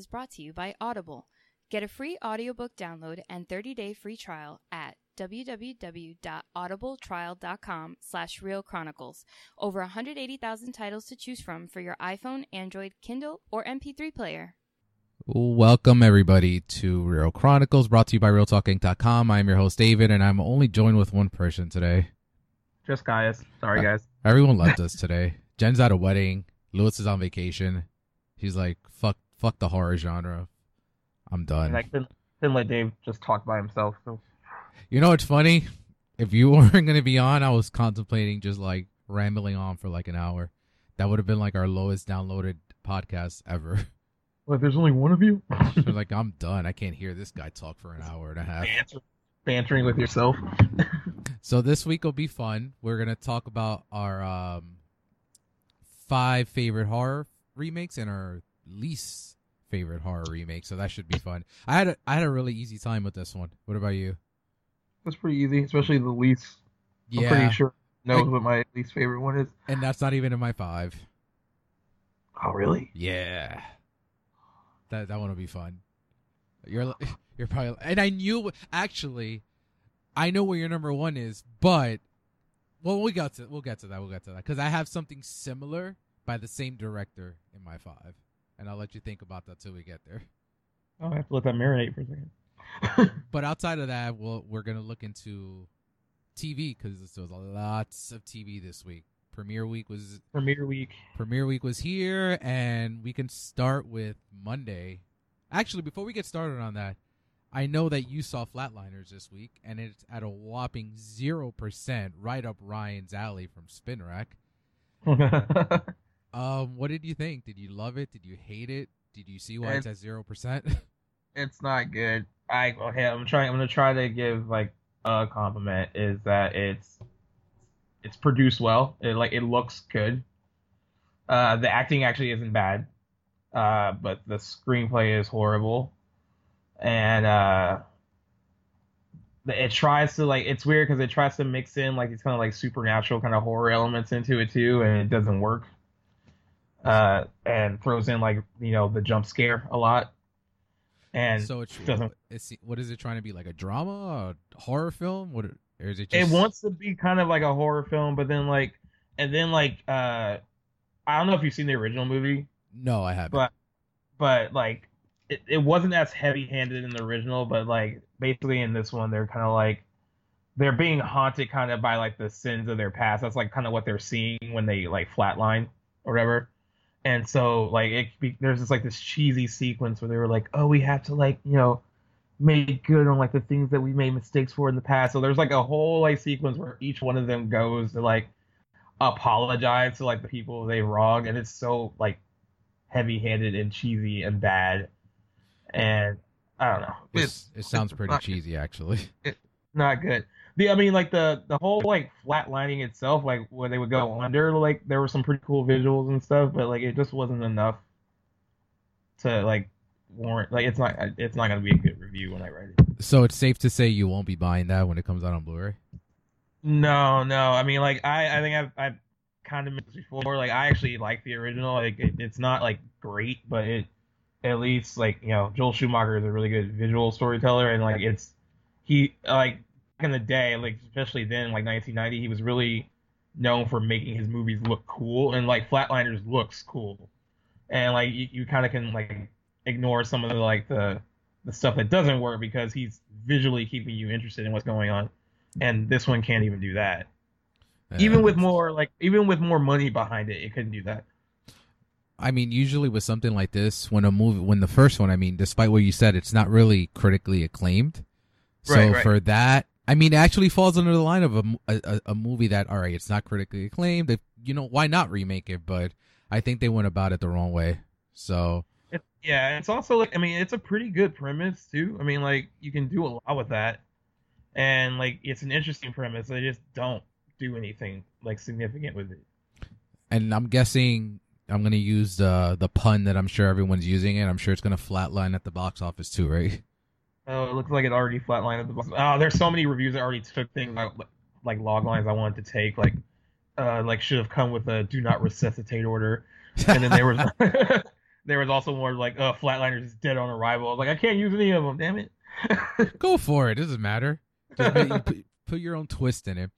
podcast is brought to you by Audible. Get a free audiobook download and 30-day free trial at www.audibletrial.com slash realchronicles. Over 180,000 titles to choose from for your iPhone, Android, Kindle, or MP3 player. Welcome everybody to Real Chronicles, brought to you by RealTalking.com. I'm your host David, and I'm only joined with one person today. Just Gaius. Sorry, uh, guys. Everyone left us today. Jen's at a wedding. Lewis is on vacation. He's like, "Fuck, fuck the horror genre. I'm done." And I couldn't, couldn't let Dave just talk by himself. So You know what's funny? If you weren't gonna be on, I was contemplating just like rambling on for like an hour. That would have been like our lowest downloaded podcast ever. like, there's only one of you. So, like, I'm done. I can't hear this guy talk for an hour and a half. Banter, bantering with yourself. So this week will be fun. We're gonna talk about our um, five favorite horror remakes and our least favorite horror remake. So that should be fun. I had a, I had a really easy time with this one. What about you? That's pretty easy, especially the least. I'm Yeah, pretty sure knows what my least favorite one is. and that's not even in my five. Oh, really? Yeah, that that one will be fun. You're you're probably and I knew actually, I know where your number one is, but well, we got to we'll get to that. We'll get to that because I have something similar by the same director in my five, and I'll let you think about that till we get there. Oh, I have to let that marinate for a second. But outside of that, we'll we're gonna look into TV because there was lots of TV this week. Premiere week was Premiere week. Premiere week was here, and we can start with Monday. Actually, before we get started on that, I know that you saw Flatliners this week, and it's at a whopping zero percent, right up Ryan's alley from Spin Rack. Um, what did you think? Did you love it? Did you hate it? Did you see why it's at zero percent? it's not good. I okay, I'm trying. I'm gonna try to give like a compliment. Is that it's it's produced well. It like it looks good. Uh, the acting actually isn't bad, uh, but the screenplay is horrible, and uh, it tries to like it's weird because it tries to mix in like these kind of like supernatural kind of horror elements into it too, and it doesn't work. Uh, and throws in like you know the jump scare a lot, and so it's, doesn't- it's what is it trying to be like a drama, a horror film? What or is it it wants to be kind of like a horror film, but then like, and then like, uh, I don't know if you've seen the original movie, no, I haven't. but but like, it, it wasn't as heavy handed in the original, but like basically in this one they're kind of like they're being haunted kind of by like the sins of their past. That's like kind of what they're seeing when they like flatline or whatever. And so like it there's this like this cheesy sequence where they were like, oh, we have to like you know make good on like the things that we made mistakes for in the past. So there's like a whole like sequence where each one of them goes to like apologize to like the people they wronged, and it's so like heavy-handed and cheesy and bad. And I don't know, It's- it sounds pretty not- cheesy, actually. not good. The I mean like the the whole like flatlining itself, like where they would go under, like there were some pretty cool visuals and stuff, but like it just wasn't enough to like warrant like it's not it's not gonna be a good review when I write it. So it's safe to say you won't be buying that when it comes out on Blu-ray. No, no. I mean, like I, I think I've, I've kind of mentioned before. Like I actually like the original. Like it, it's not like great, but it at least like you know Joel Schumacher is a really good visual storyteller, and like it's he like in the day, like especially then, like 1990, he was really known for making his movies look cool, and like Flatliners looks cool, and like you, you kind of can like ignore some of the like the the stuff that doesn't work because he's visually keeping you interested in what's going on and this one can't even do that. Even with more like even with more money behind it, it couldn't do that. I mean, usually with something like this, when a movie, when the first one, I mean, despite what you said, it's not really critically acclaimed. So Right, right. for that, I mean, it actually falls under the line of a, a, a- movie that, all right, it's not critically acclaimed. If, you know, why not remake it? But I think they went about it the wrong way. So It, yeah, it's also like I mean, it's a pretty good premise too. I mean, like you can do a lot with that, and like it's an interesting premise. They just don't do anything like significant with it. and I'm guessing I'm gonna use the the pun that I'm sure everyone's using it. I'm sure it's gonna flatline at the box office too, right? Oh, it looks like it already flatlined at the box. Oh, there's so many reviews that already took things like, like log lines I wanted to take, like uh, like should have come with a do not resuscitate order, and then there was there was also more like, uh, Flatliners is dead on arrival. I was like, I can't use any of them. Damn it. Go for it. It doesn't matter. Just put, put your own twist in it.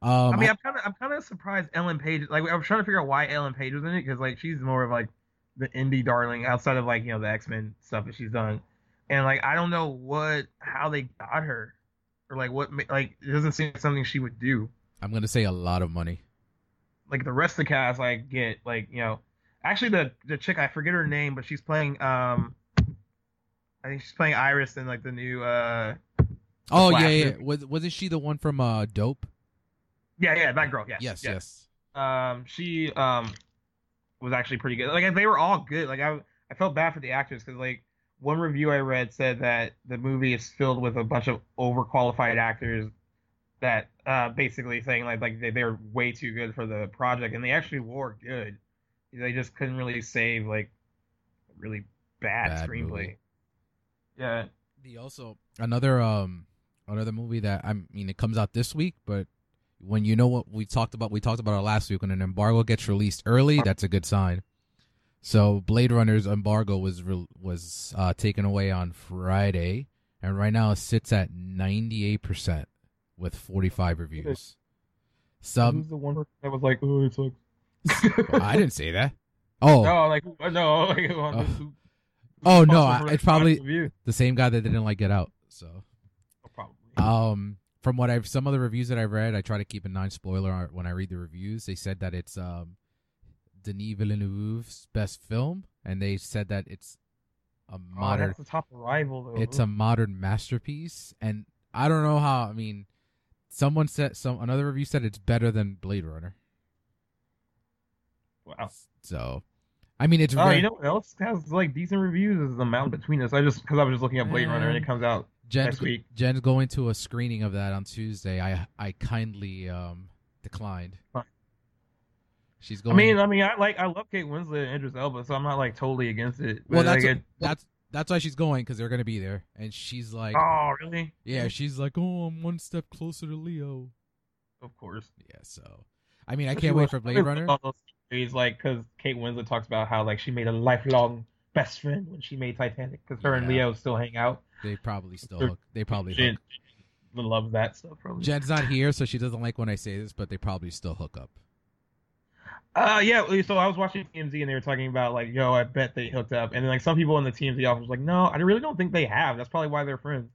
Um, I mean, I'm kind of, I'm kind of surprised Ellen Page. Like, I was trying to figure out why Ellen Page was in it because, like, she's more of like the indie darling outside of like you know the X Men stuff that she's done, and like I don't know what how they got her, or like what like it doesn't seem like something she would do. I'm gonna say a lot of money. Like the rest of the cast, I get like you know, actually the the chick I forget her name, but she's playing um, I think she's playing Iris in like the new uh, Oh yeah, yeah. movie. Was wasn't she the one from uh Dope? yeah yeah that girl yes Yes, yes. um she um was actually pretty good like they were all good like i i felt bad for the actors because like one review i read said that the movie is filled with a bunch of overqualified actors that uh basically saying like like they, they're way too good for the project and they actually were good they just couldn't really save like a really bad, Bad screenplay movie. yeah The also another um another movie that I mean it comes out this week, but when you know what we talked about, we talked about it last week. When an embargo gets released early, that's a good sign. So Blade Runner's embargo was re- was uh, taken away on Friday, and right now it sits at ninety eight percent with forty five reviews. Some who's the one that was like oh it sucks I didn't say that. Oh, no like no like, Oh. who- Oh, no, I- it's probably- review? the same guy that didn't like Get Out. So Oh, probably Um, from what I've some of the reviews that I've read, I try to keep a non spoiler when I read the reviews. They said that it's um Denis Villeneuve's best film, and they said that it's a modern. Oh, that's the top arrival though. it's a modern masterpiece. And I don't know how. I mean, someone said some another review said it's better than Blade Runner. wow. So, I mean, it's Oh, you know what else has like decent reviews is the Mountain Between Us. I just because I was just looking at Blade Runner and it comes out. Jen's, next week. Jen's going to a screening of that on Tuesday. I I kindly um declined. Fine. She's going. I mean, I mean, I like I love Kate Winslet and Idris Elba, so I'm not like totally against it. Well, that's like, it- that's that's why she's going because they're gonna be there, and she's like, oh really? yeah, she's like, oh, I'm one step closer to Leo. Of course. Yeah, so I mean, I can't wait for Blade Runner. all those series, like because Kate Winslet talks about how like she made a lifelong best friend when she made Titanic because her and Leo still hang out. They probably still hook. They probably She hook. loves that stuff. Probably. Jen's not here, so she doesn't like when I say this, but they probably still hook up. Uh, yeah. So I was watching TMZ and they were talking about like, yo, I bet they hooked up, and then like some people in the TMZ office was like, no, I really don't think they have. That's probably why they're friends.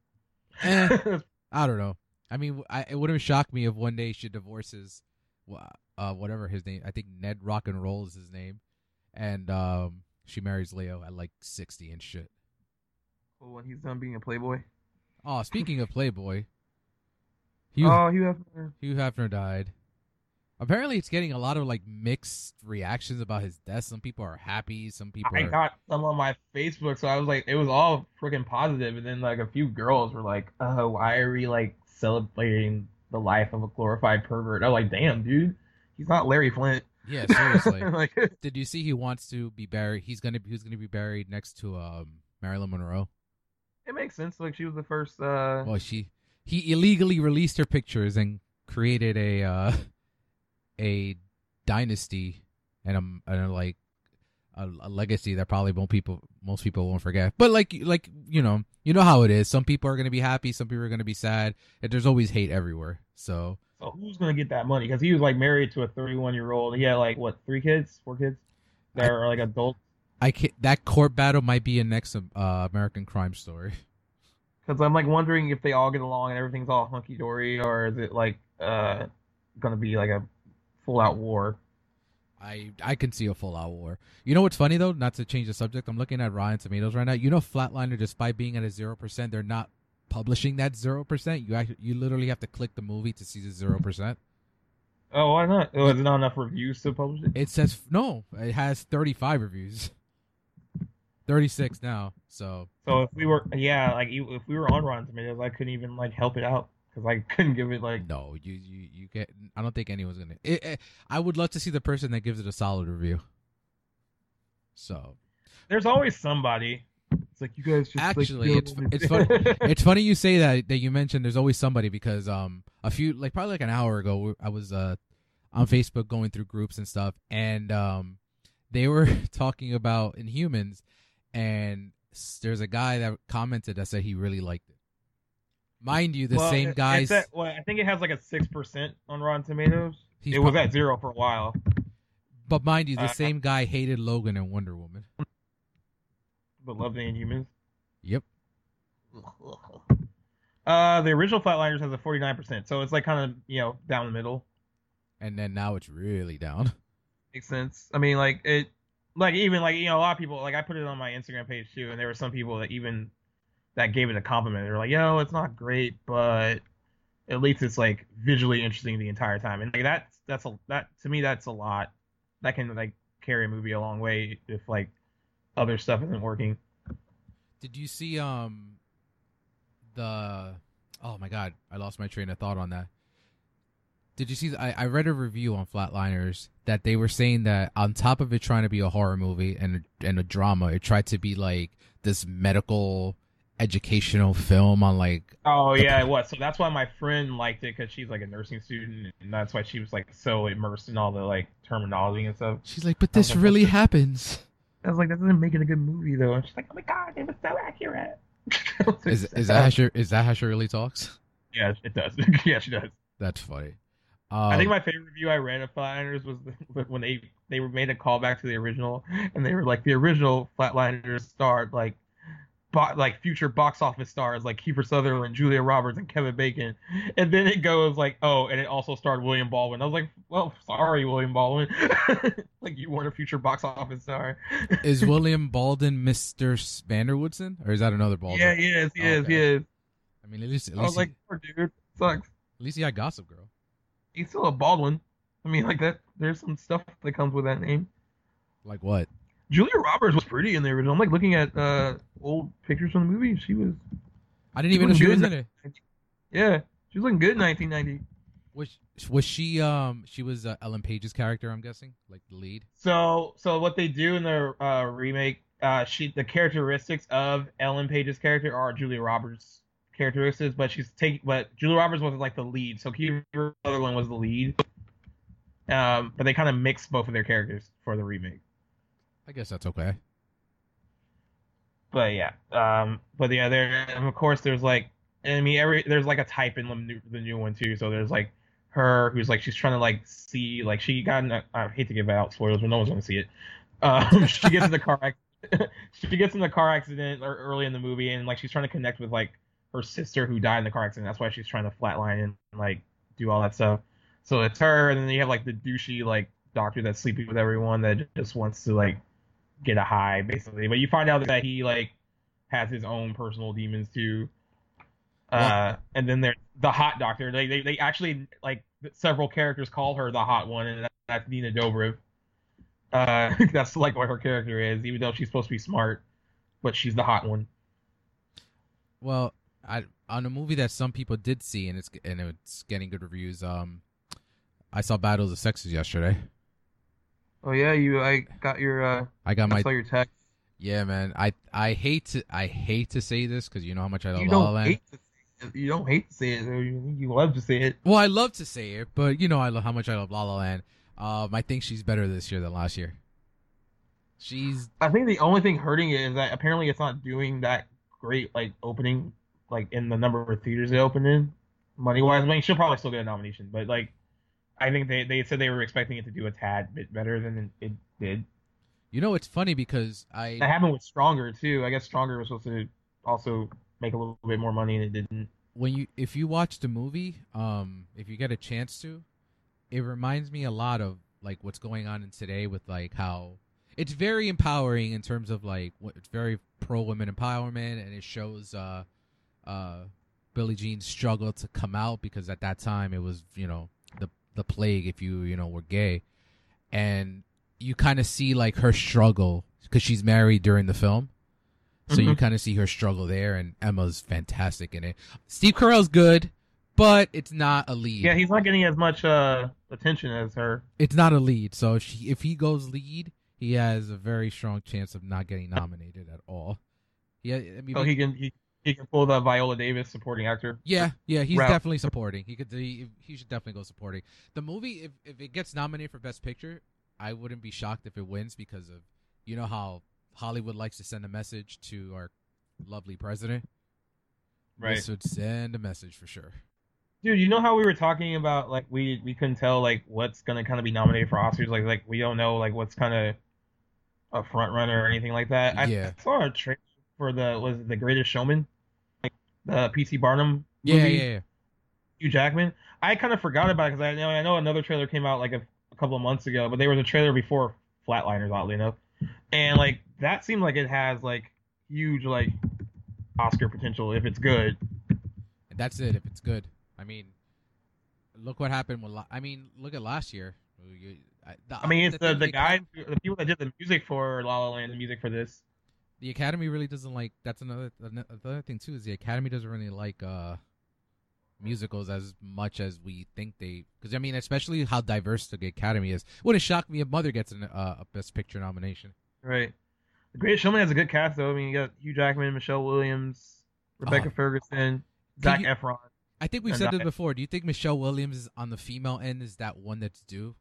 Eh, I don't know. I mean, I, it wouldn't shock me if one day she divorces, uh, whatever his name. I think Ned Rocknroll is his name, and um, she marries Leo at like sixty and shit. Well, when he's done being a playboy. Oh, speaking of Playboy, Hugh Oh, Hugh Hefner. Hugh Hefner died. Apparently, it's getting a lot of like mixed reactions about his death. Some people are happy. Some people I are. got some on my Facebook, so I was like, it was all freaking positive, and then like a few girls were like, "Oh, why are we like celebrating the life of a glorified pervert?" I was like, "Damn, dude, he's not Larry Flynt." yeah, seriously. like, Did you see he wants to be buried? He's gonna be he's gonna be buried next to um Marilyn Monroe. it makes sense. Like she was the first. uh Well, she he illegally released her pictures and created a uh, a dynasty and a, and a like a, a legacy that probably won't people most people won't forget. But like like you know you know how it is. Some people are gonna be happy. Some people are gonna be sad. And there's always hate everywhere. So So who's gonna get that money? Because he was like married to a 31 year old. He had like what three kids, four kids that I- are like adults. I can that court battle might be a next uh, American Crime Story. Because I'm like wondering if they all get along and everything's all hunky dory, or is it like uh gonna be like a full out war? I I can see a full out war. You know what's funny though? Not to change the subject, I'm looking at Rotten Tomatoes right now. You know, Flatliner, despite being at a zero percent, they're not publishing that zero percent. You actually you literally have to click the movie to see the zero percent. Oh, why not? Oh, is it not enough reviews to publish it? It says no. It has 35 reviews, 36 now. So So if we were, yeah, like if we were on Rotten Tomatoes, I couldn't even like help it out because I couldn't give it like. no, you you you get. I don't think anyone's gonna. It, it, I would love to see the person that gives it a solid review. So There's always somebody. It's like you guys just Actually, you it's- it's funny- it's funny you say that that you mentioned there's always somebody because um a few like probably like an hour ago I was uh on Facebook going through groups and stuff and um they were talking about Inhumans, and there's a guy that commented that said he really liked it. Mind you, the Well, same guys. At, well, I think it has like a six percent on Rotten Tomatoes. he's it was prob- at zero for a while. but mind you, the uh, same guy hated Logan and Wonder Woman. But love the Inhumans. Yep. Uh, the original Flatliners has a forty nine percent, so it's like kind of you know down the middle. And then now it's really down. Makes sense. I mean, like it, like even like you know a lot of people like I put it on my Instagram page too, and there were some people that even that gave it a compliment. They were like, "Yo, it's not great, but at least it's like visually interesting the entire time." And like that's that's a that to me that's a lot. That can like carry a movie a long way if like other stuff isn't working. Did you see um the oh my god, I lost my train of thought on that. Did you see I, I read a review on Flatliners that they were saying that on top of it trying to be a horror movie and and a drama, it tried to be like this medical educational film on like Oh yeah, it was. So that's why my friend liked it because she's like a nursing student, and that's why she was like so immersed in all the like terminology and stuff. she's like, but this like, really what's happens. I was like, that doesn't make it a good movie though. And she's like, oh my god, it was so accurate. Is is that how she is that how she really talks? Yeah, it does. yeah, she does. That's funny. Um, I think my favorite review I read of Flatliners was when they they made a callback to the original, and they were like the original Flatliners starred like. Bo- like future box office stars like Kiefer Sutherland, Julia Roberts, and Kevin Bacon, and then it goes like, oh, and it also starred William Baldwin. I was like, well, sorry, William Baldwin, like you weren't a future box office star. is William Baldwin Mr. van der Woodsen or is that another Baldwin? yeah, he is, he is, he is. I mean, at least at least I was like, poor dude, sucks. at least he had Gossip Girl. He's still a Baldwin. I mean, like that. There's some stuff that comes with that name. Like what? Julia Roberts was pretty in the original. I'm like looking at uh old pictures from the movie. She was, I didn't even know she was in it. yeah, she was looking good in 1990. Was was she um she was uh, Ellen Page's character? I'm guessing, like the lead. So, so what they do in the uh, remake, uh, she the characteristics of Ellen Page's character are Julia Roberts' characteristics, but she's take, but Julia Roberts wasn't like the lead. So Kiefer Sutherland was the lead. Um, but they kind of mixed both of their characters for the remake. I guess that's okay. but yeah, um, but yeah, there of course there's like, I mean, every there's like a type in the new, the new one too. So there's like her who's like she's trying to like see like she got in a, I hate to give out spoilers, but no one's gonna see it. Um, she gets in the car accident. she gets in the car accident early in the movie, and like she's trying to connect with like her sister who died in the car accident. That's why she's trying to flatline and like do all that stuff. So it's her, and then you have like the douchey like doctor that's sleeping with everyone that just wants to like get a high basically. But you find out that he like has his own personal demons too. Uh, and then there's the hot doctor. They, they they actually like several characters call her the hot one, and that, that's Nina Dobrev. Uh, that's like what her character is, even though she's supposed to be smart, but she's the hot one. Well, I on a movie that some people did see and it's and it's getting good reviews. Um, I saw Battles of Sexes yesterday. Oh yeah, you I got your uh, I got my your text. yeah, man. I I hate to I hate to say this because you know how much I love You La La don't Land. hate to say it. You don't hate to say it. You you love to say it. Well, I love to say it, but you know I love how much I love La La Land. Um, I think she's better this year than last year. She's I think the only thing hurting it is that apparently it's not doing that great, like opening, like in the number of theaters they opened in, money wise. I mean, she'll probably still get a nomination, but like, I think they they said they were expecting it to do a tad bit better than it, did. you know it's funny because I That happened with Stronger too. I guess Stronger was supposed to also make a little bit more money and it didn't. when you if you watch the movie, um, if you get a chance to, it reminds me a lot of like what's going on in today with like how it's very empowering in terms of like what it's very pro women empowerment and it shows uh uh Billie Jean's struggle to come out because at that time it was you know the plague if you you know were gay and you kind of see like her struggle because she's married during the film so you Mhm. kind of see her struggle there and Emma's fantastic in it Steve Carell's good but it's not a lead Yeah, he's not getting as much uh attention as her. it's not a lead. So if, she, if he goes lead, he has a very strong chance of not getting nominated at all. Yeah, I mean, So he can he, he can pull the Viola Davis supporting actor. yeah, yeah, he's route. definitely supporting. He could, he, he should definitely go supporting. The movie, if if it gets nominated for Best Picture, I wouldn't be shocked if it wins because of you know how Hollywood likes to send a message to our lovely president. Right. This would send a message for sure. Dude, you know how we were talking about like we we couldn't tell like what's gonna kind of be nominated for Oscars, like like we don't know like what's kind of a front runner or anything like that. I Yeah. saw a trailer for the was it the Greatest Showman, the P.T. Barnum Yeah, movie, yeah, yeah. Hugh Jackman. I kind of forgot about it because I know I know another trailer came out like a, a couple of months ago, but there was a trailer before Flatliners, oddly enough, and like that seemed like it has like huge like Oscar potential if it's good. And that's it if it's good. I mean, look what happened with. I mean, look at last year. I, the- I mean, it's the, the Acad- guys, the people that did the music for La La Land, the music for this. The Academy really doesn't like. That's another another thing too. Is the Academy doesn't really like uh musicals as much as we think they. Because I mean, especially how diverse the Academy is. Wouldn't shock me if Mother gets an, uh, a Best Picture nomination. Right. The Greatest Showman has a good cast though. I mean, you got Hugh Jackman, Michelle Williams, Rebecca Oh. Ferguson, Zach you- Efron. I think we've said this before. Do you think Michelle Williams is on the female end is that one that's due?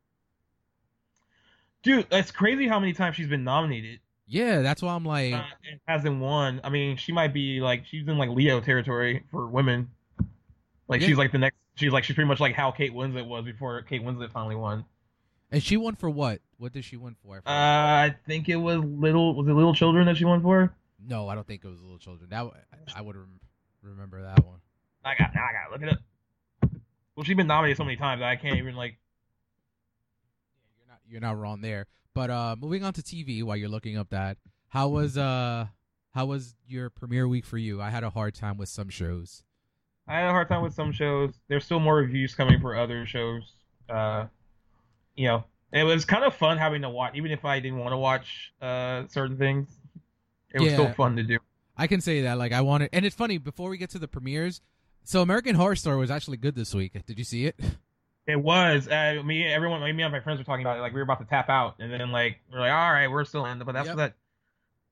Dude, it's crazy how many times she's been nominated Yeah, that's why I'm like, uh, hasn't won. I mean, she might be like she's in like Leo territory for women. Like Yeah. she's like the next. She's like she's pretty much like how Kate Winslet was before Kate Winslet finally won. and she won for what? What did she win for? I Uh. I think it was little. Was it Little Children that she won for? no, I don't think it was Little Children. That w- I would rem- remember that one. I got. I got. Look it up. Well, she's been nominated so many times I can't even like. You're not you're not wrong there. But uh moving on to TV while you're looking up that, how was uh how was your premiere week for you? I had a hard time with some shows. I had a hard time with some shows. There's still more reviews coming for other shows. Uh, you know, it was kind of fun having to watch, even if I didn't want to watch uh certain things. It was Yeah. still fun to do. I can say that like I wanted and it's funny before we get to the premieres. So American Horror Story was actually good this week. Did you see it? It was. Uh, me, everyone, me and my friends were talking about it. Like we were about to tap out, and then like we're like, all right, we're still in. But that's Yep. what that.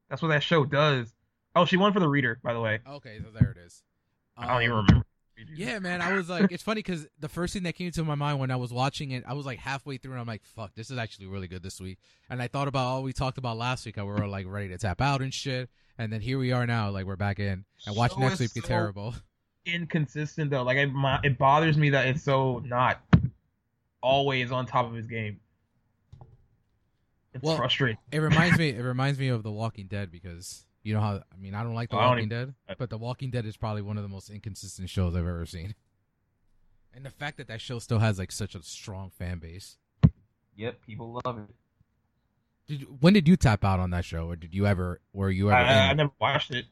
That's what that show does. Oh, she won for the reader, by the way. Okay, so there it is. I don't even Um, remember. Yeah, man, I was like, it's funny because the first thing that came to my mind when I was watching it, I was like halfway through, and I'm like, fuck, this is actually really good this week. And I thought about all we talked about last week, how we were like ready to tap out and shit, and then here we are now, like we're back in, and watch next week be so- terrible. Inconsistent though. Like it, mo- it bothers me that it's so not always on top of his game. It's Well, frustrating. It reminds me, it reminds me of The Walking Dead because you know how I mean, I don't like The Oh, Walking even- Dead, but The Walking Dead is probably one of the most inconsistent shows I've ever seen. And the fact that that show still has like such a strong fan base. Yep, people love it. Did you, when did you tap out on that show, or did you ever? Were you ever? I, I, never watched it.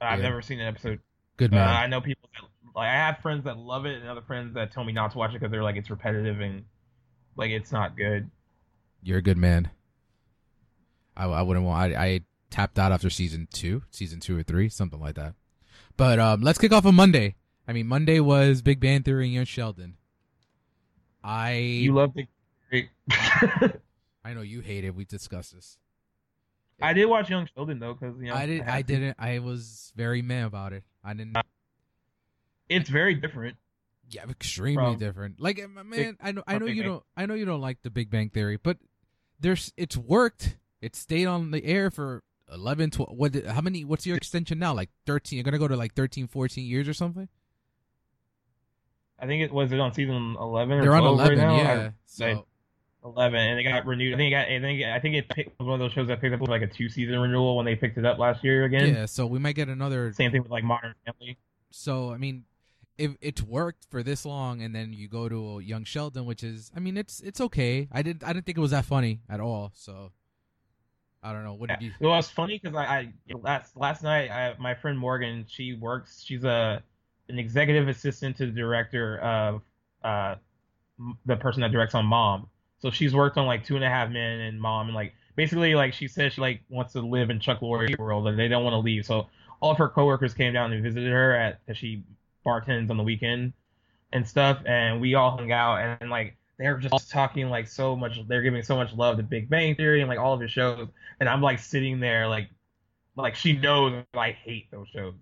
I've Yeah. never seen an episode. Good Uh, man. I know people that like I have friends that love it and other friends that tell me not to watch it because they're like it's repetitive and like it's not good. You're a good man. I, I wouldn't want. I, I tapped out after season two, season two or three, something like that. But um, let's kick off on Monday. I mean, Monday was Big Bang Theory and Young Sheldon. I You love Big Bang I know you hate it. We discussed this. I did watch Young Sheldon though because you know I did. I to. didn't. I was very mad about it. I didn't. It's very different. Yeah, extremely From- different. Like, man, I know. I know Big you Bang. don't. I know you don't like the Big Bang Theory, but there's. It's worked. It stayed on the air for 11, 12. What? How many? What's your extension now? Like thirteen. You're gonna go to like 13, 14 years or something. I think it was it on season eleven or They're on eleven. right now. yeah. I- so eleven, and it got renewed. I think it got. I think I think it picked, was one of those shows that picked up with like a two season renewal when they picked it up last year again. yeah. So we might get another. Same thing with like Modern Family. So I mean, if it's worked for this long, and then you go to Young Sheldon, which is, I mean, it's it's okay. I didn't. I didn't think it was that funny at all. So I don't know. What did you? Well, it's funny because I, I last last night I, my friend Morgan she works she's a an executive assistant to the director of uh the person that directs on Mom. So she's worked on like Two and a Half Men and Mom and like basically like she says she like wants to live in Chuck Lorre's world and they don't want to leave. So all of her coworkers came down and visited her at because she bartends on the weekend and stuff and we all hung out and, like they're just talking like so much they're giving so much love to Big Bang Theory and like all of his shows and I'm like sitting there like like she knows I hate those shows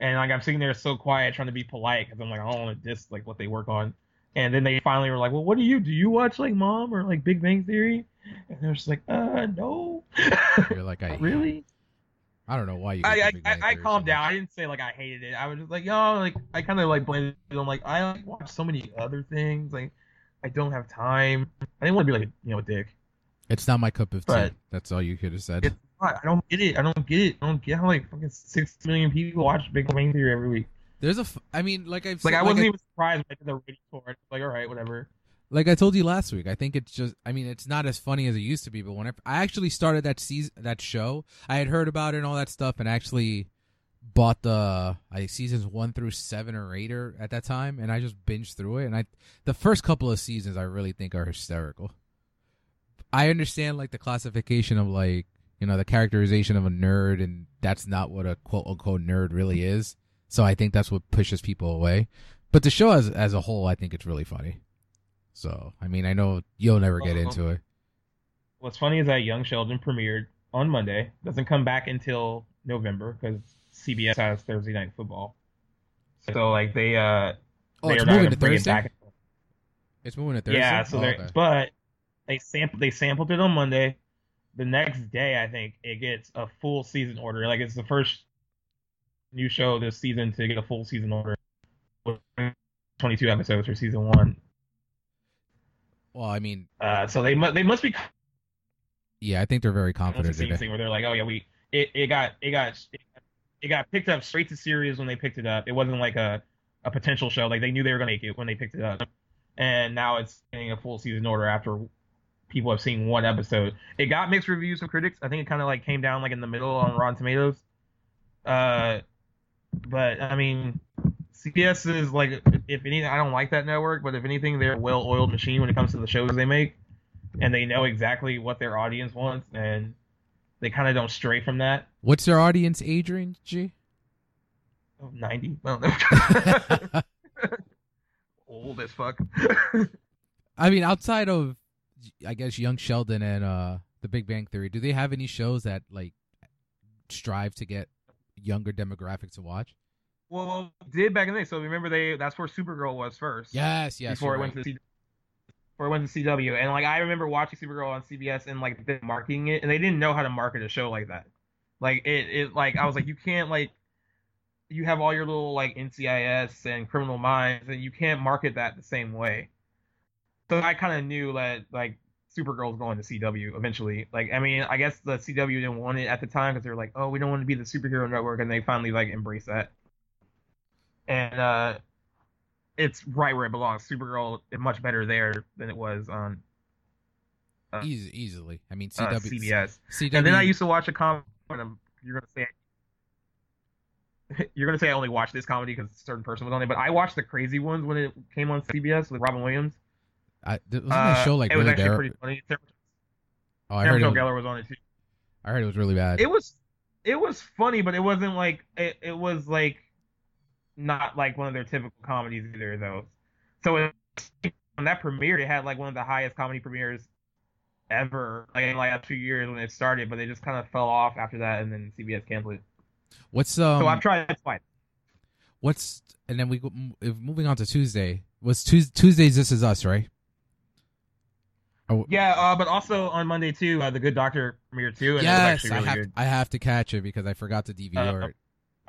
and like I'm sitting there so quiet trying to be polite because I'm like I don't want to diss like what they work on And then they finally were like, "Well, what do you do? You watch like Mom or like Big Bang Theory?" And they're just like, "Uh, no." You're like, I really? I don't know why you. I I, I, I calmed down. I didn't say like I hated it. I was just like, yo, like I kind of like blamed it. I'm like, I like, watch so many other things. Like, I don't have time. I didn't want to be like, a, you know, a dick. It's not my cup of tea. But- That's all you could have said. It's not. I don't get it. I don't get it. I don't get how like fucking six million people watch Big Bang Theory every week. There's a. F- I mean, like I've Like said, I wasn't I, even surprised when I did the rating for it. Like, all right, whatever. Like I told you last week. I think it's just. I mean, it's not as funny as it used to be. But when I, I actually started that season, that show, I had heard about it and all that stuff, and actually bought the I seasons one through seven or eight or at that time, and I just binged through it. And I, the first couple of seasons, I really think are hysterical. I understand like the classification of like you know the characterization of a nerd, and that's not what a quote unquote nerd really is. So I think that's what pushes people away. But the show as as a whole, I think it's really funny. So I mean, I know you'll never get Uh-huh. into it. What's funny is that Young Sheldon premiered on Monday. Doesn't come back until November because CBS has Thursday night football. So like they uh Oh, they it's are moving to bring it Thursday. back. It's moving to Thursday. Yeah, so Oh, they're okay. but they sampled they sampled it on Monday. The next day, I think it gets a full season order. Like it's the first new show this season to get a full season order. Twenty two episodes for season one. Well, I mean, Uh, so they must they must be yeah, I think they're very confident the same thing where they're like, oh yeah, we it, it got it got it got picked up straight to series when they picked it up. It wasn't like a a potential show. Like they knew they were gonna make it when they picked it up, and now it's getting a full season order after people have seen one episode. It got mixed reviews from critics. I think it kind of like came down like in the middle on Rotten Tomatoes. Uh, but I mean, CBS is like if anything, I don't like that network, but if anything, they're a well-oiled machine when it comes to the shows they make, and they know exactly what their audience wants, and they kind of don't stray from that. What's their audience age range, G? Oh, 90? I don't know. Old as fuck. I mean, outside of, I guess, Young Sheldon and uh, The Big Bang Theory, do they have any shows that like strive to get younger demographics to watch? Well, did back in the day. So remember they that's where Supergirl was first. Yes, yes. before it you're went right. to C- before it went to CW, and like I remember watching Supergirl on CBS and like them marketing it, and they didn't know how to market a show like that. Like it, it like I was like, you can't like, you have all your little like NCIS and Criminal Minds, and you can't market that the same way. So I kind of knew that like Supergirl's going to CW eventually. Like I mean, I guess the CW didn't want it at the time because they were like, oh, we don't want to be the superhero network, and they finally like embraced that. And uh it's right where it belongs. Supergirl is much better there than it was on uh, Easy, easily. I mean, uh, CBS. CW. And then I used to watch a comedy. You're gonna say you're gonna say I only watched this comedy because a certain person was on it, but I watched the crazy ones when it came on CBS with Robin Williams. I, wasn't Uh, a show like it was really actually bad. pretty funny. Sarah, Oh, I Sarah heard, Michelle was, Gellar was on it too. I heard it was really bad. It was it was funny, but it wasn't like it, it was like not like one of their typical comedies either though. So it, when that premiered, it had like one of the highest comedy premieres ever, like in like a few years when it started, but they just kind of fell off after that, and then CBS canceled it. What's um? so I've tried it twice. What's and then we go if moving on to Tuesday. Was Tues Tuesdays This Is Us, right? Oh, Yeah, uh, but also on Monday too, uh, the Good Doctor premiered too, and it was yes, actually I have. I have to catch it because I forgot to DVR Uh, it.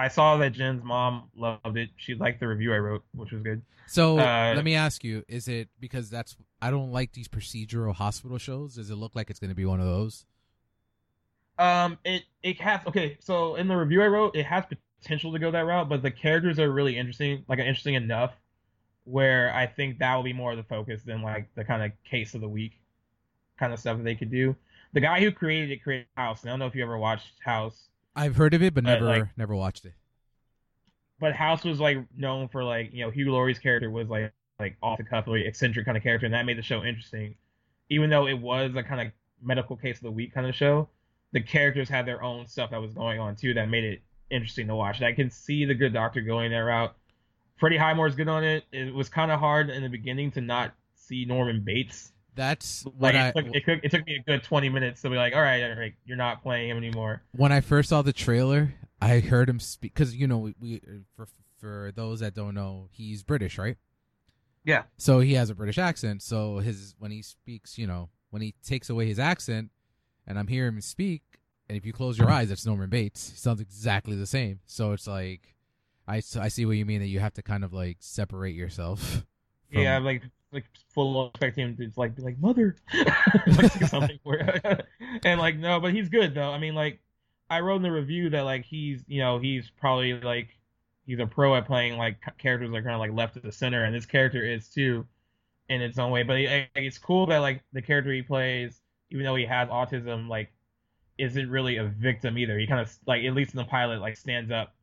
I saw that Jen's mom loved it. She liked the review I wrote, which was good. So uh, let me ask you: Is it because that's I don't like these procedural hospital shows? Does it look like it's going to be one of those? Um, it it has okay. So in the review I wrote, it has potential to go that route, but the characters are really interesting, like interesting enough, where I think that will be more of the focus than like the kind of case of the week kind of stuff that they could do. The guy who created it created House. And I don't know if you ever watched House, I've heard of it, but never like- never watched it. but House was like known for like you know Hugh Laurie's character was like like off the cuff, really eccentric kind of character, and that made the show interesting. Even though it was a kind of medical case of the week kind of show, the characters had their own stuff that was going on too that made it interesting to watch. And I can see the Good Doctor going that route. Freddie Highmore's good on it. It was kind of hard in the beginning to not see Norman Bates. That's what Like I it, took, it, took, it took me a good 20 minutes to be like, all right, all right, you're not playing him anymore. when I first saw the trailer, I heard him speak because you know we, we for for those that don't know, he's British, right? Yeah. So he has a British accent. So his when he speaks, you know, when he takes away his accent, and I'm hearing him speak, and if you close your eyes, it's Norman Bates. He sounds exactly the same. So it's like, I I see what you mean that you have to kind of like separate yourself. from- Yeah, like like full expecting him to just like be like mother, like something and like no, but he's good though. I mean, like I wrote in the review that like he's you know he's probably like he's a pro at playing like characters that are kind of like left to the center, and this character is too in its own way. But it, it's cool that like the character he plays, even though he has autism, like isn't really a victim either. He kind of like at least in the pilot like stands up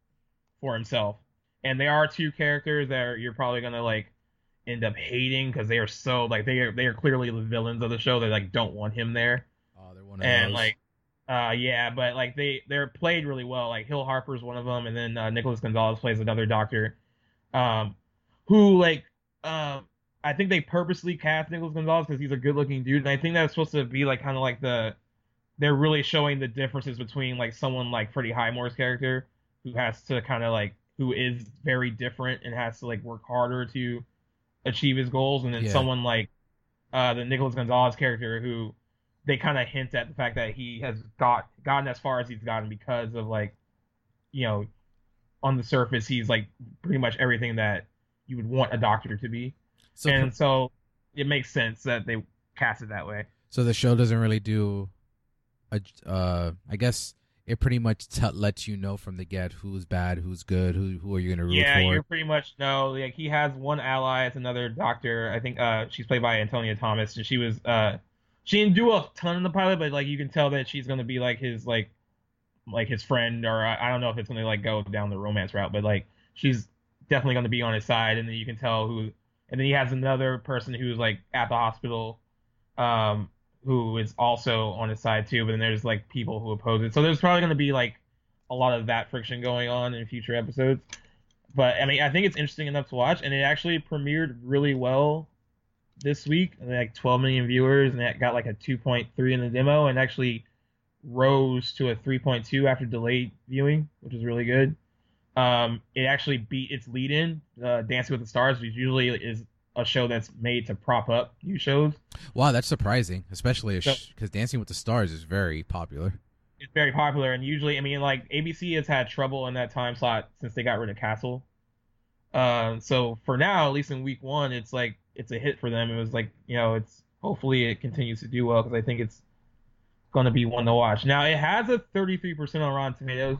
for himself. And there are two characters that are, you're probably gonna like end up hating because they are so like they are they are clearly the villains of the show. They like don't want him there, oh, they're one of and those. like uh yeah, but like they they're played really well. Like Hill Harper's one of them, and then uh, Nicholas Gonzalez plays another doctor, um, who like um I think they purposely cast Nicholas Gonzalez because he's a good looking dude, and I think that's supposed to be like kind of like the they're really showing the differences between like someone like Freddie Highmore's character who has to kind of like who is very different and has to like work harder to achieve his goals, and then Yeah. someone like uh, the Nicholas Gonzalez character who they kind of hint at the fact that he has got gotten as far as he's gotten because of like you know on the surface he's like pretty much everything that you would want a doctor to be, so, and so it makes sense that they cast it that way. so the show doesn't really do, a, uh, I guess it pretty much t- lets you know from the get who's bad, who's good, who who are you gonna root Yeah, for. you're pretty much no. Like he has one ally. It's another doctor. I think uh she's played by Antonia Thomas, and she was uh she didn't do a ton in the pilot, but like you can tell that she's gonna be like his like like his friend, or I, I don't know if it's gonna like go down the romance route, but like she's definitely gonna be on his side, and then you can tell who. And then he has another person who's like at the hospital, um, who is also on his side too. But then there's like people who oppose it, so there's probably gonna be like a lot of that friction going on in future episodes. But I mean, I think it's interesting enough to watch, and it actually premiered really well this week. And like 12 million viewers, and it got like a 2.3 in the demo, and actually rose to a 3.2 after delayed viewing, which is really good. Um, it actually beat its lead-in, uh, Dancing with the Stars, which usually is a show that's made to prop up new shows. Wow, that's surprising, especially So- because Dancing with the Stars is very popular. it's very popular and usually I mean like ABC has had trouble in that time slot since they got rid of Castle. Uh, so for now, at least in week one, it's like it's a hit for them. It was like you know it's hopefully it continues to do well because I think it's going to be one to watch. Now it has a 33% on Rotten Tomatoes,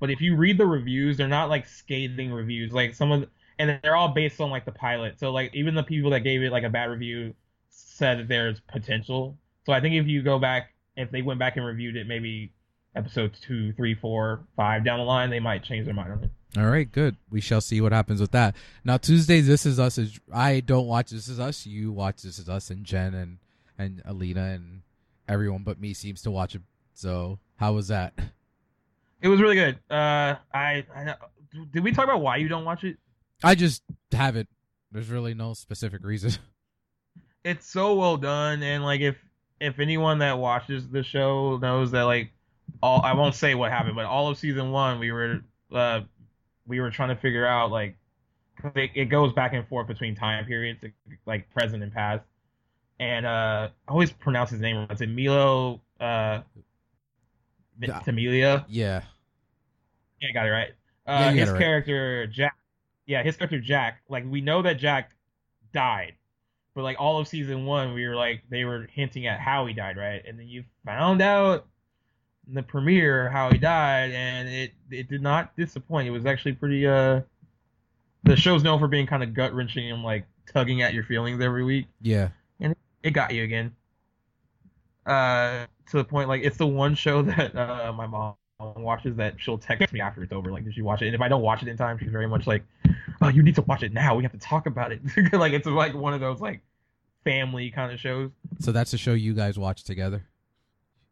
but if you read the reviews, they're not like scathing reviews. Like some of the, and they're all based on like the pilot. So like even the people that gave it like a bad review said that there's potential. So I think if you go back, if they went back and reviewed it, maybe episode two, three, four, five down the line, they might change their mind on it. All right, good. We shall see what happens with that. Now Tuesdays, This Is Us is I don't watch This Is Us. You watch This Is Us, and Jen and and Alina and everyone but me seems to watch it. So how was that? It was really good. Uh, I, I did we talk about why you don't watch it? I just haven't. There's really no specific reason. It's so well done, and like if if anyone that watches the show knows that like all I won't say what happened, but all of season one we were uh we were trying to figure out like 'cause it, it goes back and forth between time periods like present and past, and uh I always pronounce his name wrong. It's Milo uh Yeah. Tamilia. Yeah. Yeah, I got it right. Uh, got his it right. character Jack. Yeah, his character Jack. Like we know that Jack died, but like all of season one, we were like they were hinting at how he died, right? And then you found out in the premiere how he died, and it it did not disappoint. It was actually pretty. Uh, the show's known for being kind of gut wrenching and like tugging at your feelings every week. Yeah. And it got you again. Uh, to the point like it's the one show that uh my mom watches that she'll text me after it's over like did you watch it? And if i don't watch it in time she's very much like oh you need to watch it now. We have to talk about it. Like it's like one of those like family kind of shows. So that's a show you guys watch together.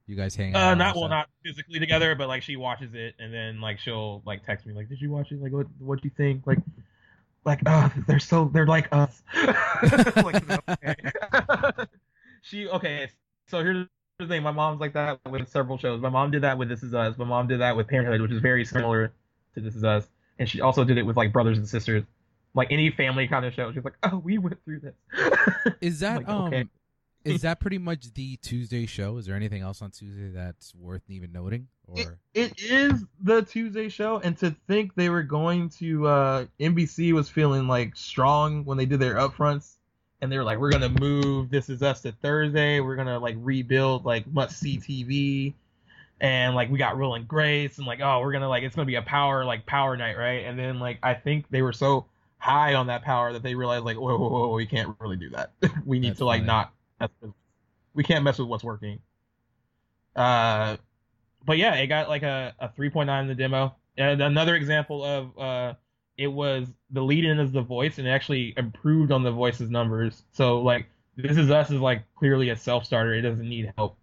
You guys hang out. uh not well that? not physically together but like she watches it and then like she'll like text me like did you watch it? Like what what do you think? Like like uh they're so they're like us. Like, she okay so here's the thing my mom's like that with several shows my mom did that with this is us my mom did that with parenthood which is very similar to this is us and she also did it with like brothers and sisters like any family kind of show. She's like, oh, we went through this. Is that Like, um okay. is that pretty much the Tuesday show? Is there anything else on Tuesday that's worth even noting? It, Or it is the Tuesday show, and to think they were going to uh, NBC was feeling like strong when they did their upfronts, and they were like, "We're gonna move This Is Us to Thursday. We're gonna like rebuild like must see TV, and like we got Will and Grace, and like oh we're gonna like it's gonna be a power like power night, right? And then like I think they were so high on that power that they realized like whoa whoa whoa we can't really do that. we need That's to like funny. not we can't mess with what's working. Uh but yeah, it got like a, a 3.9 in the demo. And another example of uh, it was the lead in is the voice, and it actually improved on the voice's numbers. So like this is us is like clearly a self starter. It doesn't need help.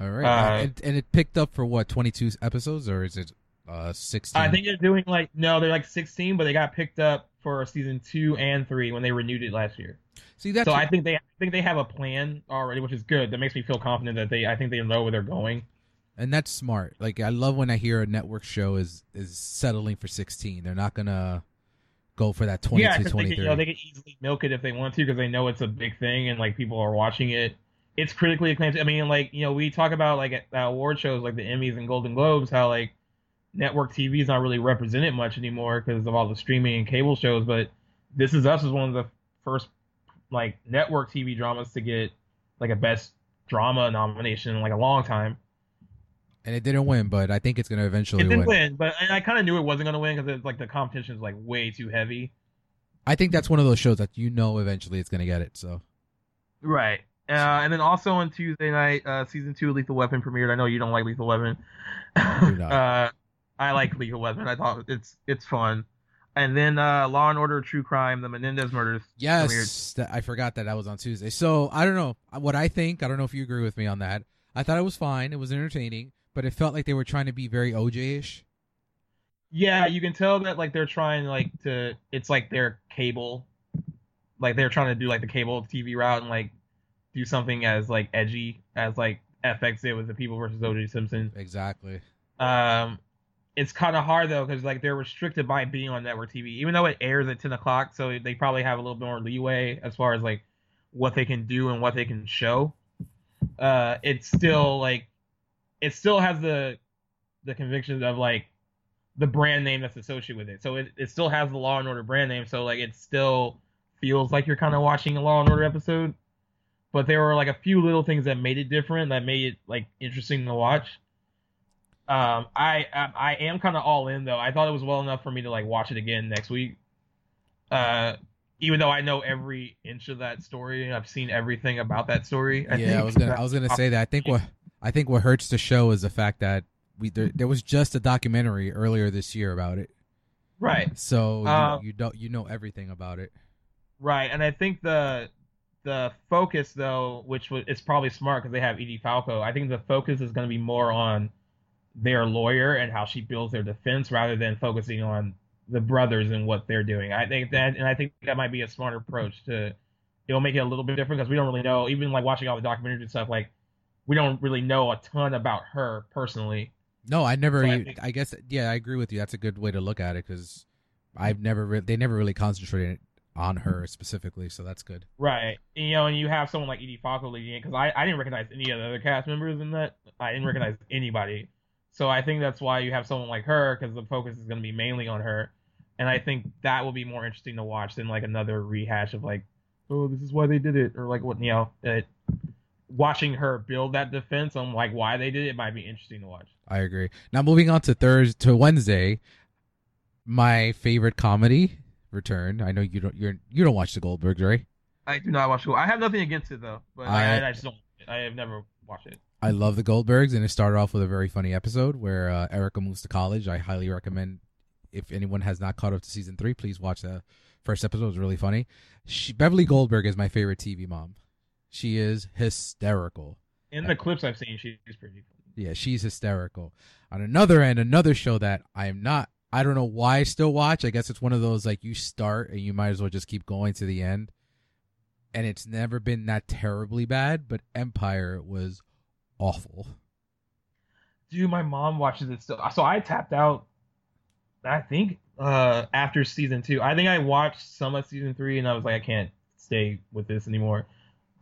all right, uh, and, and it picked up for what twenty two episodes or is it uh sixteen? I think they're doing like no, they're like 16, but they got picked up for season two and three when they renewed it last year. See that's so I think they I think they have a plan already, which is good. That makes me feel confident that they I think they know where they're going. And that's smart. Like I love when I hear a network show is is settling for sixteen. They're not gonna go for that 22, yeah, they 23. can, you know, they can easily milk it if they want to because they know it's a big thing and like people are watching it. It's critically acclaimed. I mean, like you know, we talk about like at award shows like the Emmys and Golden Globes, how like network TV is not really represented much anymore because of all the streaming and cable shows. But This Is Us is one of the first like network TV dramas to get like a best drama nomination in like a long time. And it didn't win, but I think it's gonna eventually It didn't win. win, but I kind of knew it wasn't gonna win because it's like the competition is like way too heavy. I think that's one of those shows that you know eventually it's gonna get it. So Right. Uh, and then also on Tuesday night, uh, season two of Lethal Weapon premiered. I know you don't like Lethal Weapon. do not. uh, I like Lethal Weapon. I thought it's it's fun. And then uh, Law and Order True Crime, the Menendez murders. yes, that, I forgot that that was on Tuesday. So I don't know what I think. I don't know if you agree with me on that. I thought it was fine. It was entertaining, but it felt like they were trying to be very OJ-ish. Yeah, you can tell that like they're trying like to. It's like their cable, like they're trying to do like the cable TV route and like do something as like edgy as like FX did with the People versus O.J. Simpson. Exactly. Um, it's kind of hard though because like they're restricted by being on network TV, even though it airs at ten o'clock. So they probably have a little bit more leeway as far as like what they can do and what they can show. Uh, it's still like it still has the the convictions of like the brand name that's associated with it. So it, it still has the Law and Order brand name. So like it still feels like you're kind of watching a Law and Order episode. But there were like a few little things that made it different that made it like interesting to watch. Um, I I, I am kind of all in though. I thought it was well enough for me to like watch it again next week. Uh, even though I know every inch of that story, I've seen everything about that story. I yeah, I was gonna I was gonna say that. I think what I think what hurts the show is the fact that we there, there was just a documentary earlier this year about it. right, So you- Uh, you, don't you know everything about it. right, and I think the the focus though, which it's probably smart because they have Edie Falco. I think the focus is going to be more on their lawyer and how she builds their defense rather than focusing on the brothers and what they're doing. I think that, and I think that might be a smarter approach to. It'll make it a little bit different because we don't really know. Even like watching all the documentaries and stuff, like we don't really know a ton about her personally. No, I never. So I think- I guess yeah, I agree with you. That's a good way to look at it because I've never re- they never really concentrated on her specifically, so that's good. Right. You know, and you have someone like Edie Falco leading it because I, I didn't recognize any of the other cast members in that. I didn't mm-hmm. recognize anybody. So I think that's why you have someone like her because the focus is going to be mainly on her. And I think that will be more interesting to watch than like another rehash of like, oh, this is why they did it, or like what you know, it, watching her build that defense on like why they did it might be interesting to watch. I agree. Now moving on to Thursday to Wednesday, my favorite comedy returned. I know you don't you're you don't watch the Goldbergs, right? I do not watch. I have nothing against it though, but I, I- I, just don't. I have never watched it. I love the Goldbergs, and it started off with a very funny episode where uh, Erica moves to college. I highly recommend if anyone has not caught up to season three, please watch the first episode. It's really funny. She, Beverly Goldberg is my favorite TV mom. She is hysterical. In the clips I've seen, she's pretty. Funny. Yeah, she's hysterical. On another end, another show that I am not. I don't know why I still watch. I guess it's one of those like you start and you might as well just keep going to the end. And it's never been that terribly bad, but Empire was awful. Dude, my mom watches it still. So I tapped out. I think uh after season two. I think I watched some of season three and I was like, I can't stay with this anymore.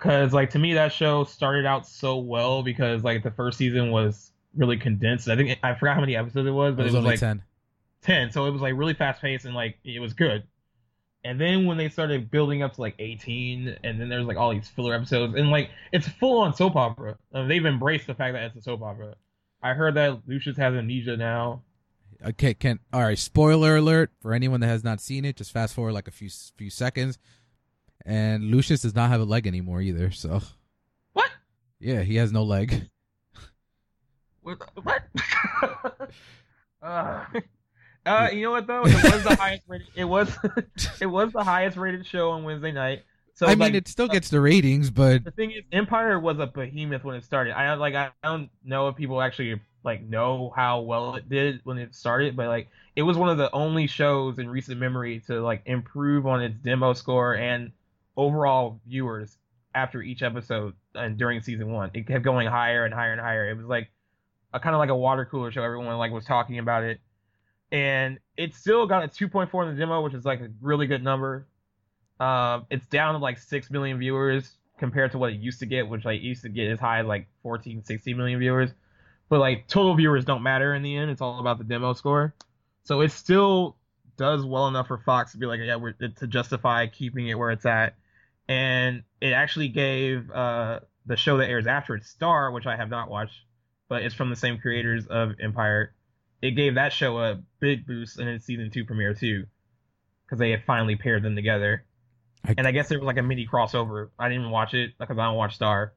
Cause like to me that show started out so well because like the first season was really condensed. I think I forgot how many episodes it was, but it it was, was, only like 10. 10 so it was like really fast paced and like it was good and then when they started building up to like 18 and then there's like all these filler episodes and like it's full on soap opera Um, they've embraced the fact that it's a soap opera i heard that lucius has amnesia now Okay, can all right. Spoiler alert for anyone that has not seen it. Just fast forward like a few few seconds, and Lucius does not have a leg anymore either. So what yeah, he has no leg. what, what? uh, uh, you know what though it was the highest rated it was it was the highest rated show on wednesday night so I mean, like, it still gets the ratings, but the thing is, Empire was a behemoth when it started. I like I don't know if people actually like know how well it did when it started, but like it was one of the only shows in recent memory to like improve on its demo score and overall viewers after each episode and during season one. It kept going higher and higher and higher. It was like a kind of like a water cooler show. Everyone like was talking about it, and it still got a 2.4 in the demo, which is like a really good number. Um, it's down to like six million viewers compared to what it used to get, which like used to get as high as like 14, 16 million viewers. But like total viewers don't matter in the end. It's all about the demo score. So it's still does well enough for Fox to be like, yeah, we're to justify keeping it where it's at. And it actually gave uh, the show that airs after it, Star, which I have not watched, but it's from the same creators of Empire. It gave that show a big boost in its season two premiere too, because they had finally paired them together. I- and I guess there was like a mini crossover. I didn't even watch it because I don't watch Star,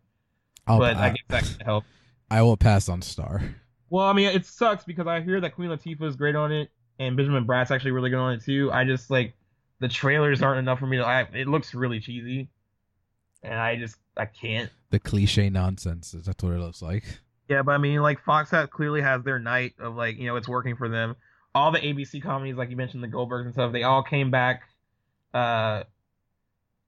I'll, but I I, guess that could help. I will pass on Star. Well, I mean, it sucks because I hear that Queen Latifah is great on it, and Benjamin Bratt's actually really good on it too. I just like the trailers aren't enough for me to. I, it looks really cheesy, and I just I can't. The cliche nonsense. That's what it looks like. Yeah, but I mean, like Fox has, clearly has their night of like you know it's working for them. All the ABC comedies, like you mentioned, the Goldbergs and stuff, they all came back, uh,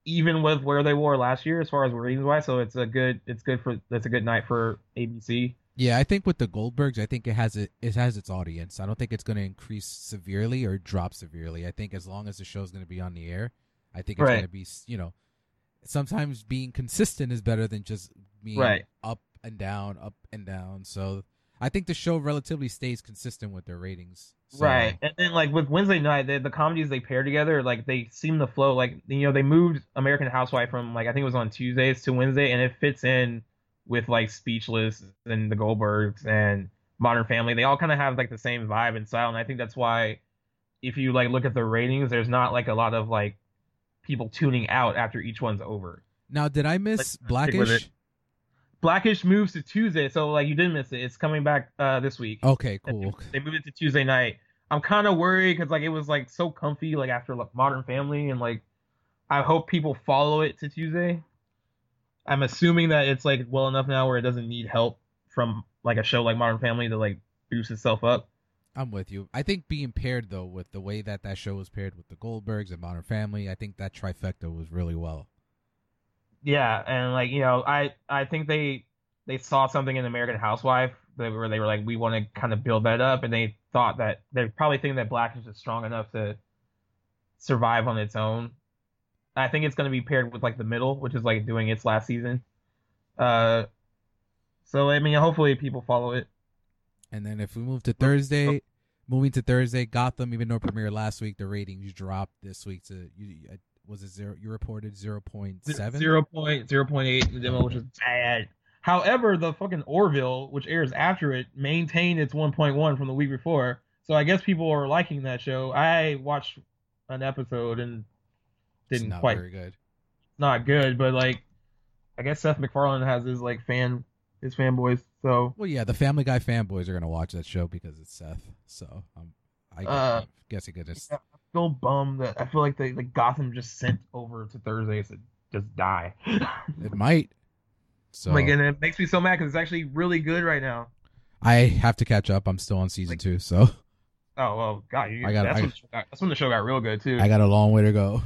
even with where they were last year as far as ratings wise. So it's a good, it's good for that's a good night for ABC. Yeah, I think with the Goldbergs, I think it has it it has its audience. I don't think it's going to increase severely or drop severely. I think as long as the show's going to be on the air, I think it's Right. going to be you know, sometimes being consistent is better than just being Right. up and down, up and down. So I think the show relatively stays consistent with their ratings. So, Right, and then like with Wednesday night, the, the comedies they pair together, like they seem to flow. Like you know, they moved American Housewife from like I think it was on Tuesdays to Wednesday, and it fits in with like Speechless and the Goldbergs and Modern Family. They all kind of have like the same vibe and style, and I think that's why if you like look at the ratings, there's not like a lot of like people tuning out after each one's over. Now, did I miss Like, Blackish? Blackish moves to Tuesday, so like you didn't miss it. It's coming back uh this week. Okay, cool. They moved it to Tuesday night. I'm kind of worried because like it was like so comfy like after like, Modern Family and like I hope people follow it to Tuesday. I'm assuming that it's like well enough now where it doesn't need help from like a show like Modern Family to like boost itself up. I'm with you. I think being paired though with the way that that show was paired with the Goldbergs and Modern Family, I think that trifecta was really well. Yeah, and like you know, I I think they they saw something in American Housewife that where they were like, we want to kind of build that up, and they thought that they probably think that Blackish is strong enough to survive on its own. I think it's going to be paired with like the middle, which is like doing its last season. Uh, so I mean, hopefully people follow it. And then if we move to Thursday, moving to Thursday, Gotham, even though premiere last week, the ratings dropped this week to you. uh, Was it zero? You reported zero point seven. Zero point zero point eight in the demo, which is bad. However, the fucking Orville, which airs after it, maintained its 1.1 from the week before. So I guess people are liking that show. I watched an episode and didn't not quite very good. not good, but like I guess Seth MacFarlane has his like fan his fanboys. So Well, yeah, the Family Guy fanboys are gonna watch that show because it's Seth. So um, I guess, Uh, I guess it could just. I'm still bummed that I feel like the like Gotham just sent over to Thursdays to just die. It might. So like and it makes me so mad because it's actually really good right now. I have to catch up. I'm still on season Like- two, so Oh well, God, you, I got- that's, I- when got, that's when the show got real good too. I got a long way to go.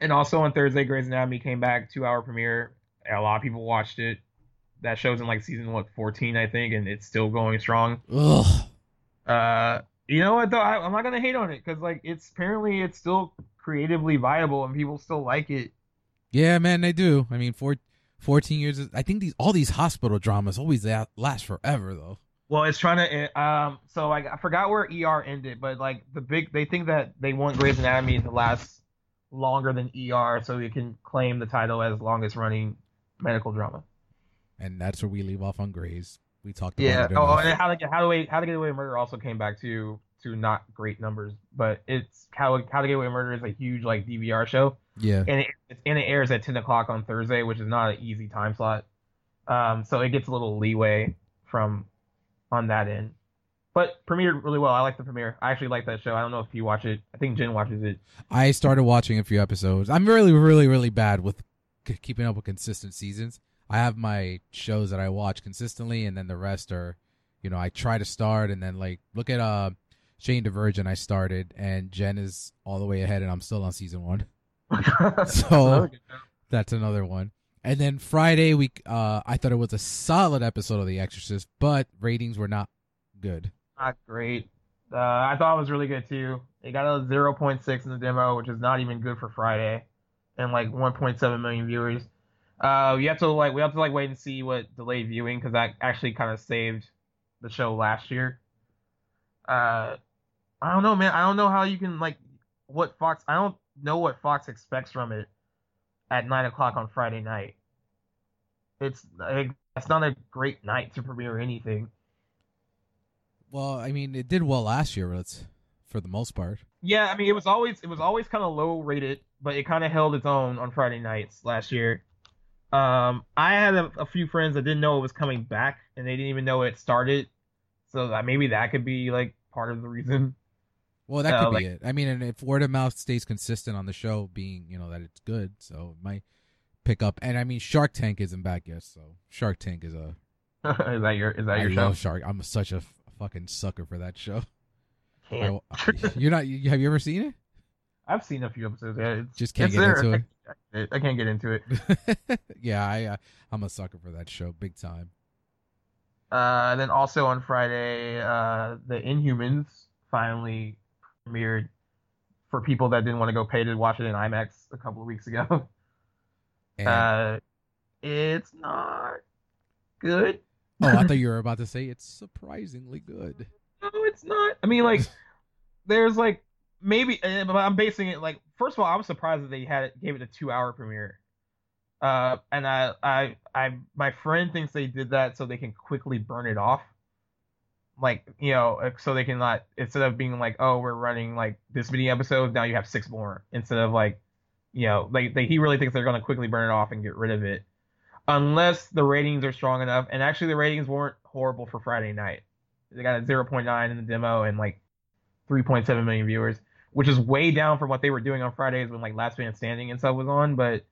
And also on Thursday, Grey's Anatomy came back, two hour premiere. A lot of people watched it. That show's in like season what fourteen, I think, and it's still going strong. Ugh. Uh, You know what though? I, I'm not gonna hate on it because like it's apparently it's still creatively viable and people still like it. Yeah, man, they do. I mean, four, 14 years. is- I think these all these hospital dramas always last forever, though. Well, it's trying to um. So like I forgot where ER ended, but like the big they think that they want Grey's Anatomy to last longer than ER, so they can claim the title as longest running medical drama. And that's where we leave off on Grays. We talked about Yeah. it. Oh, and how to get how to wait how to get away with murder also came back to to not great numbers, but it's how how to get away with murder is a huge like DVR show, yeah. and it and it airs at ten o'clock on Thursday, which is not an easy time slot. Um, so it gets a little leeway from on that end. But premiered really well. I like the premiere. I actually like that show. I don't know if you watch it. I think Jen watches it. I started watching a few episodes. I'm really, really, really bad with c- keeping up with consistent seasons. I have my shows that I watch consistently, and then the rest are, you know, I try to start, and then like look at uh, Jane the Virgin. I started, and Jen is all the way ahead, and I'm still on season one. So that's another one. And then Friday we uh, I thought it was a solid episode of The Exorcist, but ratings were not good. Not great. Uh, I thought it was really good too. It got a 0.6 in the demo, which is not even good for Friday, and like 1.7 million viewers. Uh, you have to like we have to like wait and see what delayed viewing because that actually kind of saved the show last year. Uh, I don't know, man. I don't know how you can like what Fox. I don't know what Fox expects from it at nine o'clock on Friday night. It's like, it's not a great night to premiere anything. Well, I mean, it did well last year, but it's for the most part. Yeah, I mean it was always it was always kind of low rated, but it kind of held its own on Friday nights last year. Um, I had a, a few friends that didn't know it was coming back, and they didn't even know it started, so that maybe that could be like part of the reason. Well, that Uh, could like- be it. I mean, and if word of mouth stays consistent on the show, being you know that it's good, so it might pick up. And I mean, Shark Tank isn't back yet, so Shark Tank is a. is that your is that I your show? Shark. I'm such a fucking sucker for that show. Can't. I- you're not. You, have you ever seen it? I've seen a few episodes. Yeah, it's, Just can't it's get there. into it. I, I can't get into it. yeah, I uh, I'm a sucker for that show, big time. Uh, and then also on Friday, uh, the Inhumans finally premiered for people that didn't want to go pay to watch it in IMAX a couple of weeks ago. And, Uh, it's not good. Oh, I thought you were about to say it's surprisingly good. No, it's not. I mean, like, there's like maybe, eh, but I'm basing it like. First of all, I was surprised that they had it, gave it a two hour premiere. Uh, and I, I, I, my friend thinks they did that so they can quickly burn it off. Like, you know, uh, so they can not instead of being like, oh, we're running like this many episodes, now you have six more instead of like, you know, like they, he really thinks they're gonna quickly burn it off and get rid of it, unless the ratings are strong enough. And actually, the ratings weren't horrible for Friday night. They got a 0.9 in the demo and like 3.7 million viewers, which is way down from what they were doing on Fridays when like Last Man Standing and stuff was on. But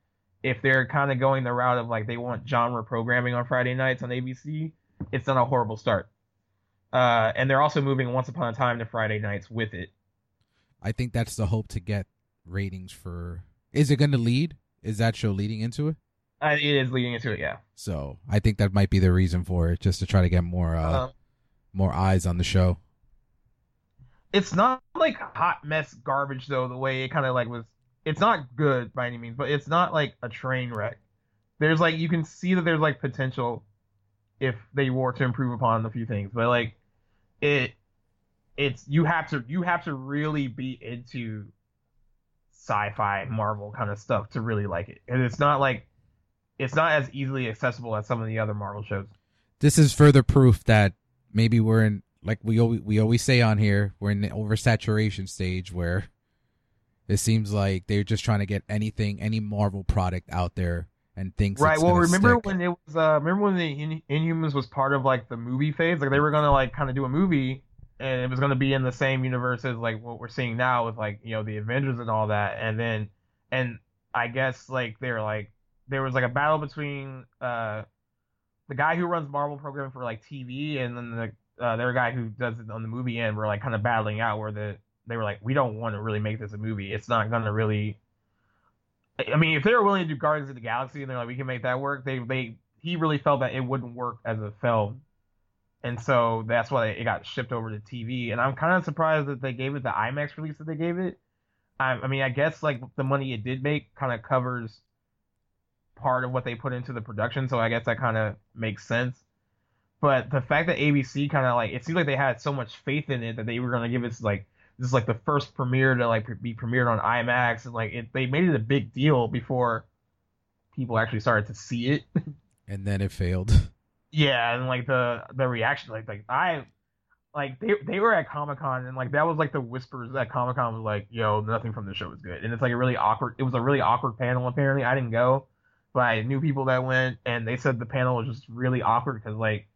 if they're kind of going the route of like they want genre programming on Friday nights on ABC, it's not a horrible start. Uh, and they're also moving Once Upon a Time to Friday nights with it. I think that's the hope to get ratings for. Is it going to lead? Is that show leading into it? Uh, it is leading into it, yeah. So I think that might be the reason for it, just to try to get more uh, Um, more eyes on the show. it's not like hot mess garbage though. The way it kind of like was, it's not good by any means, but it's not like a train wreck. There's like you can see that there's like potential if they were to improve upon a few things, but like it, it's you have to you have to really be into sci-fi Marvel kind of stuff to really like it, and it's not like it's not as easily accessible as some of the other Marvel shows. This is further proof that maybe we're in, like we always, we always say on here, we're in the oversaturation stage where it seems like they're just trying to get anything, any Marvel product out there, and thinks Right. Well, remember stick. when it was? Uh, remember when the In- Inhumans was part of like the movie phase? Like they were gonna like kind of do a movie, and it was gonna be in the same universe as like what we're seeing now with like you know the Avengers and all that. And then, and I guess like they're like there was like a battle between uh the guy who runs Marvel programming for like TV, and then the uh, their guy who does it on the movie end were like kind of battling out where the they were like we don't want to really make this a movie. It's not gonna really I mean, if they were willing to do Guardians of the Galaxy and they're like, we can make that work, they they he really felt that it wouldn't work as a film. and so that's why it got shipped over to TV. And I'm kind of surprised that they gave it the IMAX release that they gave it. I, I mean, I guess like the money it did make kind of covers part of what they put into the production, so I guess that kind of makes sense. But the fact that ABC kind of like it seems like they had so much faith in it that they were gonna give us like this is like the first premiere to like be premiered on IMAX and like it, they made it a big deal before people actually started to see it. and then it failed. Yeah, and like the the reaction, like like I, like they they were at Comic Con and like that was like the whispers at Comic Con was like, yo, nothing from the show is good, and it's like a really awkward. It was a really awkward panel. Apparently, I didn't go, but I knew people that went, and they said the panel was just really awkward because like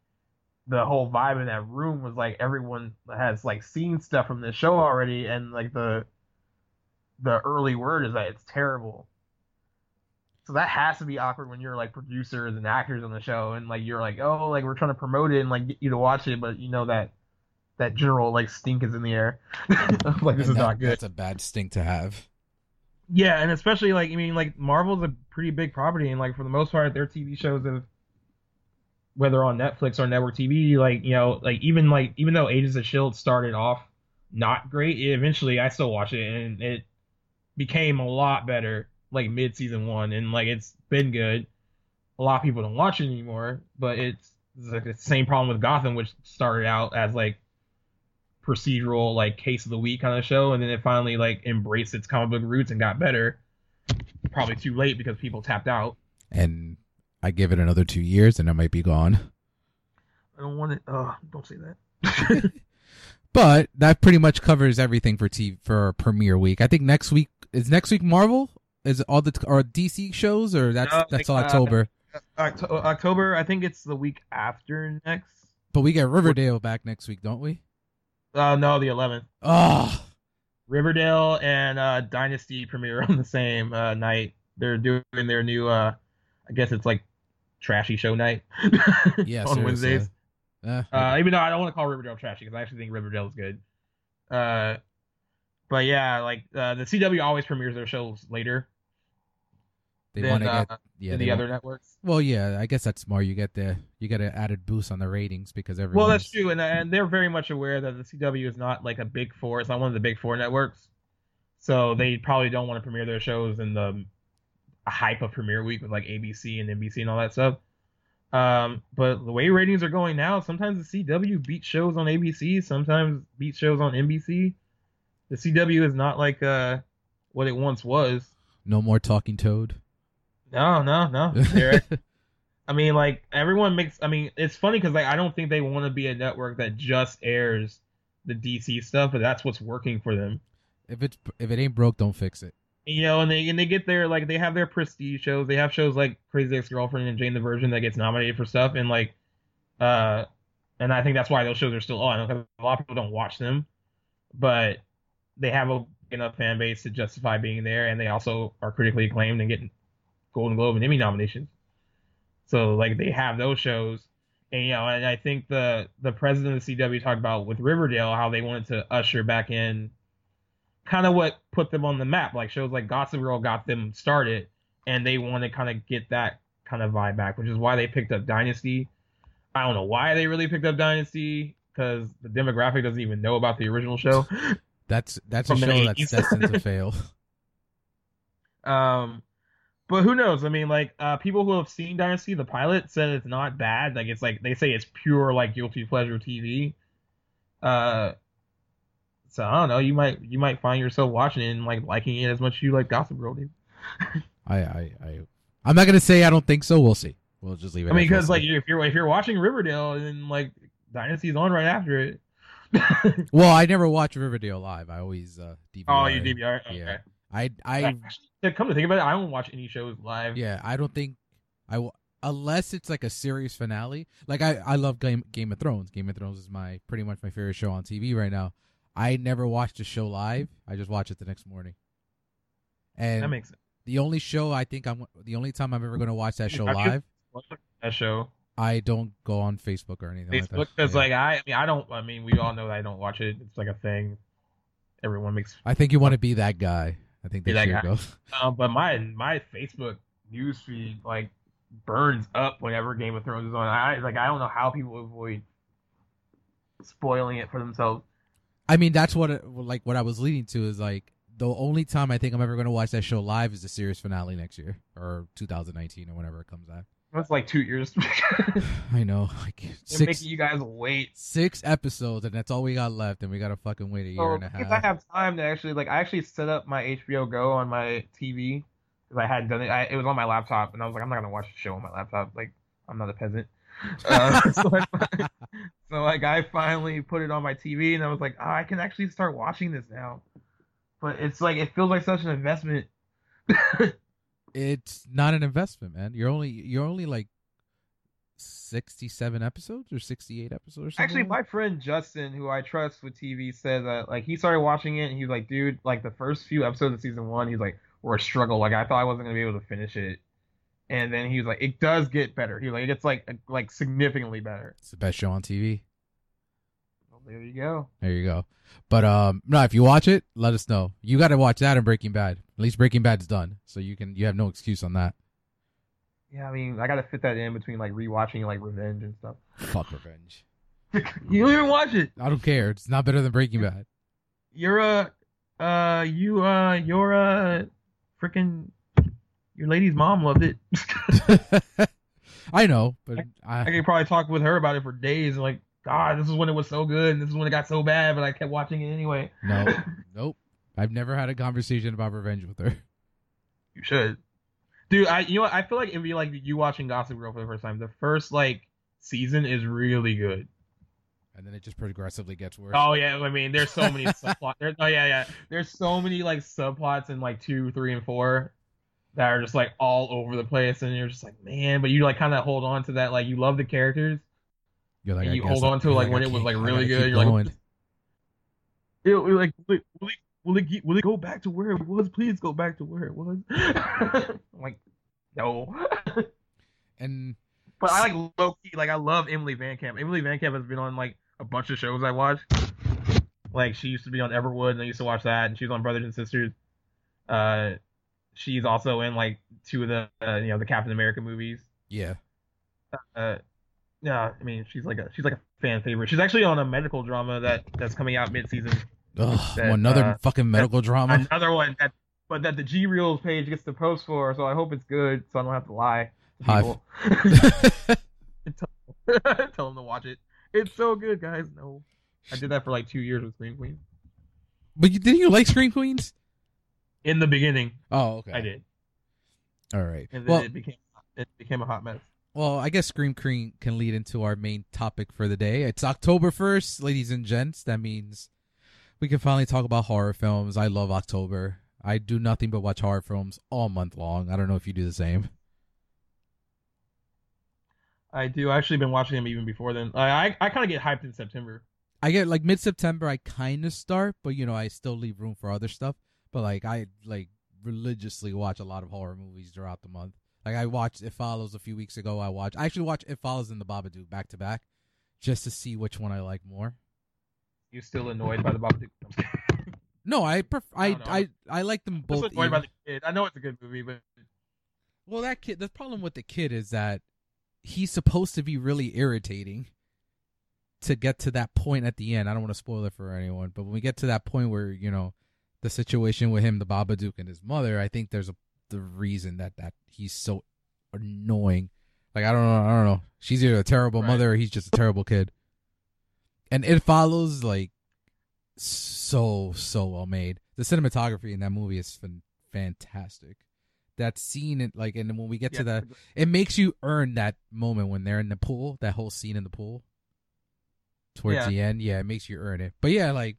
the whole vibe in that room was like everyone has like seen stuff from this show already, and like the the early word is that it's terrible. So that has to be awkward when you're like producers and actors on the show, and like you're like, oh, like we're trying to promote it and like get you to watch it, but you know that that general like stink is in the air. like this And is that- not good. That's a bad stink to have. Yeah, and especially like I mean, like Marvel's a pretty big property, and like for the most part, their TV shows have, whether on Netflix or network TV, like you know, like even like even though Agents of Shield started off not great, it, eventually I still watch it, and it became a lot better like mid season one, and like it's been good. A lot of people don't watch it anymore, but it's, it's like the same problem with Gotham, which started out as like procedural like case of the week kind of show and then it finally like embraced its comic book roots and got better probably too late because people tapped out And I give it another two years and it might be gone. i don't want it oh don't say that But that pretty much covers everything for TV for premiere week. I think next week is next week Marvel is it all the or DC shows or that's No, that's like, uh, October. Octo- october i think it's the week after next but we get Riverdale back next week, don't we? Uh no the 11th Oh, riverdale and uh dynasty premiere on the same uh night. They're doing their new uh i guess it's like trashy show night yeah, on wednesdays. Uh, Uh, even though I don't want to call Riverdale trashy because I actually think Riverdale is good. Uh, but yeah, like uh, the CW always premieres their shows later they want to uh, get yeah than the other networks. Well, yeah, I guess that's more You get the you get an added boost on the ratings because everyone. Well, that's true, and and they're very much aware that the CW is not like a big four. It's not one of the big four networks, so they probably don't want to premiere their shows in the hype of premiere week with like ABC and NBC and all that stuff. Um, but the way ratings are going now, sometimes the CW beats shows on ABC, sometimes beats shows on NBC. The CW is not like uh what it once was. No more talking toad. No, no, no. I mean, like everyone makes. I mean, it's funny because like I don't think they want to be a network that just airs the DC stuff, but that's what's working for them. if it's if it ain't broke, don't fix it. You know, and they and they get their like they have their prestige shows. They have shows like Crazy Ex Girlfriend and Jane the Virgin that gets nominated for stuff, and like, uh, and I think that's why those shows are still on because a lot of people don't watch them, but they have a enough fan base to justify being there, and they also are critically acclaimed and getting Golden Globe and Emmy nominations. So like they have those shows, and you know, and I think the the president of the CW talked about with Riverdale how they wanted to usher back in kind of what put them on the map. Like shows like Gossip Girl got them started, and they want to kind of get that kind of vibe back, which is why they picked up Dynasty. I don't know why they really picked up Dynasty because the demographic doesn't even know about the original show. That's that's a From show that's destined to fail. Um, but who knows? I mean, like uh, people who have seen Dynasty, the pilot said it's not bad. Like it's like they say it's pure like guilty pleasure TV. Uh, so I don't know. You might you might find yourself watching it and like liking it as much as you like Gossip Girl. I I I I'm not gonna say I don't think so. We'll see. We'll just leave it. I mean, because like if you're if you're watching Riverdale and like Dynasty's on right after it. well, I never watch Riverdale live. I always uh DVR. oh, you DVR. Okay. Yeah. I I Actually, come to think about it, I don't watch any shows live. yeah. I don't think I will unless it's like a series finale. Like I I love Game Game of Thrones. Game of Thrones is my pretty much my favorite show on TV right now. I never watched a show live. I just watch it the next morning. And that makes sense. the only show I think I'm the only time I'm ever going to watch that show live, What's that show? I don't go on Facebook or anything like Facebook that. because Yeah. like I, I mean I don't I mean we all know that I don't watch it. It's like a thing. Everyone makes. I think you want to be that guy. I think Be they that should guy. go. Um, but my my Facebook news feed like burns up whenever Game of Thrones is on. I like I don't know how people avoid spoiling it for themselves. I mean, that's what it, like what I was leading to is like the only time I think I'm ever going to watch that show live is the series finale next year or 2019 or whenever it comes out. That's like two years. I know, like six making you guys wait. six episodes, and that's all we got left, and we got to fucking wait a year and a half. I have time to actually like, I actually set up my HBO Go on my TV because I hadn't done it. I, it was on my laptop, and I was like, I'm not gonna watch the show on my laptop. Like, I'm not a peasant. Uh, so, I, so like, I finally put it on my TV, and I was like, oh, I can actually start watching this now. But it's like it feels like such an investment. It's not an investment, man. You're only you're only like 67 episodes or 68 episodes. Or something Actually, my friend Justin, who I trust with TV, said that like he started watching it and he was like, dude, like the first few episodes of season one, he's like, were a struggle. Like I thought I wasn't gonna be able to finish it. And then he was like, it does get better. He was like, it gets like like significantly better. It's the best show on TV. There you go. There you go. But um, no, if you watch it, let us know. You got to watch that and Breaking Bad. At least Breaking Bad's done, so you can you have no excuse on that. Yeah, I mean, I gotta fit that in between like rewatching like Revenge and stuff. Fuck revenge. you don't even watch it. I don't care. It's not better than Breaking Bad. You're a, uh, you uh, you're a, freaking, your lady's mom loved it. I know, but I I, could probably talk with her about it for days. Like, God, this is when it was so good, and this is when it got so bad, but I kept watching it anyway. no, nope. I've never had a conversation about revenge with her. You should, dude. I, you know, what? I feel like it'd be like you watching Gossip Girl for the first time. The first like season is really good. And then it just progressively gets worse. Oh yeah, I mean, there's so many subplots. There's, oh yeah, yeah. There's so many like subplots in like two, three, and four that are just like all over the place, and you're just like, man. But you like kind of hold on to that, like you love the characters. You're like, and you hold on to it, you're like, when it was, like, really good, you're like, going. It, it, like, will it, will it, will it, will it go back to where it was? Please go back to where it was. I'm like, no. and But I like low key, like I love Emily Van Camp. Emily Van Camp has been on like a bunch of shows I watch. Like she used to be on Everwood, and I used to watch that, and she was on Brothers and Sisters. Uh, she's also in like two of the uh, you know the Captain America movies. yeah, Uh, yeah, I mean she's like a she's like a fan favorite. She's actually on a medical drama that that's coming out mid season. Ugh, That, another uh, fucking medical drama. Another one that but that the G Reels page gets to post for, so I hope it's good, so I don't have to lie to people. Tell them to watch it. It's so good, guys. No, I did that for like two years with Scream Queen. but you, didn't you like Scream Queens? In the beginning, Oh, okay. I did, All right. and then Well, it became it became a hot mess. Well, I guess Scream Queen can lead into our main topic for the day. It's October first, ladies and gents. That means we can finally talk about horror films. I love October. I do nothing but watch horror films all month long. I don't know if you do the same. I do. I actually been watching them even before then. I I, I kind of get hyped in September. I get like mid September, I kind of start, but you know, I still leave room for other stuff. But like, I like religiously watch a lot of horror movies throughout the month. Like, I watched It Follows a few weeks ago. I watched, I actually watched It Follows and The Babadook back to back, just to see which one I like more. You still annoyed by the Babadook? No, I pref- I I. I I like them both. annoyed by the kid. I know it's a good movie, but Well, that kid. The problem with the kid is that he's supposed to be really irritating to get to that point at the end. I don't want to spoil it for anyone, but when we get to that point where you know the situation with him, the Babadook, and his mother, I think there's a the reason that that he's so annoying. Like I don't know, I don't know. She's either a terrible Right. mother or he's just a terrible kid. And it follows like so so well made. The cinematography in that movie is fan- fantastic. That scene, it like, and when we get to yeah, the, it makes you earn that moment when they're in the pool. That whole scene in the pool towards Yeah. the end, yeah, it makes you earn it. But yeah, like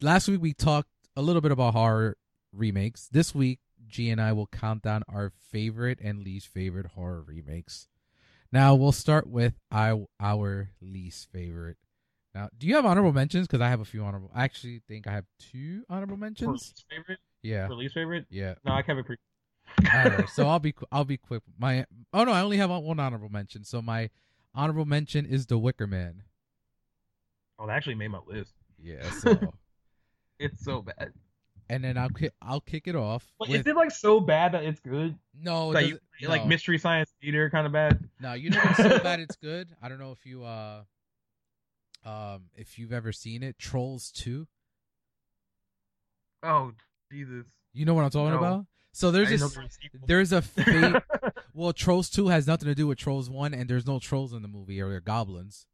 last week we talked a little bit about horror remakes. This week, G and I will count down our favorite and least favorite horror remakes. Now we'll start with our, our least favorite. Now, do you have honorable mentions? Because I have a few honorable. I actually think I have two honorable for mentions. least favorite. Yeah, For least favorite. yeah. No, I can't be pre. Right, so I'll be I'll be quick. My oh no, I only have one honorable mention. So my honorable mention is The Wicker Man. Oh, that actually made my list. Yeah. So It's so bad. And then I'll ki- I'll kick it off. With, is it like so bad that it's good? no, like, you, doesn't- like mystery science theater kind of bad. No, you know what's so bad it's good. I don't know if you uh Um, if you've ever seen it, Trolls Two. Oh Jesus! You know what I'm talking No. about? So there's this, there was sequels. there's a fate. well, Trolls Two has nothing to do with Trolls One, and there's no trolls in the movie or they're goblins.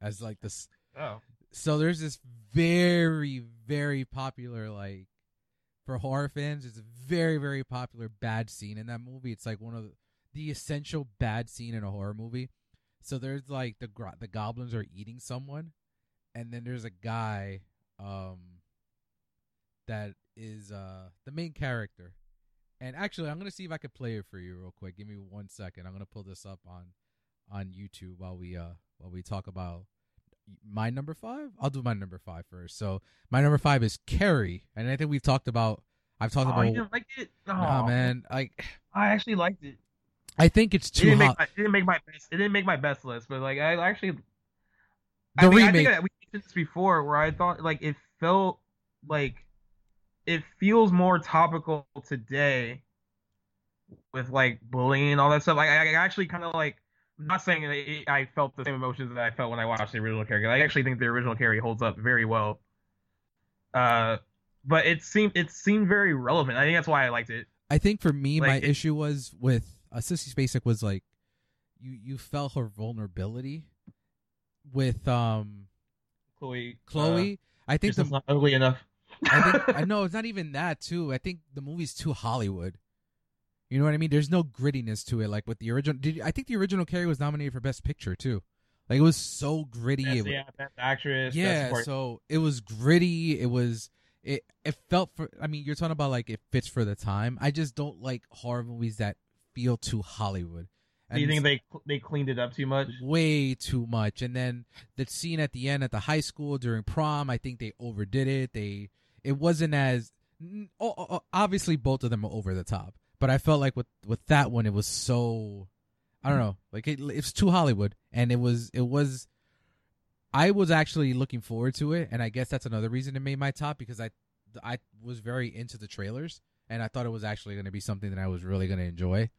As like this, oh. So there's this very very popular like for horror fans it's a very very popular bad scene in that movie. It's like one of the, essential bad scene in a horror movie. So there's like the the goblins are eating someone and then there's a guy um that is uh the main character. And actually i'm gonna see if i can play it for you real quick. Give me one second. I'm gonna pull this up on on youtube while we uh while we talk about my number five i'll do my number five first so my number five is carrie and i think we've talked about i've talked Oh, about you didn't like it? Oh, nah, man like I actually liked it. i think it's It too didn't, hot my, it didn't make my best. It didn't make my best list, but like I actually. the I mean, I remake think that we mentioned this before, where I thought like it felt like it feels more topical today with like bullying and all that stuff. Like I, I actually kind of like. I'm not saying that I felt the same emotions that I felt when I watched the original Carrie. I actually think the original Carrie holds up very well. Uh, but it seemed it seemed very relevant. I think that's why I liked it. I think for me, Like, my it- issue was with uh, Sissy Spacek was like, you you felt her vulnerability with um Chloe. Chloe. I think it's the not ugly enough. I think I know it's not even that too. I think the movie's too Hollywood. You know what I mean? There's no grittiness to it. Like with the original, did I think the original Carrie was nominated for Best Picture too? Like it was so gritty. Best, it, yeah, best actress. yeah supporting- so it was gritty it was it it felt for i mean you're talking about like it fits for the time i just don't like horror movies that feel too hollywood Do you think they they cleaned it up too much? way too much and then the scene at the end at the high school during prom i think they overdid it they it wasn't as n- o- o- obviously both of them are over the top but i felt like with with that one it was so i don't know like it, it's too hollywood. And it was it was i was actually looking forward to it. And i guess that's another reason it made my top because i i was very into the trailers. And i thought it was actually going to be something that i was really going to enjoy.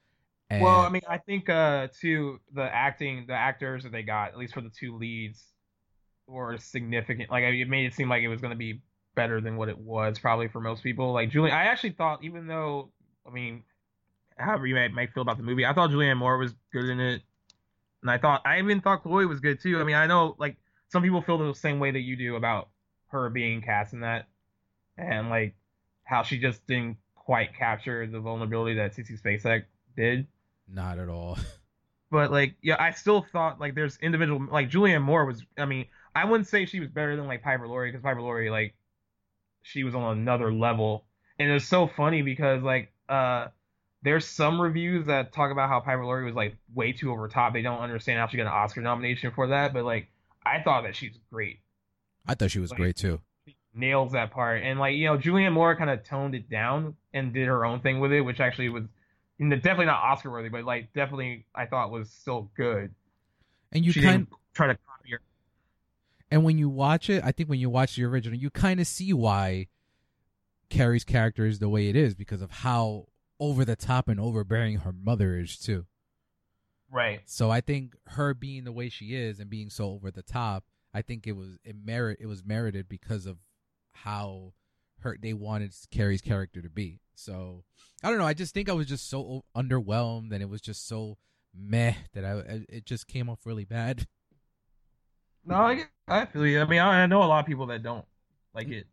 And Well, I mean, I think uh, too the acting, the actors that they got, at least for the two leads, were significant. Like it made it seem like it was going to be better than what it was probably for most people. Like Julian, I actually thought, even though, I mean, however you might, might feel about the movie, I thought Julianne Moore was good in it, and I thought I even thought Chloe was good too. I mean, I know like some people feel the same way that you do about her being cast in that, and like how she just didn't quite capture the vulnerability that Sissy Spacek did. Not at all. But like yeah i still thought like there's individual like julianne moore was i mean i wouldn't say she was better than like piper laurie because piper laurie like she was on another level. And it was so funny because like uh there's some reviews that talk about how piper laurie was like way too over top. They don't understand how she got an oscar nomination for that but like i thought that she's great. I thought she was Like- great too. nails that part. And like you know julianne moore kind of toned it down and did her own thing with it which actually was you know, definitely not oscar worthy but like definitely i thought was still good. And you she kind try to copy her. and when you watch it, I think when you watch the original, you kind of see why Carrie's character is the way it is because of how over the top and overbearing her mother is too. Right. So I think her being the way she is and being so over the top, I think it was it merit it was merited because of how her they wanted Carrie's character to be. So I don't know. I just think I was just so underwhelmed and it was just so meh that I it just came off really bad. No, I, I feel you. I mean, I, I know a lot of people that don't like it.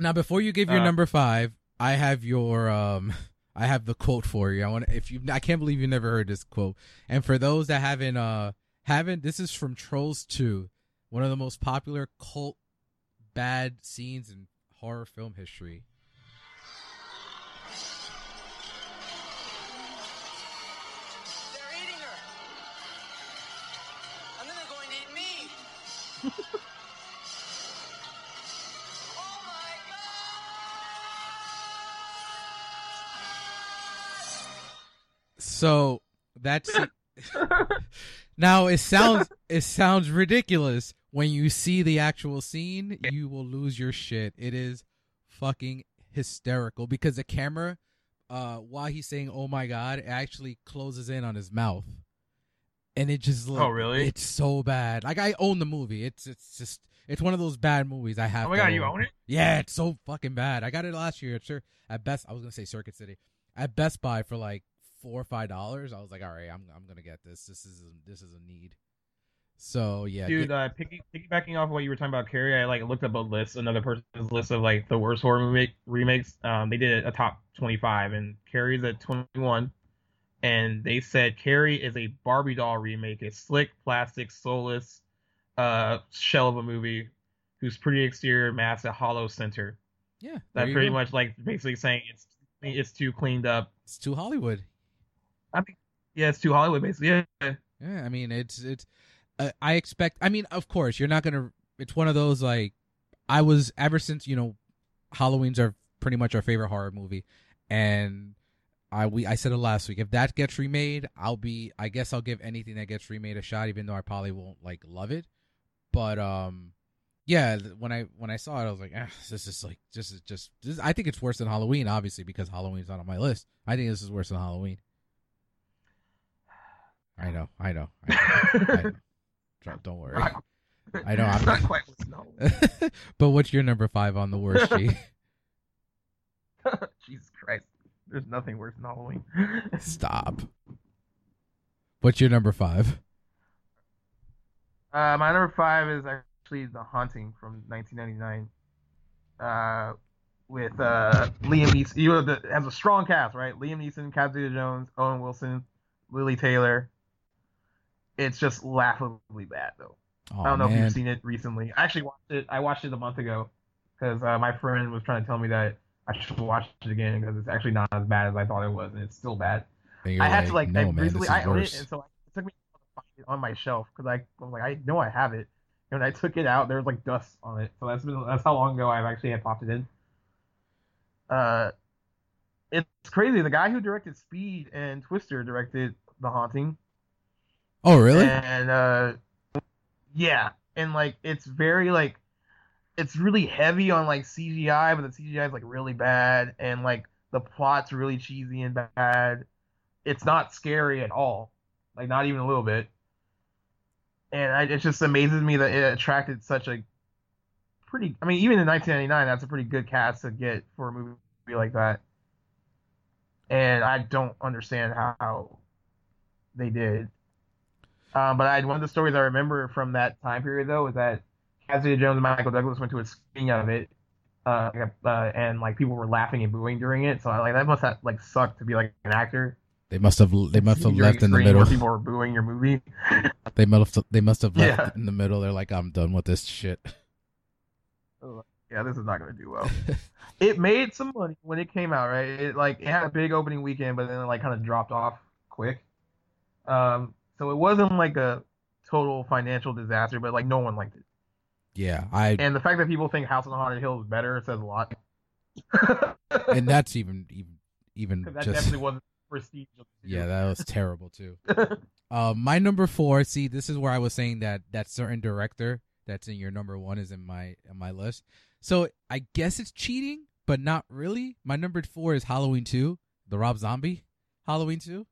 Now, before you give your Uh, number five, I have your um, I have the quote for you. I want if you, I can't believe you never heard this quote. And for those that haven't, uh, haven't, this is from Trolls Two, one of the most popular cult bad scenes in horror film history. They're eating her. And then they're going to eat me. So that's now it sounds it sounds ridiculous when you see the actual scene. You will lose your shit. It is fucking hysterical because the camera, uh, while he's saying "Oh my god," it actually closes in on his mouth, and it just like, Oh, really? It's so bad. Like I own the movie. It's it's just it's one of those bad movies I have. Oh my god, you own it? Yeah, it's so fucking bad. I got it last year at sure at best. I was gonna say Circuit City at Best Buy for like four or five dollars. I was like, all right, I'm I'm gonna get this. This is a, this is a need. So yeah, Dude, get- uh, piggy, piggybacking off what you were talking about, Carrie, I like looked up a list, another person's list of like the worst horror movie remakes. Um, they did a top 25, and Carrie's at 21. And they said Carrie is a Barbie doll remake, a slick, plastic, soulless, uh, shell of a movie, whose pretty exterior masks a hollow center. yeah, there That pretty go. much like basically saying it's it's too cleaned up. it's too Hollywood. Yeah, it's too Hollywood, basically. Yeah. Yeah, I mean it's it's. Uh, I expect. I mean, of course, you're not gonna. It's one of those like, I was ever since you know, Halloween's are pretty much our favorite horror movie, and I we I said it last week. If that gets remade, I'll be. I guess I'll give anything that gets remade a shot, even though I probably won't like love it. But um, yeah, when I when I saw it, I was like, ah, this is like this is just. This, I think it's worse than Halloween, obviously, because Halloween's not on my list. I think this is worse than Halloween. I know, I know, I know. I know. Don't- Don't worry. I know, I'm not quite. No. but what's your number five on the worst, G? Jesus Christ. There's nothing worse than Halloween. Stop. What's your number five? Uh, my number five is actually The Haunting from 1999. Uh, with uh, Liam Neeson. You know, the, has a strong cast, right? Liam Neeson, Catherine Jones, Owen Wilson, Lili Taylor. It's just laughably bad, though. Oh, I don't know if you've seen it recently. I actually watched it. I watched it a month ago because uh, my friend was trying to tell me that I should watch it again because it's actually not as bad as I thought it was, and it's still bad. I had to like no, I man, recently I own worse. it, and so it took me to find it on my shelf because I, I was like I know I have it, and when I took it out, there was like dust on it. So that's been that's how long ago I've actually had popped it in. Uh, it's crazy. The guy who directed Speed and Twister directed The Haunting, oh, really? and uh, yeah, and like it's very like it's really heavy on like CGI, but the CGI is like really bad, and like the plot's really cheesy and bad. It's not scary at all, like not even a little bit. And I, it just amazes me that it attracted such a pretty. I mean, even in 1999, that's a pretty good cast to get for a movie like that. And I don't understand how they did. Um, but I, one of the stories I remember from that time period though was that Cassidy Jones and Michael Douglas went to a screening of it, uh, uh, and like people were laughing and booing during it. So like that must have like sucked to be like an actor. They must have they must have left in the screening where middle. People were booing your movie. They must have they must have left Yeah. in the middle. They're like, I'm done with this shit. yeah, this is not gonna do well. it made some money when it came out, right? It like it had a big opening weekend, but then it like kind of dropped off quick. Um, so it wasn't like a total financial disaster, but like no one liked it. Yeah, I And the fact that people think House on the Haunted Hill is better says a lot. and that's even even even that just definitely wasn't prestige. yeah, that was terrible too. Uh, my number four. See, this is where I was saying that that certain director that's in your number one is in my in my list. So I guess it's cheating, but not really. My number four is Halloween two, the Rob Zombie Halloween two.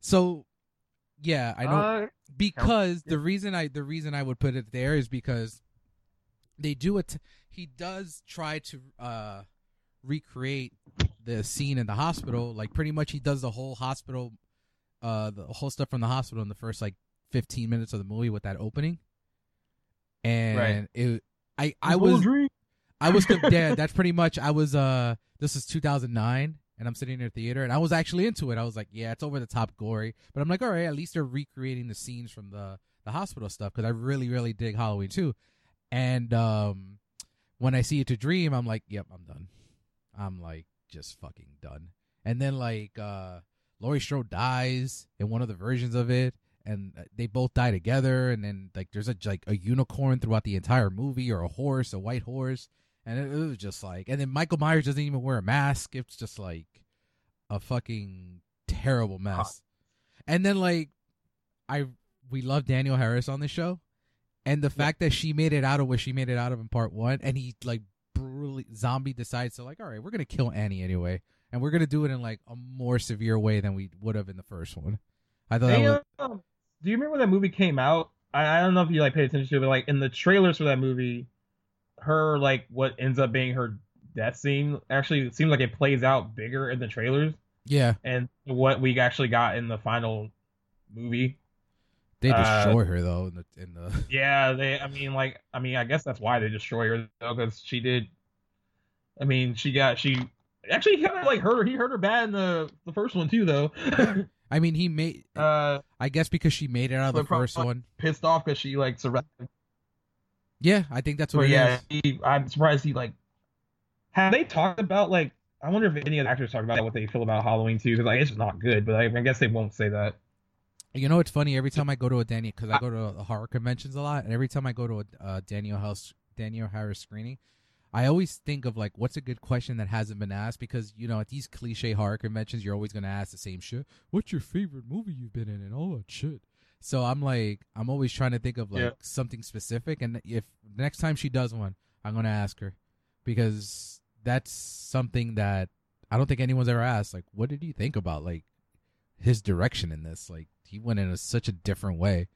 So, yeah, I know Uh, because the reason I the reason I would put it there is because they do it. He does try to uh recreate the scene in the hospital. Like pretty much, he does the whole hospital, uh, the whole stuff from the hospital in the first like fifteen minutes of the movie with that opening. And Right. it, I I was. I was yeah, that's pretty much I was uh this is 2009 and I'm sitting in a theater and I was actually into it. I was like, yeah, it's over the top gory, but I'm like, all right, at least they're recreating the scenes from the the hospital stuff cuz I really really dig Halloween too. And um when I see it to dream, I'm like, yep, I'm done. I'm like just fucking done. And then like uh Laurie Strode dies in one of the versions of it and uh, they both die together and then like there's a like a unicorn throughout the entire movie or a horse, a white horse and it, it was just like and then Michael Myers doesn't even wear a mask. It's just like a fucking terrible mess. And then like I we love Danielle Harris on the show and the fact that she made it out of what she made it out of in part 1 and he like brutally zombie decides to like all right, we're going to kill Annie anyway and we're going to do it in like a more severe way than we would have in the first one. I thought that They, was um, do you remember when that movie came out? I, I don't know if you like paid attention to it, but like in the trailers for that movie, her like what ends up being her death scene actually seems like it plays out bigger in the trailers Yeah, and what we actually got in the final movie. they Uh, destroy her though in the in the. Yeah, they. I mean, like, I mean, I guess that's why they destroy her though, because she did. I mean, she got she actually kind of like hurt her. He hurt her bad in the the first one too, though. I mean, he made. uh, I guess because she made it out of the first one. pissed off because she like survived. Yeah, I think that's what But it yeah, is. he, I'm surprised he like. Have they talked about like? I wonder if any of the actors talk about what they feel about Halloween too, because like it's not good. But I, I guess they won't say that. You know, it's funny. Every time I go to a Daniel, because I go to horror conventions a lot, and every time I go to a uh, Daniel House Danielle Harris screening, I always think of like, what's a good question that hasn't been asked? Because you know, at these cliche horror conventions, you're always going to ask the same shit. What's your favorite movie you've been in, and all that shit. So I'm like, I'm always trying to think of like Yeah. something specific, and if next time she does one, I'm going to ask her because that's something that I don't think anyone's ever asked. Like, what did you think about like his direction in this? Like, he went in a, such a different way.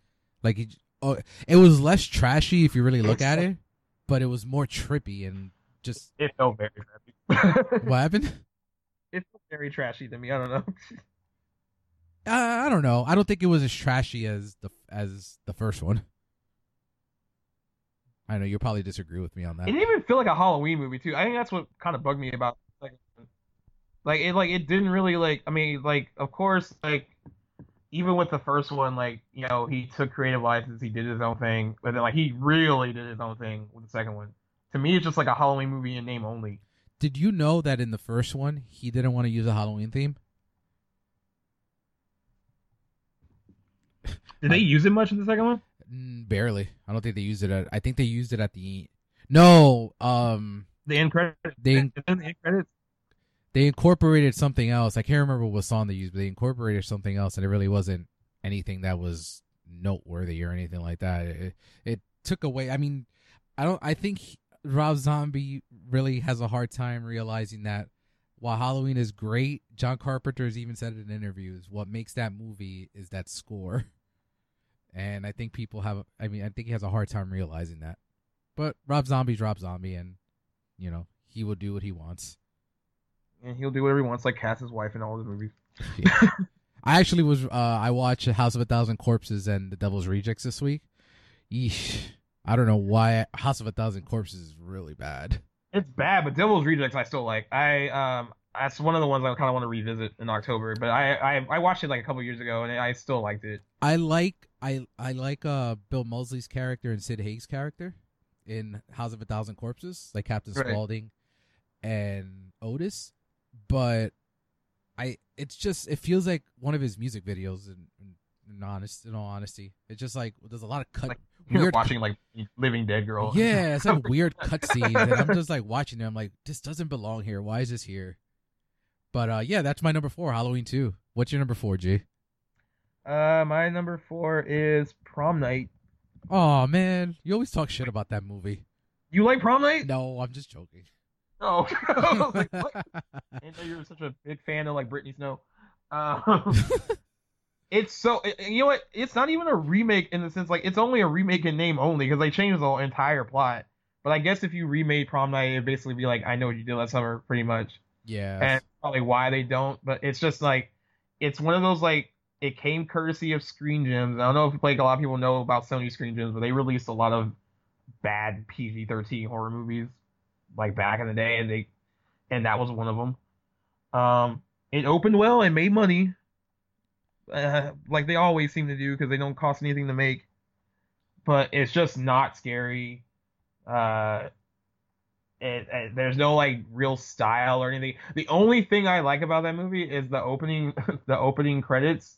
Like, he, oh, it was less trashy if you really look at it, but it was more trippy and just It felt very trashy. what happened? it felt very trashy to me. I don't know. Uh, I don't know. I don't think it was as trashy as the as the first one. I know you'll probably disagree with me on that. It didn't even feel like a Halloween movie too. I think that's what kind of bugged me about the second one. like it like it didn't really like I mean like of course like even with the first one like you know he took creative license he did his own thing but then like he really did his own thing with the second one. To me it's just like a Halloween movie in name only. Did you know that in the first one he didn't want to use a Halloween theme? Did they use it much in the second one? Mm, barely. I don't think they used it at. I think they used it at the. No. Um. The end credits. They- the end credits. they incorporated something else. I can't remember what song they used, but they incorporated something else, and it really wasn't anything that was noteworthy or anything like that. It, it took away. I mean, I don't. I think he- Rob Zombie really has a hard time realizing that while Halloween is great, John Carpenter has even said it in interviews. What makes that movie is that score, and I think people have. I mean, I think he has a hard time realizing that. But Rob Zombie's Rob Zombie, and you know he will do what he wants. And he'll do whatever he wants, like Cass's wife in all the movies. Yeah. I actually was. Uh, I watched House of a Thousand Corpses and The Devil's Rejects this week. Yeesh. I don't know why House of a Thousand Corpses is really bad. It's bad, but Devil's Rejects I still like. I um that's one of the ones I kind of want to revisit in October. But I, I I watched it like a couple years ago and I still liked it. I like I I like uh Bill Moseley's character and Sid Haig's character in House of a Thousand Corpses, like Captain Right. Spaulding and Otis, but I it's just it feels like one of his music videos. In, in, in honest, in all honesty, it's just like there's a lot of cut Like, You're weird watching like Living Dead Girl. Yeah, it's like weird cutscenes, and I'm just like watching it. I'm like, this doesn't belong here. Why is this here? But uh, yeah, that's my number four, Halloween two. What's your number four, G? Uh, my number four is Prom Night. Oh man, you always talk shit about that movie. You like Prom Night? No, I'm just joking. Oh, I like. I didn't know you were such a big fan of like Brittany Snow. Um, it's so you know what? It's not even a remake in the sense like it's only a remake in name only because they changed the entire plot. But I guess if you remade Prom Night, it'd basically be like I know what you did last summer, pretty much. yeah, and probably why they don't. But it's just like it's one of those like it came courtesy of Screen Gems. I don't know if like a lot of people know about Sony Screen Gems, but they released a lot of bad PG-13 horror movies like back in the day, and they and that was one of them. Um, it opened well and made money, uh, like they always seem to do because they don't cost anything to make. But it's just not scary. Uh, it, it- there's no like real style or anything. The only thing I like about that movie is the opening the opening credits.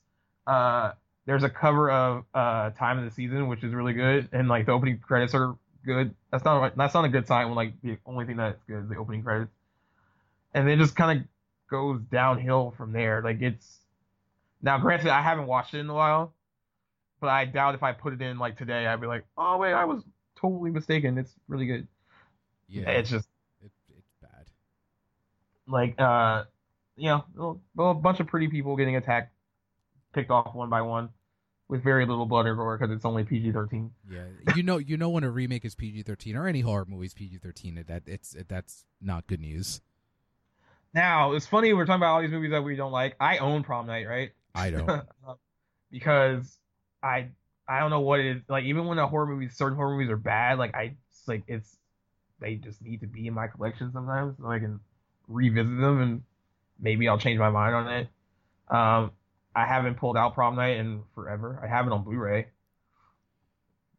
Uh, there's a cover of uh Time of the Season, which is really good, and like the opening credits are good. That's not that's not a good sign when like the only thing that's good is the opening credits, and then it just kind of goes downhill from there. Like it's now granted I haven't watched it in a while, but I doubt if I put it in like today I'd be like, oh wait, I was totally mistaken. It's really good. yeah, It's just it, it's bad. like uh you know well, a bunch of pretty people getting attacked picked off one by one with very little blood or gore because it's only PG-13. Yeah, you know, you know when a remake is PG thirteen or any horror movie is PG thirteen, that it's that's not good news. Now it's funny we're talking about all these movies that we don't like. I own Prom Night, right? I don't. because I I don't know what it is like. Even when a horror movie, certain horror movies are bad, like I it's like it's they just need to be in my collection sometimes so I can revisit them and maybe I'll change my mind on it. Um, I haven't pulled out Prom Night in forever. I have it on Blu-ray.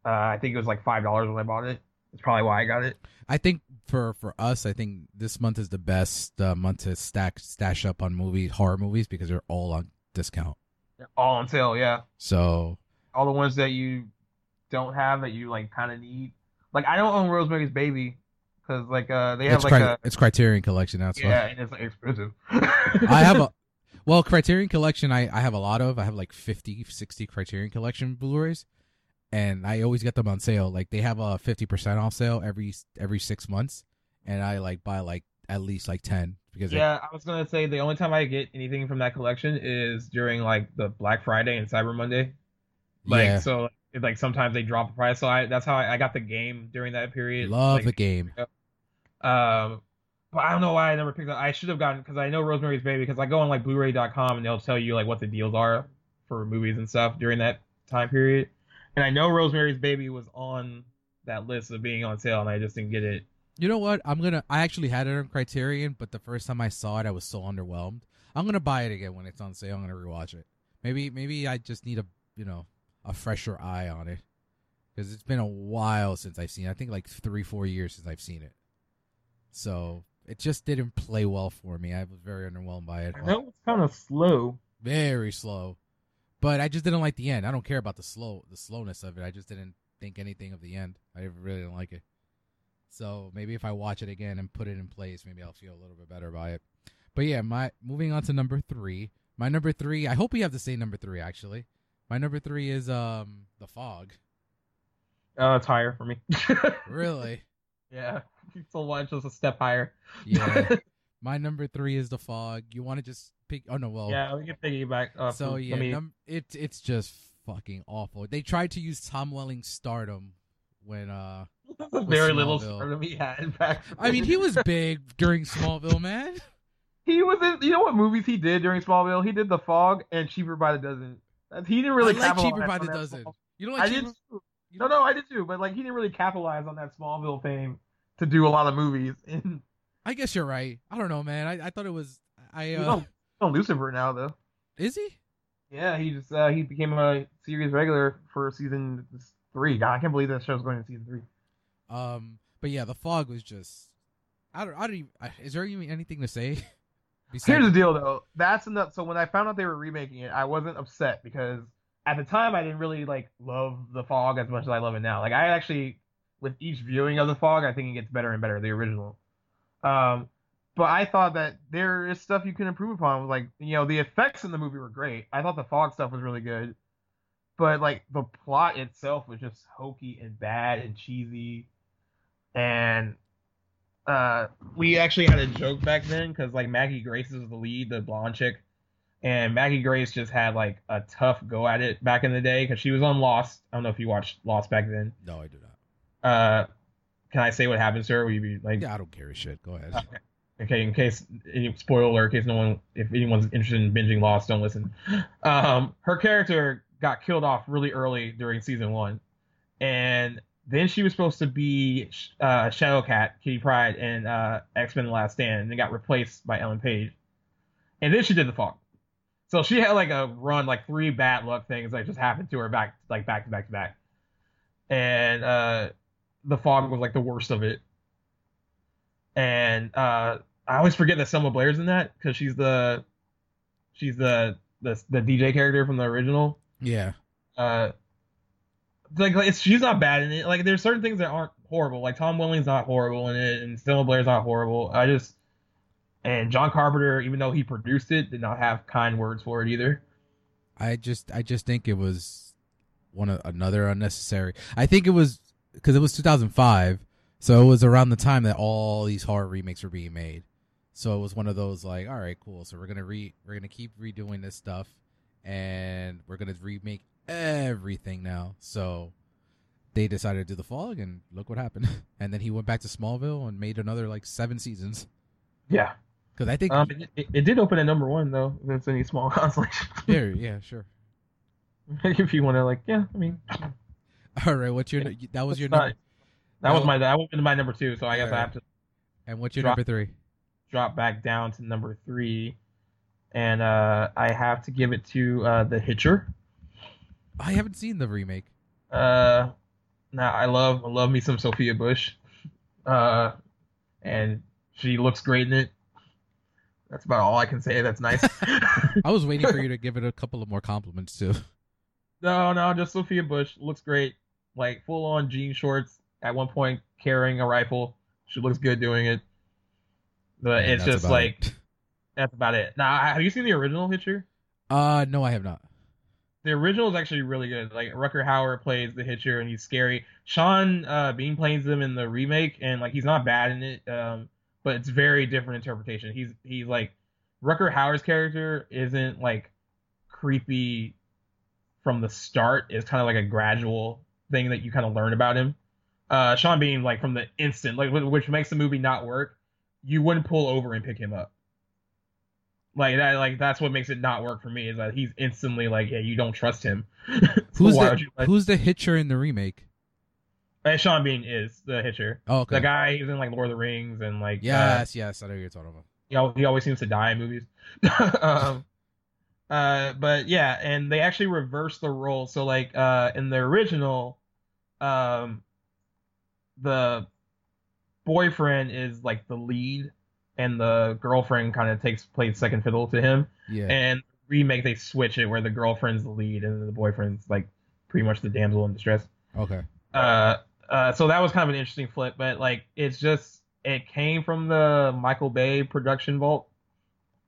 Uh, I think it was like five dollars when I bought it. That's probably why I got it. I think for for us, I think this month is the best uh, month to stack stash up on movie horror movies because they're all on discount. They're All on sale, yeah. So All the ones that you don't have that you like kind of need. Like I don't own Rosemary's Baby because like uh they have it's, like cri- a it's Criterion Collection. That's why. yeah and it's like, expensive. I have a well Criterion Collection. I I have a lot of. I have like 50, 60 Criterion Collection Blu-rays, and I always get them on sale. Like they have a fifty percent off sale every every six months, and I like buy like at least like ten because Yeah, I was gonna say the only time I get anything from that collection is during like the Black Friday and Cyber Monday. Like Yeah. so, it, like sometimes they drop the price. So I that's how I, I got the game during that period. love like, the game. Um, but I don't know why I never picked up. I should have gotten because I know Rosemary's Baby because I go on like Blu-ray.com and they'll tell you like what the deals are for movies and stuff during that time period. And I know Rosemary's Baby was on that list of being on sale, and I just didn't get it. You know what? I'm gonna. I actually had it on Criterion, but the first time I saw it, I was so underwhelmed. I'm gonna buy it again when it's on sale. I'm gonna rewatch it. Maybe maybe I just need a you know a fresher eye on it because it's been a while since I've seen. it. I think like three four years since I've seen it. So it just didn't play well for me. I was very underwhelmed by it. I know it's kind of slow. Very slow, but I just didn't like the end. I don't care about the slow the slowness of it. I just didn't think anything of the end. I really didn't like it. So maybe if I watch it again and put it in place, maybe I'll feel a little bit better by it. But yeah, my moving on to number three. My number three. I hope we have the same number three. Actually, my number three is um the fog. Uh, it's higher for me. Really? yeah, a one, just a step higher. Yeah. my number three is the fog. You want to just pick? Oh no, well. yeah, we can piggyback. Uh, So yeah, me- num- it it's just fucking awful. They tried to use Tom Welling's stardom when uh very little stardom he had back. I mean he was big during Smallville, man. he was in. You know what movies he did during Smallville? He did The Fog and Cheaper by the Dozen. He didn't really I like capitalize Cheaper by on the that Dozen. Small- You don't I like did. Cheaper? too. you No, no, I did too. But like, he didn't really capitalize on that Smallville fame to do a lot of movies. I guess you're right. I don't know, man. I, I thought it was I uh he's on Lucifer now, though. is he? Yeah, he just uh, he became a series regular for season three. God, I can't believe that show's going to season three. Um but yeah, the fog was just I don't I don't even is there even anything to say? Here's the deal, though. That's enough. So when I found out they were remaking it, I wasn't upset because at the time I didn't really like love the fog as much as I love it now. Like I actually, with each viewing of the fog, I think it gets better and better. The original. Um, but I thought that there is stuff you can improve upon. Like you know, the effects in the movie were great. I thought the fog stuff was really good, but like the plot itself was just hokey and bad and cheesy, and uh, we actually had a joke back then because like Maggie Grace is the lead, the blonde chick, and Maggie Grace just had like a tough go at it back in the day because she was on Lost. I don't know if you watched Lost back then. No, I do not. Uh, can I say what happens to her? Will you be like, Yeah, I don't care a shit. Go ahead. okay, in case any spoiler in case no one, if anyone's interested in binging Lost, don't listen. Um, her character got killed off really early during season one, and then she was supposed to be uh, Shadowcat, Kitty Pryde, and uh, X Men: The Last Stand, and then got replaced by Ellen Page, and then she did the Fog. So she had like a run, like three bad luck things that just happened to her back, like back to back to back, and uh, the Fog was like the worst of it and uh, I always forget that Selma Blair's in that because she's the she's the, the the DJ character from the original. Yeah. Uh, like it's she's not bad in it. Like there's certain things that aren't horrible. Like Tom Welling's not horrible in it, and Selma Blair's not horrible. I just and John Carpenter, even though he produced it, did not have kind words for it either. I just I just think it was one of another unnecessary. I think it was because it was 2005, so it was around the time that all these horror remakes were being made. So it was one of those like, all right, cool. So we're gonna re we're gonna keep redoing this stuff, and we're gonna remake everything now. So they decided to do the fog, and look what happened. And then he went back to Smallville and made another like seven seasons. Yeah. Because I think, Um, it, it, did open at number one though. If it's any small consolation. yeah, yeah, sure. if you want to, like, yeah. I mean, All right, what's your that was your number, that was No. my that was my number two. So I guess I Alright. have to and what's your drop- number three? drop back down to number three, and uh, I have to give it to uh, the Hitcher. I haven't seen the remake. Uh, now I love I love me some Sophia Bush, uh, and she looks great in it. That's about all I can say. That's nice. I was waiting for you to give it a couple of more compliments too. no, no, just Sophia Bush looks great. Like full on jean shorts. At one point, carrying a rifle. She looks good doing it. But And it's just like it. that's about it. Now, have you seen the original Hitcher? uh, no, I have not. the original is actually really good. Like Rutger Hauer plays the Hitcher, and he's scary. Sean uh, Bean plays him in the remake, and like he's not bad in it, um, but it's very different interpretation. He's he's like Rutger Hauer's character isn't like creepy from the start. It's kind of like a gradual thing that you kind of learn about him. Uh, Sean Bean, like from the instant, like which makes the movie not work. You wouldn't pull over and pick him up like that like that's what makes it not work for me is that he's instantly like yeah you don't trust him So Who's the let- Who's the Hitcher in the remake? Uh, sean bean is the hitcher Oh, okay. the guy who's in like lord of the rings and like uh, Yes, yes, I know you're talking about. you know, he always seems to die in movies um uh but yeah and they actually reversed the role so like uh in the original um the boyfriend is like the lead and the girlfriend kind of takes plays second fiddle to him Yeah. and remake they switch it where the girlfriend's the lead and the boyfriend's like pretty much the damsel in distress. okay. Uh, uh, so that was kind of an interesting flip, but like it's just it came from the Michael Bay production vault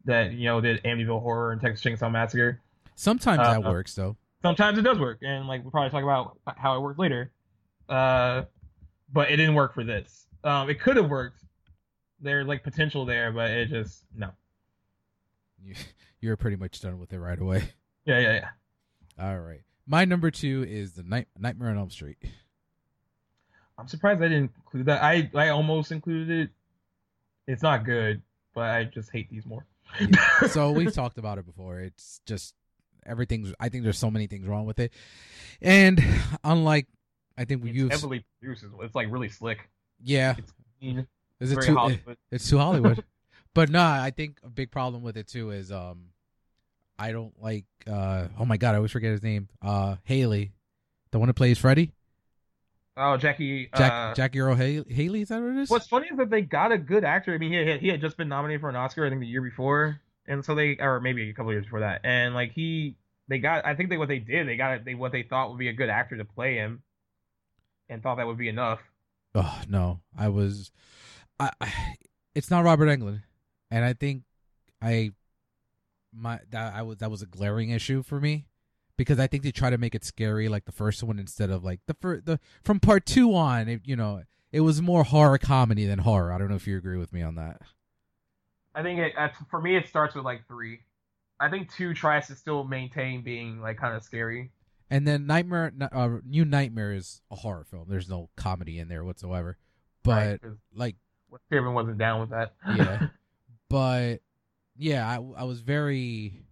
that you know did Amityville Horror and Texas Chainsaw Massacre. Sometimes Uh, that works though. Sometimes it does work, and like we'll probably talk about how it worked later. Uh, but it didn't work for this. Um, it could have worked. There's like potential there, but it just no. You, you're pretty much done with it right away. Yeah, yeah, yeah. All right. My number two is the Night Nightmare on Elm Street. I'm surprised I didn't include that. I I almost included it. It's not good, but I just hate these more. so we've talked about it before. It's just everything's. I think there's so many things wrong with it, and unlike I think we It's use. heavily produced. It's like really slick. yeah, It's clean. is it very too? Hollywood. It's too Hollywood. but no, I think a big problem with it too is um, I don't like. uh Oh my god, I always forget his name. Uh, Haley, the one who plays Freddy. Oh, Jackie. Jack uh, Jackie Earle Haley, Haley. Is that what it is? What's funny is that they got a good actor. I mean, he had, he had just been nominated for an Oscar, I think, the year before, and so they, or maybe a couple years before that, and like he, they got. I think they what they did, they got they what they thought would be a good actor to play him, and thought that would be enough. Oh no, I was. I, I it's not Robert Englund, and I think I my that I was that was a glaring issue for me because I think they try to make it scary like the first one instead of like the fir- the from part two on. It, you know, it was more horror comedy than horror. I don't know if you agree with me on that. I think it, for me it starts with like three. I think two tries to still maintain being like kind of scary. And then Nightmare, uh, New Nightmare is a horror film. There's no comedy in there whatsoever. But right? like Kevin wasn't down with that. Yeah. but yeah, I, I was very,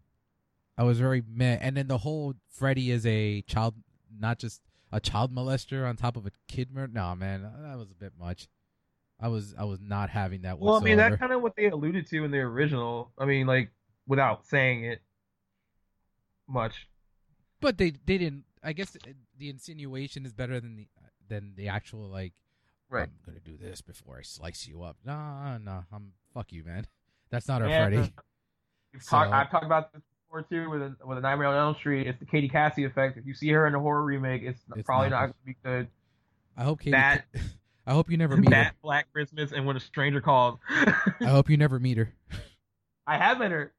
I was very meh. And then the whole Freddy is a child, not just a child molester on top of a kid murder. No, man, that was a bit much. I was, I was not having that. well, I mean, that's kind of what they alluded to in the original. I mean, like without saying it much. But they, they didn't. I guess uh, the insinuation is better than the than the actual like. Right. I'm gonna do this before I slice you up. Nah, nah, I'm fuck you, man. That's not our Yeah. Freddy. So- talked, I've talked about this before too with a, with a Nightmare on Elm Street. It's the Katie Cassidy effect. If you see her in a horror remake, it's, It's probably not not going to be good. I hope Katie. That- I hope you never meet her. That Black Christmas and When a Stranger Calls. I hope you never meet her. I have met her.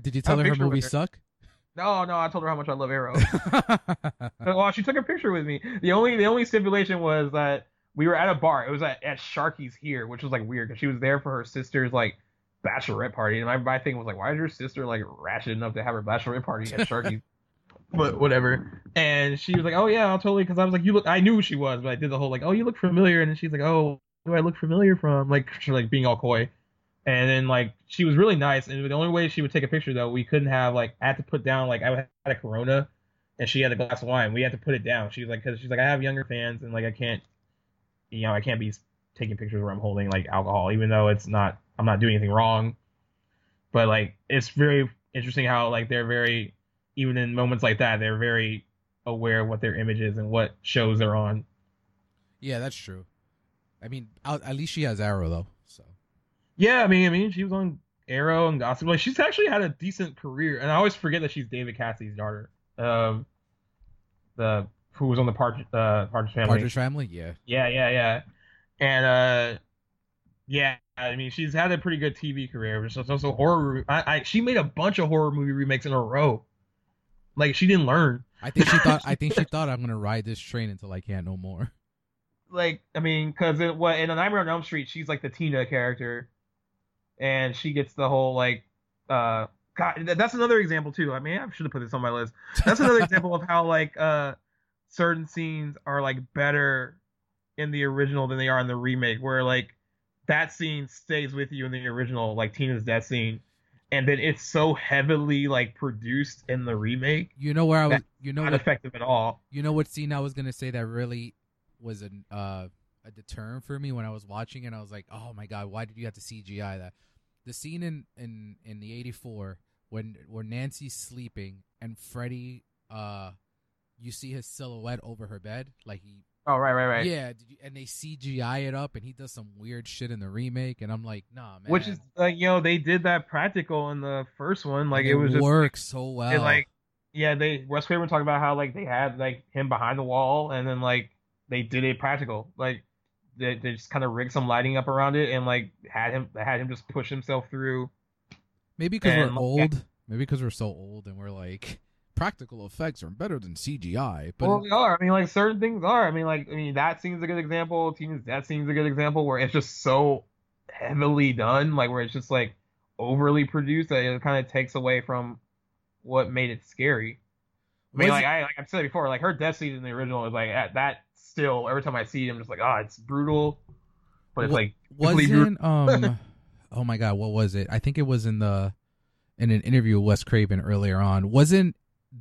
Did you tell her her movies her. suck? No, no, I told her how much I love Arrow. well, she took a picture with me. The only the only stipulation was that we were at a bar. It was at, at Sharky's here, which was like weird because she was there for her sister's like bachelorette party, and my, my thing was like, why is your sister like ratchet enough to have her bachelorette party at Sharky's? but whatever. And she was like, oh yeah, I'll totally, because I was like, you look, I knew who she was, but I did the whole like, oh, you look familiar, and then she's like, oh, who do I look familiar from? Like, she's like being all coy. And then like she was really nice, and the only way she would take a picture though, we couldn't have like I had to put down like I had a Corona, and she had a glass of wine. We had to put it down. She was like, because she's like I have younger fans, and like I can't, you know, I can't be taking pictures where I'm holding like alcohol, even though it's not I'm not doing anything wrong. But like it's very interesting how like they're very even in moments like that they're very aware of what their image is and what shows they're on. Yeah, that's true. I mean, at least she has Arrow though. Yeah, I mean, I mean, she was on Arrow and Gossip. Like, she's actually had a decent career, and I always forget that she's David Cassidy's daughter. Um, the who was on the Partridge, uh, Partridge Family. Partridge Family, yeah. Yeah, yeah, yeah. And uh, yeah, I mean, she's had a pretty good TV career. But she's also horror. I, I, she made a bunch of horror movie remakes in a row. Like, she didn't learn. I think she thought. I think she thought I'm gonna ride this train until I can't no more. like I mean, because it what in a Nightmare on Elm Street, she's like the Tina character, and she gets the whole like, uh, God, that's another example too. I mean, I should have put this on my list. That's another example of how like uh, certain scenes are like better in the original than they are in the remake, where like that scene stays with you in the original, like Tina's death scene, and then it's so heavily like produced in the remake, You know where I was. You know not what. effective at all. You know what scene I was gonna say that really was an uh, a deterrent for me when I was watching it. I was like, oh my god, why did you have to CGI that? The scene in in in the '84 when where Nancy's sleeping and Freddy, uh, you see his silhouette over her bed, like he Oh right, right, right. Yeah, did you, and they CGI it up, and he does some weird shit in the remake, and I'm like, nah, man. Which is like you know they did that practical in the first one. Like And it was just works so well. it, like yeah they Wes Craven talked about how like they had like him behind the wall and then like they did it practical like they, they just kind of rigged some lighting up around it and like had him had him just push himself through. maybe because we're old, maybe because we're so old, and we're like, practical effects are better than CGI. But well, they are. I mean, like certain things are. I mean, like I mean that scene's a good example. Tina's that scene's a good example where it's just so heavily done, like where it's just like overly produced that it kind of takes away from what made it scary. I mean, Was like it- I like I've said before, like her death scene in the original is like at that still every time I see it, I'm just like, oh, it's brutal, but it's like wasn't um, oh my god, what was it? I think it was in the in an interview with Wes Craven earlier on. Wasn't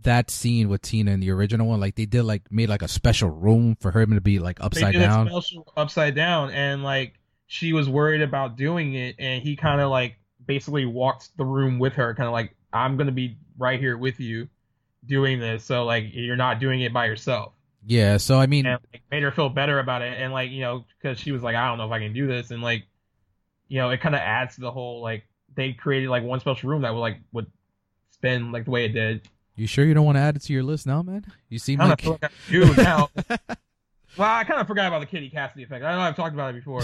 that scene with Tina in the original one like they did like made like a special room for her to be like upside down? special upside down, and like she was worried about doing it, and he kind of like basically walked the room with her, kind of like I'm gonna be right here with you doing this, so like you're not doing it by yourself. Yeah, so I mean, and like, made her feel better about it. And like you know because she was like i don't know if i can do this. And like you know it kind of adds to the whole like they created like one special room that would like would spin like the way it did. You sure you don't want to add it to your list now, man? You seem i like feel like now. Well i kind of forgot about the kitty cassidy effect. I know i've talked about it before.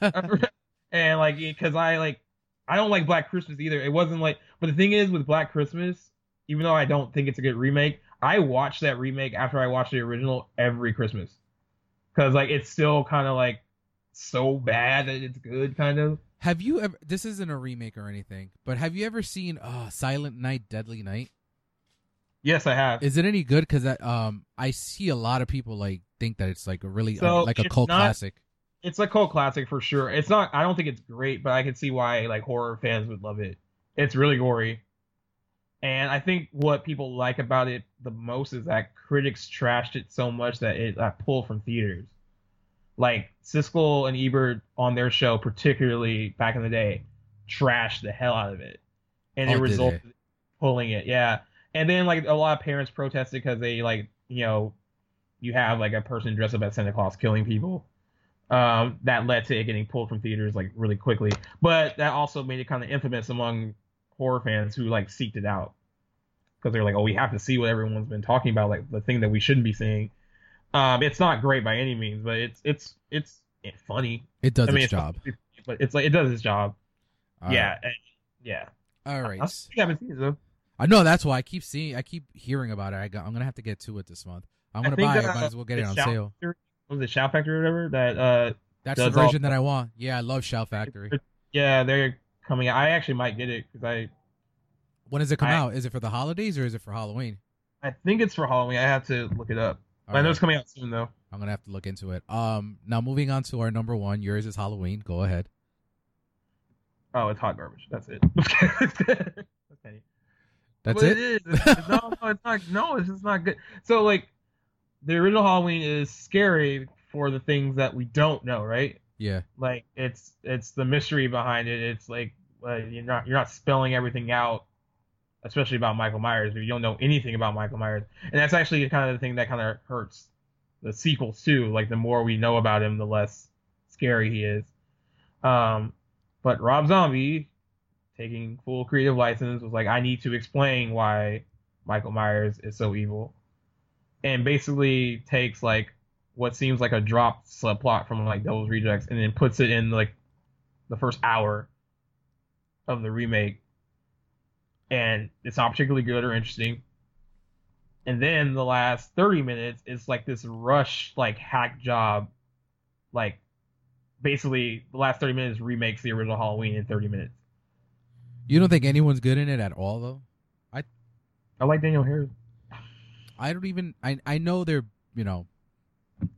And like because i like i don't like black christmas either. It wasn't like but the thing is with black christmas even though i don't think it's a good remake i watch that remake after i watch the original every christmas because like it's still kind of like so bad that it's good kind of Have you ever? This isn't a remake or anything, but have you ever seen uh, Silent Night, Deadly Night? yes i have Is it any good? Because um, I see a lot of people like think that it's like a really So, uh, like a cult not- classic. it's a cult classic for sure it's not i don't think it's great but i can see why like horror fans would love it it's really gory and i think what people like about it the most is that critics trashed it so much that it got pulled from theaters like Siskel and Ebert on their show, particularly back in the day, trashed the hell out of it, and Oh, it resulted in pulling it. Yeah, and then like a lot of parents protested because they like you know you have like a person dressed up as Santa Claus killing people. Um, that led to it getting pulled from theaters like really quickly, but that also made it kind of infamous among horror fans who like seeked it out because they're like, oh, we have to see what everyone's been talking about, like the thing that we shouldn't be seeing. Um, it's not great by any means, but it's it's it's, it's funny. It does I mean, its job. but it's like it does its job. All yeah, right. and- yeah. All right. I haven't seen it though. I know that's why I keep seeing, I keep hearing about it. I got, I'm gonna have to get to it this month. I'm gonna buy it. uh, Might as well get it on Shout sale. Factory- was it Shout Factory or whatever that uh That's the does all- version that I want. Yeah, I love Shout Factory. yeah they're coming out. I actually might get it because I When does it come I- out? Is it for the holidays or is it for Halloween? I think it's for Halloween. I have to look it up. All I know right. it's coming out soon though. I'm gonna have to look into it. Um, now moving on to our number one. Yours is Halloween. Go ahead. Oh, it's hot garbage. That's it. okay. That's it. It is. It's- no, no, it's not. No, it's just not good. So like, the original Halloween is scary for the things that we don't know, right? Yeah. Like it's it's the mystery behind it. It's like uh, you're not you're not spelling everything out, especially about Michael Myers if you don't know anything about Michael Myers. And that's actually kind of the thing that kind of hurts the sequels too. Like the more we know about him, the less scary he is. Um, but Rob Zombie, taking full creative license, was like, I need to explain why Michael Myers is so evil, and basically takes like what seems like a dropped subplot from like Devil's Rejects and then puts it in like the first hour of the remake, and it's not particularly good or interesting. And then the last 30 minutes is like this rush, like hack job, like basically the last 30 minutes remakes the original Halloween in 30 minutes. You don't think anyone's good in it at all, though? I I like Danielle Harris. I don't even. I I know they're you know,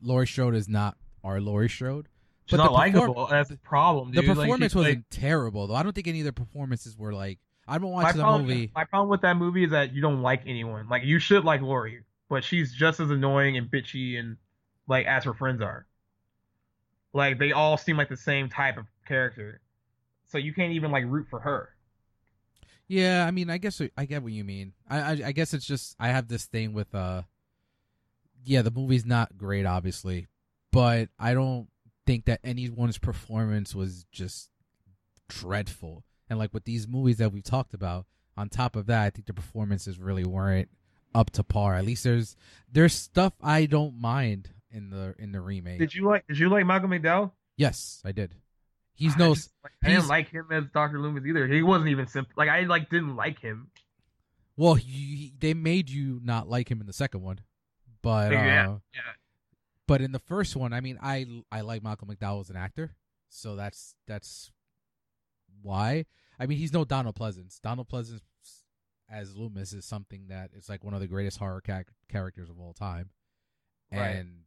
Laurie Strode is not our Laurie Strode. She's But not the likable. perform- That's the problem, The dude. Like, performance she's, wasn't like- terrible though. I don't think any of the performances were like. Been my watching the movie. my problem with that movie is that you don't like anyone. Like you should like Lori, but she's just as annoying and bitchy and like as her friends are. Like they all seem like the same type of character, so you can't even like root for her. Yeah, I mean, I guess I get what you mean. I, I I guess it's just I have this thing with uh, yeah, the movie's not great, obviously, but I don't think that anyone's performance was just dreadful. And like with these movies that we've talked about, on top of that, I think the performances really weren't up to par. At least there's there's stuff I don't mind in the in the remake. Did you like? Did you like Malcolm McDowell? yes, I did. He's I no just, like, I didn't like him as Doctor Loomis either. He wasn't even simp. Like I like didn't like him. Well, he, they made you not like him in the second one, but Yeah, uh, yeah. But in the first one, I mean, I I like Malcolm McDowell as an actor, so that's that's why. I mean, he's no Donald Pleasence. Donald Pleasence as Loomis is something that is like one of the greatest horror ca- characters of all time, Right. and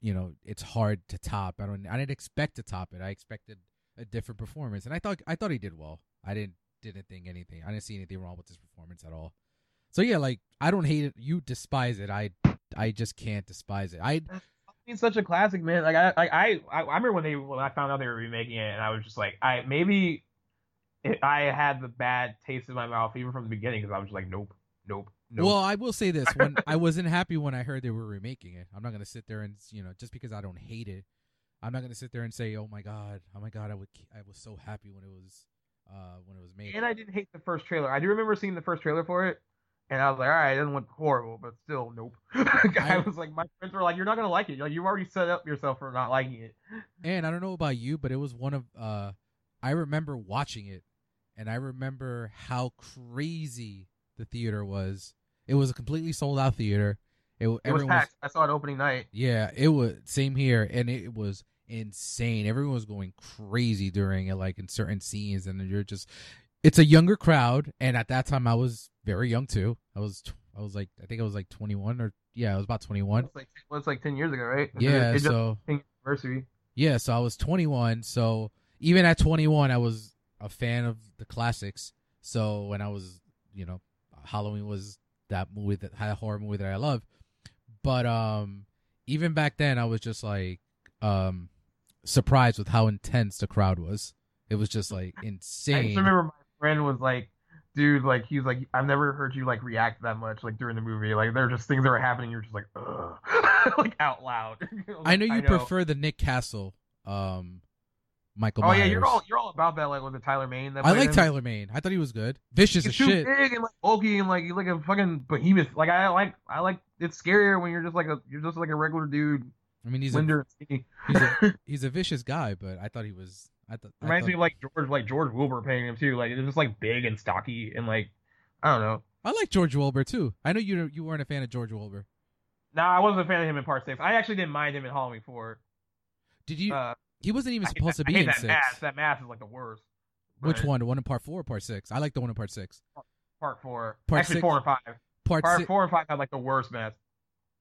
you know it's hard to top. I don't. I didn't expect to top it. I expected a different performance, and I thought I thought he did well. I didn't didn't think anything. I didn't see anything wrong with his performance at all. So yeah, like I don't hate it. You despise it. I I just can't despise it. I It's such a classic, man. Like I, like I, I, remember when they when I found out they were remaking it, and I was just like, I maybe it, I had the bad taste in my mouth even from the beginning because I was just like, nope, nope, nope. Well, I will say this: when I wasn't happy when I heard they were remaking it. I'm not gonna sit there and you know just because I don't hate it, I'm not gonna sit there and say, "Oh my god, oh my god, I would I was so happy when it was uh when it was made." and I didn't hate the first trailer. I do remember seeing the first trailer for it, and I was like, all right, it doesn't look horrible, but still, nope. I, I- was like, my friends were like, you're not gonna like it. Like you've already set up yourself for not liking it. And I don't know about you, but it was one of uh I remember watching it and I remember how crazy the theater was. It was a completely sold out theater. It, It was packed. I saw it opening night. Yeah, it was same here, and it was insane. Everyone was going crazy during it, like in certain scenes, and you're just. It's a younger crowd, and at that time I was very young too. I was, I was like, I think I was like 21 or yeah, I was about 21. It's like well, it's like ten years ago, right? Yeah, it just so anniversary. yeah, so I was 21. So even at 21, I was a fan of the classics. So when I was, you know, Halloween was that movie that had a horror movie that I love. But um, even back then, I was just like um surprised with how intense the crowd was. It was just like I insane. just remember my friend was like, dude, like he was like, I've never heard you like react that much like during the movie. Like there are just things that were happening. You're just like, like out loud. was I like, know you prefer the Nick Castle, um, Michael Oh Myers. yeah, you're all you're all about that. Like with the Tyler Mane. That I like him. Tyler Mane. I thought he was good. Vicious He's as too shit. big and like bulky and like he's like a fucking behemoth. Like I like I like it's scarier when you're just like a you're just like a regular dude, I mean, he's a, slender he's a he's a vicious guy, but I thought he was. I thought. I Reminds thought me of like George like George Wilbur playing him too. Like it's just like big and stocky and like I don't know. I like George Wilbur too. I know you you weren't a fan of George Wilbur. No, I wasn't a fan of him in part six. I actually didn't mind him in Halloween four. Did you? Uh, he wasn't even supposed that- to be in that six. mask. That mask is like the worst. Which one? The one in part four or part six? I like the one in part six. Part four. Part Actually, six- four and five. Part, Part six. four and five had like the worst mask,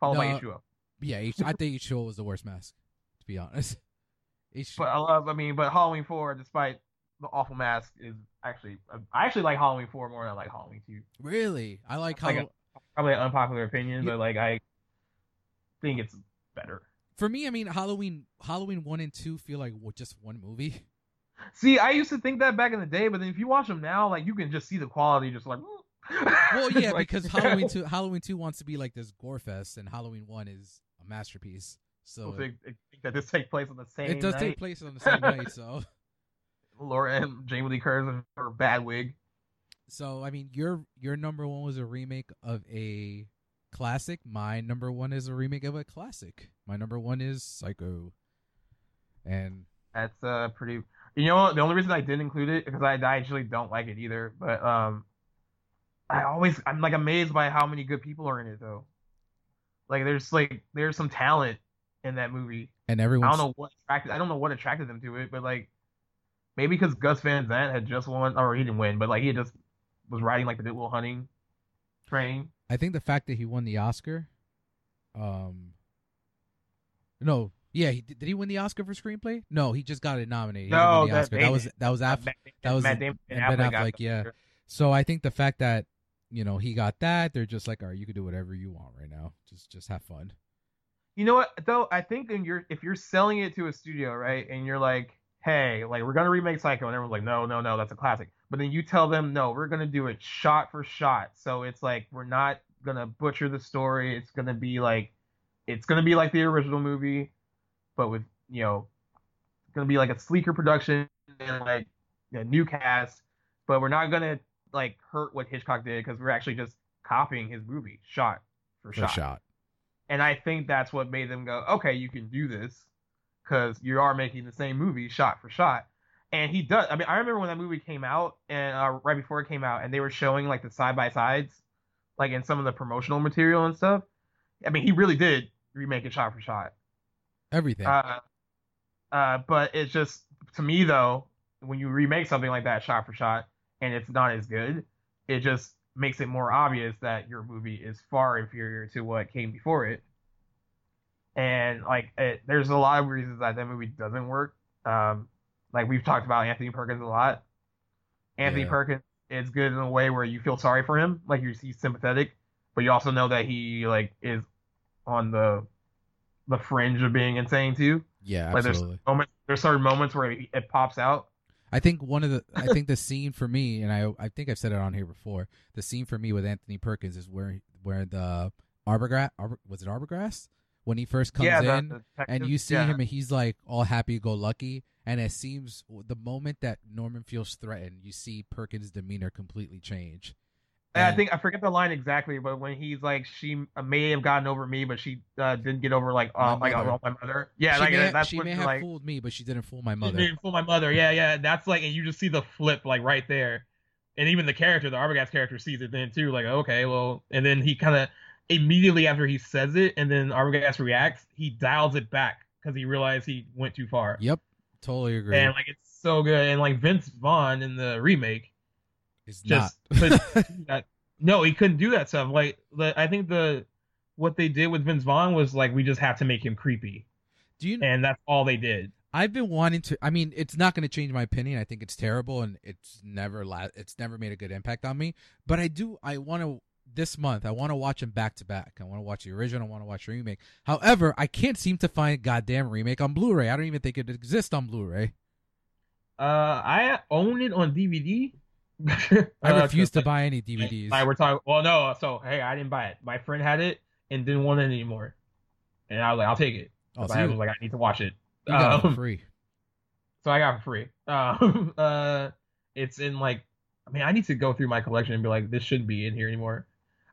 followed by No. H2O. Yeah, H- I think H2O was the worst mask. To be honest. H- But I love. I mean, but Halloween four, despite the awful mask, is actually. Uh, I actually like Halloween four more than I like Halloween two. really, I like. Like a- Probably an unpopular opinion, Yeah. but like I think it's better. for me, I mean, Halloween, Halloween one and two feel like just one movie. See, I used to think that back in the day, but then if you watch them now, like you can just see the quality, just like. Well, yeah, Like- because Halloween two, Halloween two wants to be like this gore fest, and Halloween one is a masterpiece. So think, think that this takes place on the same. it does night. take place on the same night. So, Laura and Jamie Lee Curtis and her bad wig. so I mean, your your number one was a remake of a classic. My number one is a remake of a classic. My number one is Psycho, and That's uh pretty. You know, what? the only reason I didn't include it because I, I actually don't like it either. But um, I always I'm like amazed by how many good people are in it though. Like there's like there's some talent in that movie. and everyone, I don't know what attracted I don't know what attracted them to it, but like maybe because Gus Van Sant had just won or he didn't win, but like he had just was riding like the Good Will Hunting train. I think the fact that he won the Oscar, um, no, yeah, he, did he win the Oscar for screenplay? No, he just got it nominated. No, that Oscar. That was that was after. That was Matt Damon and and Ben Affleck got Affleck, the yeah. So I think the fact that you know he got that, they're just like, all right, you can do whatever you want right now. Just just have fun. You know what though? I think in your if you're selling it to a studio, right, and you're like, hey, like we're gonna remake Psycho, and everyone's like, no, no, no, that's a classic. But then you tell them, no, we're gonna do it shot for shot. So it's like we're not gonna butcher the story. It's gonna be like, it's gonna be like the original movie, but with you know, it's gonna be like a sleeker production and like a new cast. But we're not gonna like hurt what Hitchcock did because we're actually just copying his movie shot for, For shot. shot. And I think that's what made them go, okay, you can do this because you are making the same movie shot for shot. And he does. I mean, I remember when that movie came out and uh, right before it came out, and they were showing like the side by sides, like in some of the promotional material and stuff. I mean, he really did remake it shot for shot. Everything. Uh, uh, but it's just to me though, when you remake something like that shot for shot and it's not as good, it just makes it more obvious that your movie is far inferior to what came before it. And like, it, there's a lot of reasons that that movie doesn't work. Um, like we've talked about Anthony Perkins a lot. Anthony Yeah. Perkins is good in a way where you feel sorry for him, like you're he's sympathetic, but you also know that he like is on the the fringe of being insane too. yeah, Like there's absolutely. moments, there's certain moments where it, it pops out. I think one of the I think the scene for me, and I I think I've said it on here before. The scene for me with Anthony Perkins is where where the Arborgrass Arbor, was it Arborgrass when he first comes yeah, the- in the and you see yeah. him and he's like all happy go lucky and it seems the moment that Norman feels threatened, you see Perkins' demeanor completely change. And I think I forget the line exactly, but when he's like, she may have gotten over me, but she uh, didn't get over like, My uh, like mother. uh, my mother. Yeah, she like may, that's she what may have like. fooled me, but she didn't fool my She mother. didn't fool my mother. Yeah, yeah. That's like, and you just see the flip like right there, and even the character, the Arbogast character, sees it then too. Like, okay, well, and then he kind of immediately after he says it, and then Arbogast reacts, he dials it back because he realized he went too far. Yep, totally agree. And like, it's so good. And like Vince Vaughn in the remake, it's just not. that. No, he couldn't do that stuff. Like the, I think the what they did with Vince Vaughn was like we just have to make him creepy, Do you and that's all they did. I've been wanting to. I mean, it's not going to change my opinion. I think it's terrible, and it's never la- It's never made a good impact on me. But I do. I want to this month. I want to watch them back to back. I want to watch the original. I want to watch the remake. However, I can't seem to find goddamn remake on Blu-ray. I don't even think it exists on Blu-ray. Uh, I own it on DVD. I Uh, refuse to buy any DVDs. Like, we're talking. Well, no. So hey, I didn't buy it. My friend had it and didn't want it anymore, and I was like, I'll take it. oh, so I you, was like, I need to watch it. you got it for Um, free. so I got it for free. Um, uh, it's in like, I mean, I need to go through my collection and be like, this shouldn't be in here anymore.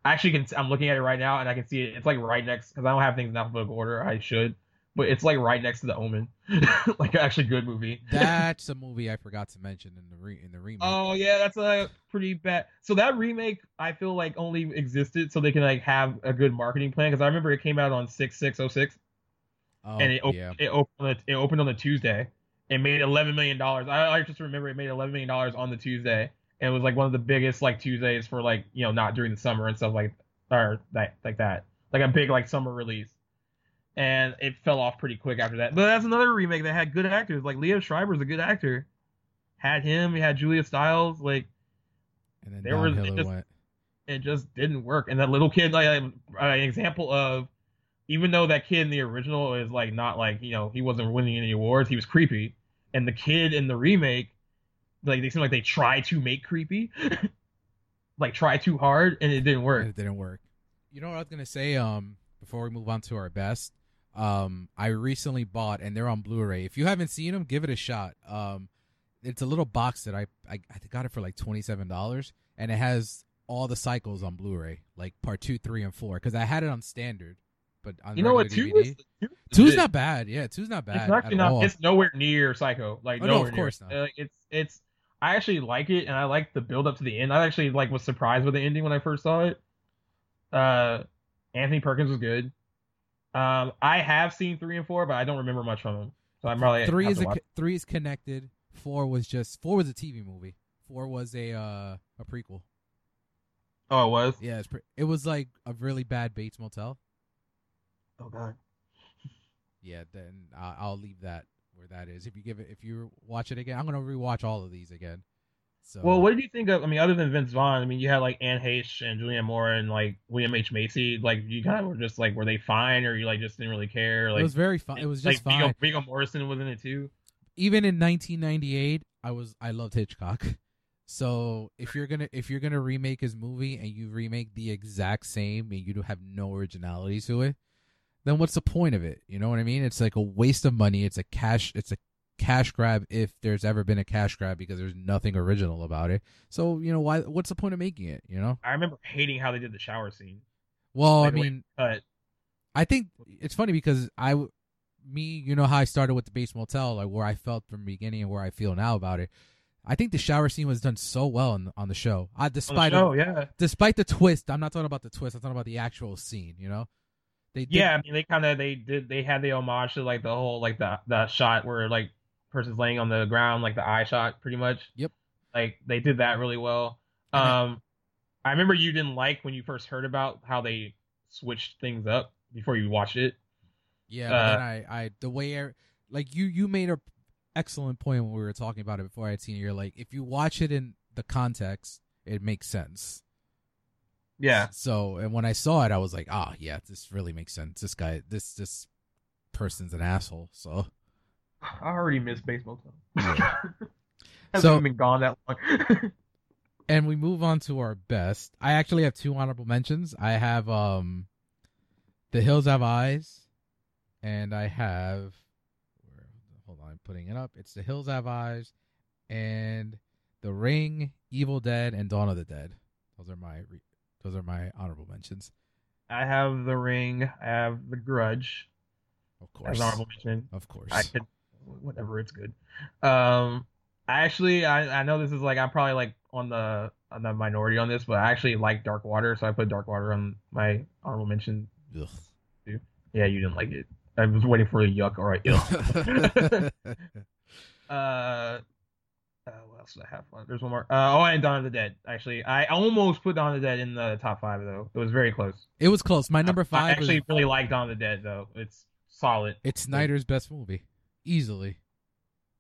I actually can. I'm looking at it right now, and I can see it. It's like right next because I don't have things in alphabetical order. I should, but it's like right next to the Omen, like actually good movie. That's a movie I forgot to mention in the re- in the remake. Oh yeah, that's a pretty bad. So that remake, I feel like only existed so they can like have a good marketing plan. Because I remember it came out on six six oh six, oh, and it op- yeah. it opened on a, it opened on a Tuesday, It made eleven million dollars. I, I just remember it made eleven million dollars on the Tuesday, and it was like one of the biggest like Tuesdays for like you know not during the summer and stuff like or that like that, like a big like summer release. And it fell off pretty quick after that. But that's another remake that had good actors. Like Liev Schreiber's a good actor. Had him. He had Julia Stiles. Like And then There was- it just- went. it just didn't work. And that little kid, like an example of, even though that kid in the original is like not like you know he wasn't winning any awards, he was creepy. And the kid in the remake, like they seem like they try to make creepy, like try too hard, and it didn't work. it didn't work. You know what I was gonna say? Um, before we move on to our best, um, I recently bought and they're on Blu-ray. If you haven't seen them, give it a shot. Um, it's a little box that I I, I got it for like twenty seven dollars, and it has all the cycles on Blu-ray, like part two, three, and four. Because I had it on standard, but on You know what? Two is, DVD, is two's not bad. Yeah, two's not bad. It's actually not. all. It's nowhere near Psycho. Like Oh, no, of near. course not. Uh, it's it's. I actually like it, and I like the build up to the end. I actually like was surprised with the ending when I first saw it. Uh, Anthony Perkins was good. Um, I have seen three and four, but I don't remember much from them. So I'm probably three is a, three is connected. Four was just four was a TV movie. Four was a uh, a prequel. Oh, it was. Yeah, it's pre- it was like a really bad Bates Motel. Oh God. Yeah, then I I'll leave that where that is. If you give it, if you watch it again, I'm gonna rewatch all of these again. So Well, what did you think of? I mean, other than Vince Vaughn, I mean, you had like Anne Heche and Julianne Moore and like William H Macy. Like, you kind of were just like, were they fine, or you like just didn't really care? Like, it was very fun. It was just like fine. Viggo, Viggo Mortensen was in it too. Even in 1998, I was I loved Hitchcock. So if you're gonna if you're gonna remake his movie and you remake the exact same and you have no originality to it, then what's the point of it? You know what I mean? It's like a waste of money. It's a cash. It's a cash grab if there's ever been a cash grab because there's nothing original about it. So you know why? What's the point of making it? You know? I remember hating how they did the shower scene. Well, Like I mean, But I think it's funny because I, me, you know how I started with the Bates Motel, like where I felt from the beginning and where I feel now about it. I think the shower scene was done so well on, on the show. I despite oh yeah, despite the twist, I'm not talking about the twist. I'm talking about the actual scene. You know, they did, yeah. I mean, they kind of they did they had the homage to like the whole like the the shot where like person's laying on the ground, like the eye shot, pretty much. Yep. Like they did that really well. And then- Um, I remember you didn't like when you first heard about how they switched things up before you watched it. yeah. Uh, then I, I the way I, like you you made a excellent point when we were talking about it before I had seen it. You're like, if you watch it in the context, it makes sense. Yeah. So, and when I saw it, I was like, ah, yeah, this really makes sense. This guy, this this person's an asshole. So, I already miss baseball. Yeah. So- been gone that long. and we move on to our best. I actually have two honorable mentions. I have um, The Hills Have Eyes, and I have. Where, hold on, I'm putting it up. It's The Hills Have Eyes, and The Ring, Evil Dead, and Dawn of the Dead. Those are my re- those are my honorable mentions. I have the ring. I have the grudge Of course, as honorable mention. of course. I could, whatever, it's good. Um, I actually, I, I know this is like I'm probably like on the on the minority on this, but I actually like Dark Water, so I put Dark Water on my honorable mention. Ugh. Yeah, you didn't like it. I was waiting for a yuck or a ill. uh, uh, what else did I have? There's one more. Uh, oh, and Dawn of the Dead. Actually, I almost put Dawn of the Dead in the top five though. It was very close. it was close. My number five. I five. actually was, really like Dawn of the Dead though. It's solid. it's Snyder's best movie, easily.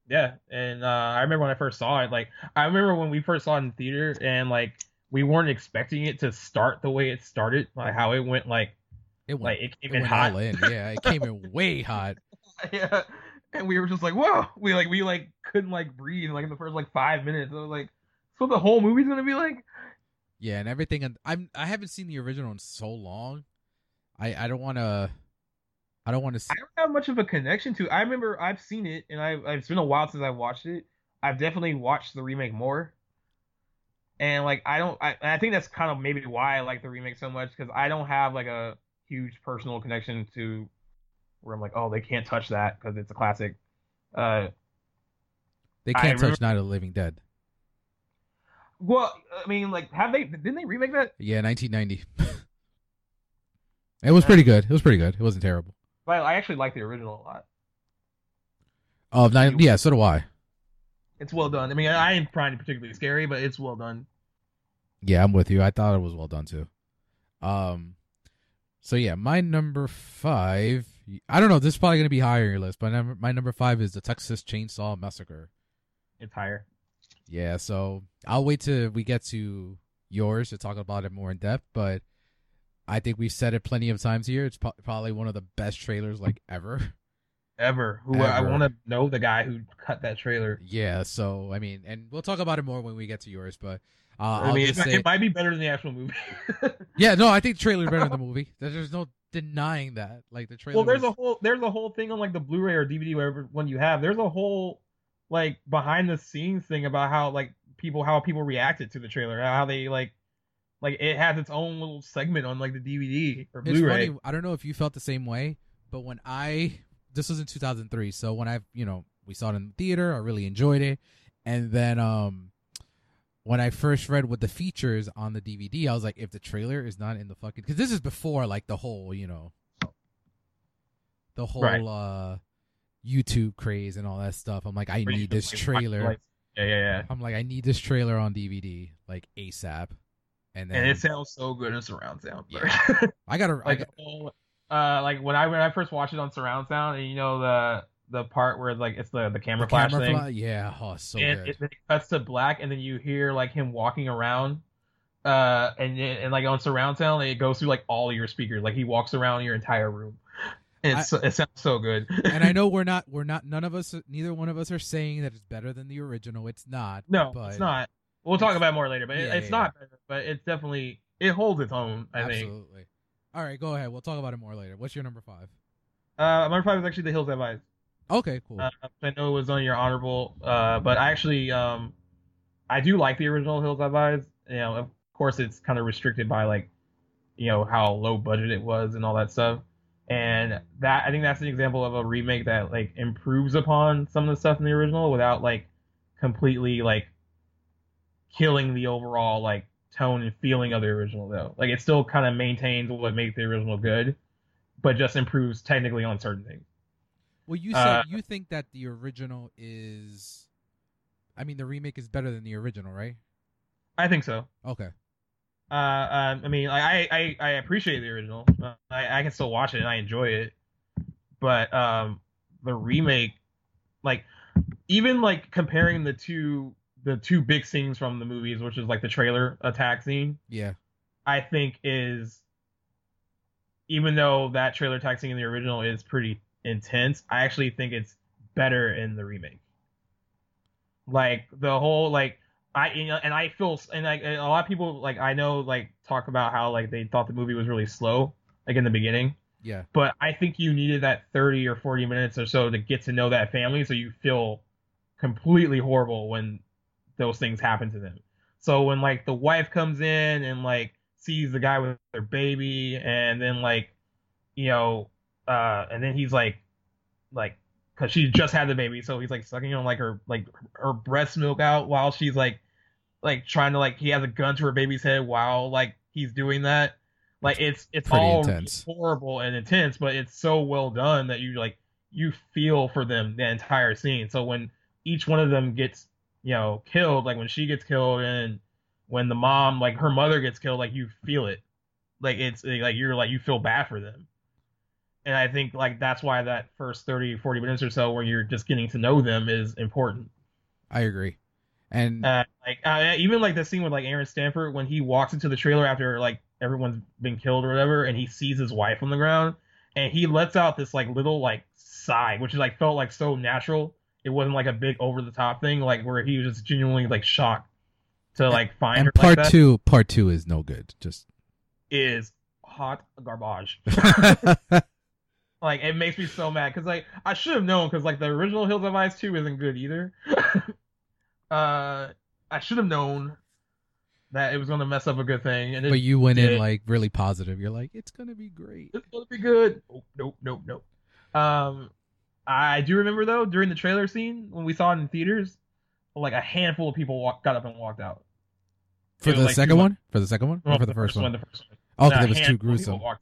Yeah, and uh, I remember when I first saw it. Like, I remember when we first saw it in theater, and like we weren't expecting it to start the way it started, like how it went. Like, It went, like it it came in hot. in. Yeah, it came in way hot. yeah, and we were just like, whoa. We like we like couldn't like breathe like in the first like five minutes. I was like, so the whole movie's gonna be like. Yeah, and everything. And I'm I haven't seen the original in so long. I I don't want to. I don't want to. I don't have much of a connection to. I remember I've seen it, and I it's been a while since I watched it. I've definitely watched the remake more, and like I don't. I, I think that's kind of maybe why I like the remake so much because I don't have like a huge personal connection to where I'm like, oh, they can't touch that because it's a classic. Uh, They can't touch remember- Night of the Living Dead. well, I mean, like, have they? Didn't they remake that? Yeah, 1990. it was pretty good. It was pretty good. It wasn't terrible. But I actually like the original a lot. Oh, nine, yeah, so do I. It's well done. I mean, I ain't find it particularly scary, but it's well done. Yeah, I'm with you. I thought it was well done too. Um, so yeah, my number five. I don't know. This is probably gonna be higher on your list, but my number five is the Texas Chainsaw Massacre. It's higher. Yeah, so I'll wait till we get to yours to talk about it more in depth. But I think we've said it plenty of times here. It's pro- probably one of the best trailers like ever. Ever. Who I want to know the guy who cut that trailer. Yeah, so I mean, and we'll talk about it more when we get to yours. But uh, I mean, it, say, it might be better than the actual movie. yeah, no, I think the trailer better than the movie. There's there's no denying that. Like the trailer. well, there's was- a whole there's a whole thing on like the Blu-ray or DVD, whatever one you have. There's a whole like behind the scenes thing about how like people how people reacted to the trailer, how they like like it has its own little segment on like the DVD or It's Blu-ray. funny. I don't know if you felt the same way, but when I this was in 2003, so when I you know we saw it in the theater, I really enjoyed it, and then um when I first read what the features on the DVD, I was like, if the trailer is not in the fucking because this is before like the whole you know the whole Right. uh YouTube craze and all that stuff. I'm like, I need this trailer. yeah, yeah, yeah. I'm like, I need this trailer on DVD like ASAP. And then And it sounds so good in surround sound. Yeah. I gotta I like got, the whole, uh like when I when I first watched it on surround sound and you know the the part where like it's the the camera the flash camera thing fly- yeah, oh, so and good. it, it cuts to black and then you hear like him walking around uh and and like on surround sound it goes through like all your speakers like he walks around your entire room it's, it sounds so good and I know we're not we're not none of us neither one of us are saying that it's better than the original. It's not. no but it's not we'll talk about it more later but it, it's yeah, not better, but it's definitely it holds its own i think Absolutely. All right, go ahead. We'll talk about it more later. What's your number five? uh number five is actually the hills have eyes Okay, cool. Uh, I know it was on your honorable, uh, but I actually, um, I do like the original Hills Have Eyes. You know, of course, it's kind of restricted by like, you know, how low budget it was and all that stuff. And that I think that's an example of a remake that like improves upon some of the stuff in the original without like completely like killing the overall like tone and feeling of the original though. Like it still kind of maintains what makes the original good, but just improves technically on certain things. well, you said uh, you think that the original is, I mean, the remake is better than the original, right? I think so. Okay. Uh, um, I mean, I, I, I appreciate the original. Uh, I, I can still watch it and I enjoy it. But um, the remake, like, even like comparing the two, the two big scenes from the movies, which is like the trailer attack scene, Yeah. I think is, even though that trailer attack scene in the original is pretty intense, I actually think it's better in the remake. Like the whole like I you know, and I feel and like a lot of people like I know like talk about how like they thought the movie was really slow like in the beginning, Yeah. but I think you needed that 30 or 40 minutes or so to get to know that family so you feel completely horrible when those things happen to them. So when like the wife comes in and like sees the guy with their baby and then like you know uh and then he's like like cuz she just had the baby so he's like sucking on like her like her breast milk out while she's like like trying to like he has a gun to her baby's head while like he's doing that like it's it's Pretty all intense. horrible and intense but it's so well done that you like you feel for them the entire scene so when each one of them gets you know killed like when she gets killed and when the mom like her mother gets killed like you feel it like it's like you're like you feel bad for them and i think like that's why that first 30 40 minutes or so where you're just getting to know them is important I agree. And uh, like uh, even like the scene with like Aaron Stanford when he walks into the trailer after like everyone's been killed or whatever, and he sees his wife on the ground, and he lets out this like little like sigh, which like felt like so natural. It wasn't like a big over the top thing, like where he was just genuinely like shocked to like find and her part like that. two, part two is no good. Just is hot garbage. like it makes me so mad because like I should have known because like the original Hills Have Eyes two isn't good either. uh, I should have known that it was gonna mess up a good thing, and it, but you went in like really positive. You're like, it's gonna be great. it's gonna be good. Nope, nope, nope, nope. Um, I do remember though during the trailer scene when we saw it in theaters, like a handful of people walk, got up and walked out. For the like second one? For the second one? Or Well, for the first one? The first one. Oh, 'cause A it was too handful of people gruesome.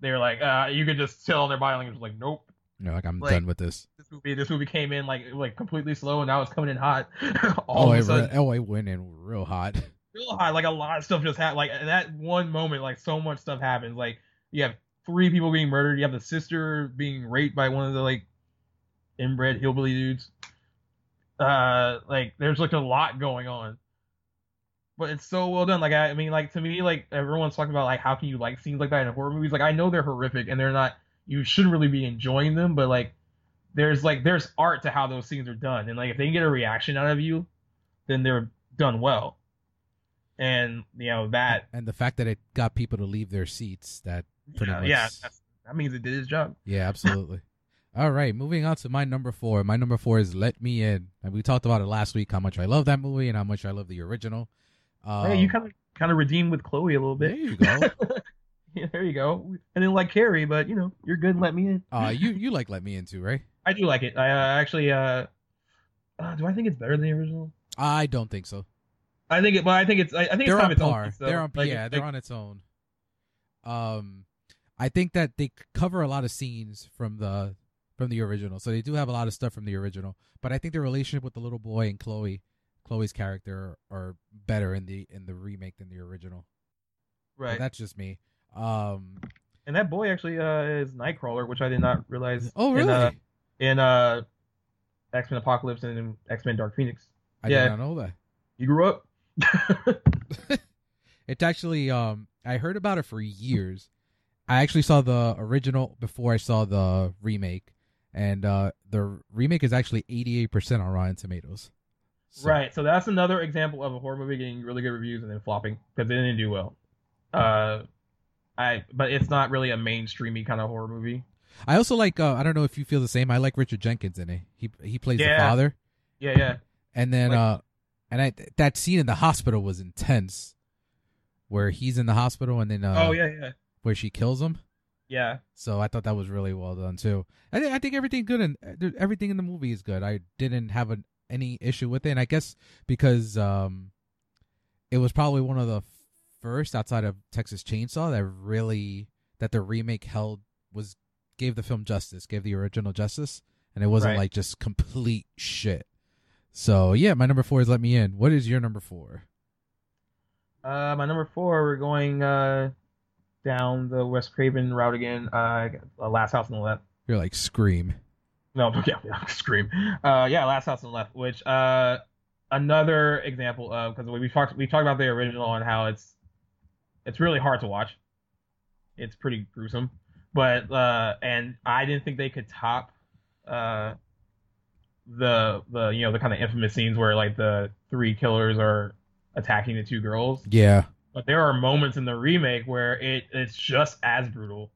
They were like, uh, you could just tell on their body language, like, nope. Know, like I'm Like- done with this. This movie, this movie came in like like completely slow, and now it's coming in hot. oh, All of it, a re- oh, it went in real hot. real hot. Like a lot of stuff just happened. Like in that one moment, like so much stuff happens. Like you have three people being murdered. You have the sister being raped by one of the like inbred hillbilly dudes. Uh, like there's like a lot going on. But it's so well done. Like I, I mean, like to me, like everyone's talking about like how can you like scenes like that in horror movies? Like I know they're horrific and they're not. You shouldn't really be enjoying them, but like there's like there's art to how those scenes are done, and like if they can get a reaction out of you, then they're done well. And you know that and the fact that it got people to leave their seats, that pretty yeah, much. yeah that means it did its job. Yeah, absolutely. All right, moving on to my number four. My number four is Let Me In, and we talked about it last week how much I love that movie and how much I love the original. Um, hey, you kind of kind of redeemed with Chloe a little bit. there you go. yeah, there you go. I didn't like Carrie, but you know you're good. Let me in. uh, you you like Let Me In too, right? I do like it. I uh, actually uh, uh, do I think it's better than the original? I don't think so. I think it, but I think it's. I, I think They're it's on its own par. they're on Like, yeah, like, they're on its own. Um, I think that they cover a lot of scenes from the from the original, so they do have a lot of stuff from the original. But I think the relationship with the little boy and Chloe, Chloe's character, are better in the in the remake than the original. But right. that's just me. Um. and that boy actually uh, is Nightcrawler, which I did not realize. Oh in, really? uh, in uh, X Men Apocalypse and X Men Dark Phoenix. I yeah. did not know that. You grew up. It's actually um I heard about it for years. I actually saw the original before I saw the remake, and uh the remake is actually eighty eight percent on Rotten Tomatoes. So- Right. So that's another example of a horror movie getting really good reviews and then flopping because it didn't do well. Uh, I but it's not really a mainstreamy kind of horror movie. I also like. Uh, I don't know if you feel the same. I like Richard Jenkins in it. He he plays the father, Yeah, yeah. and then Like- uh, and I that scene in the hospital was intense, where he's in the hospital and then uh, oh yeah, yeah, where she kills him. yeah. So I thought that was really well done too. I think I think everything good and everything in the movie is good. I didn't have an, any issue with it, and I guess because um, it was probably one of the first outside of Texas Chainsaw that really that the remake held was gave the film justice, gave the original justice, and it wasn't Right. like just complete shit. So yeah, my number four is Let Me In. What is your number four? Uh, my number four, we're going uh down the Wes Craven route again. Uh, uh, Last House on the Left. You're like Scream. No, yeah, yeah, Scream. Uh, yeah, Last House on the Left, which uh, another example of because we talked we talked about the original and how it's it's really hard to watch. It's pretty gruesome, but uh, and I didn't think they could top uh the the you know the kind of infamous scenes where like the three killers are attacking the two girls. Yeah. But there are moments in the remake where it it's just as brutal.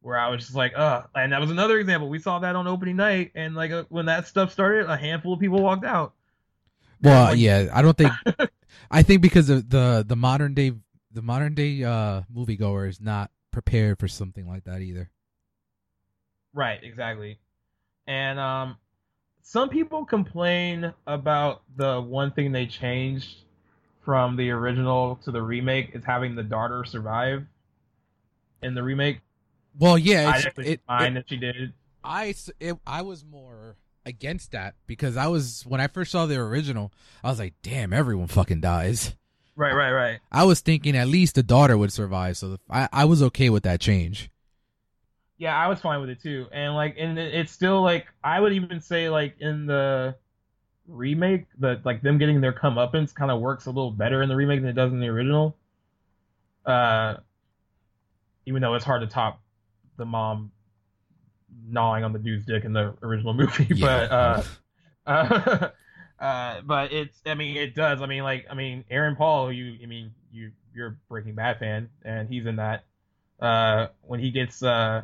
Where I was just like, ugh. And that was another example. We saw that on opening night, and like uh, when that stuff started, a handful of people walked out. Well, Like- yeah, I don't think. I think because of the the modern day the modern day uh moviegoer is not prepared for something like that either. Right, exactly. And um, some people complain about the one thing they changed from the original to the remake is having the daughter survive in the remake. Well, yeah, I it's, actually it, find it- that she did. I it, I was more against that because I was when I first saw the original, I was like, damn, everyone fucking dies. Right, right, right. I was thinking at least the daughter would survive, so I I was okay with that change. Yeah, I was fine with it too. And like, and it- it's still like I would even say like in the remake, the like them getting their comeuppance kind of works a little better in the remake than it does in the original. Uh, even though it's hard to top the mom gnawing on the dude's dick in the original movie, but uh, uh, uh, but it's I mean it does. I mean like I mean Aaron Paul, you I mean you you're a Breaking Bad fan, and he's in that. Uh, when he gets uh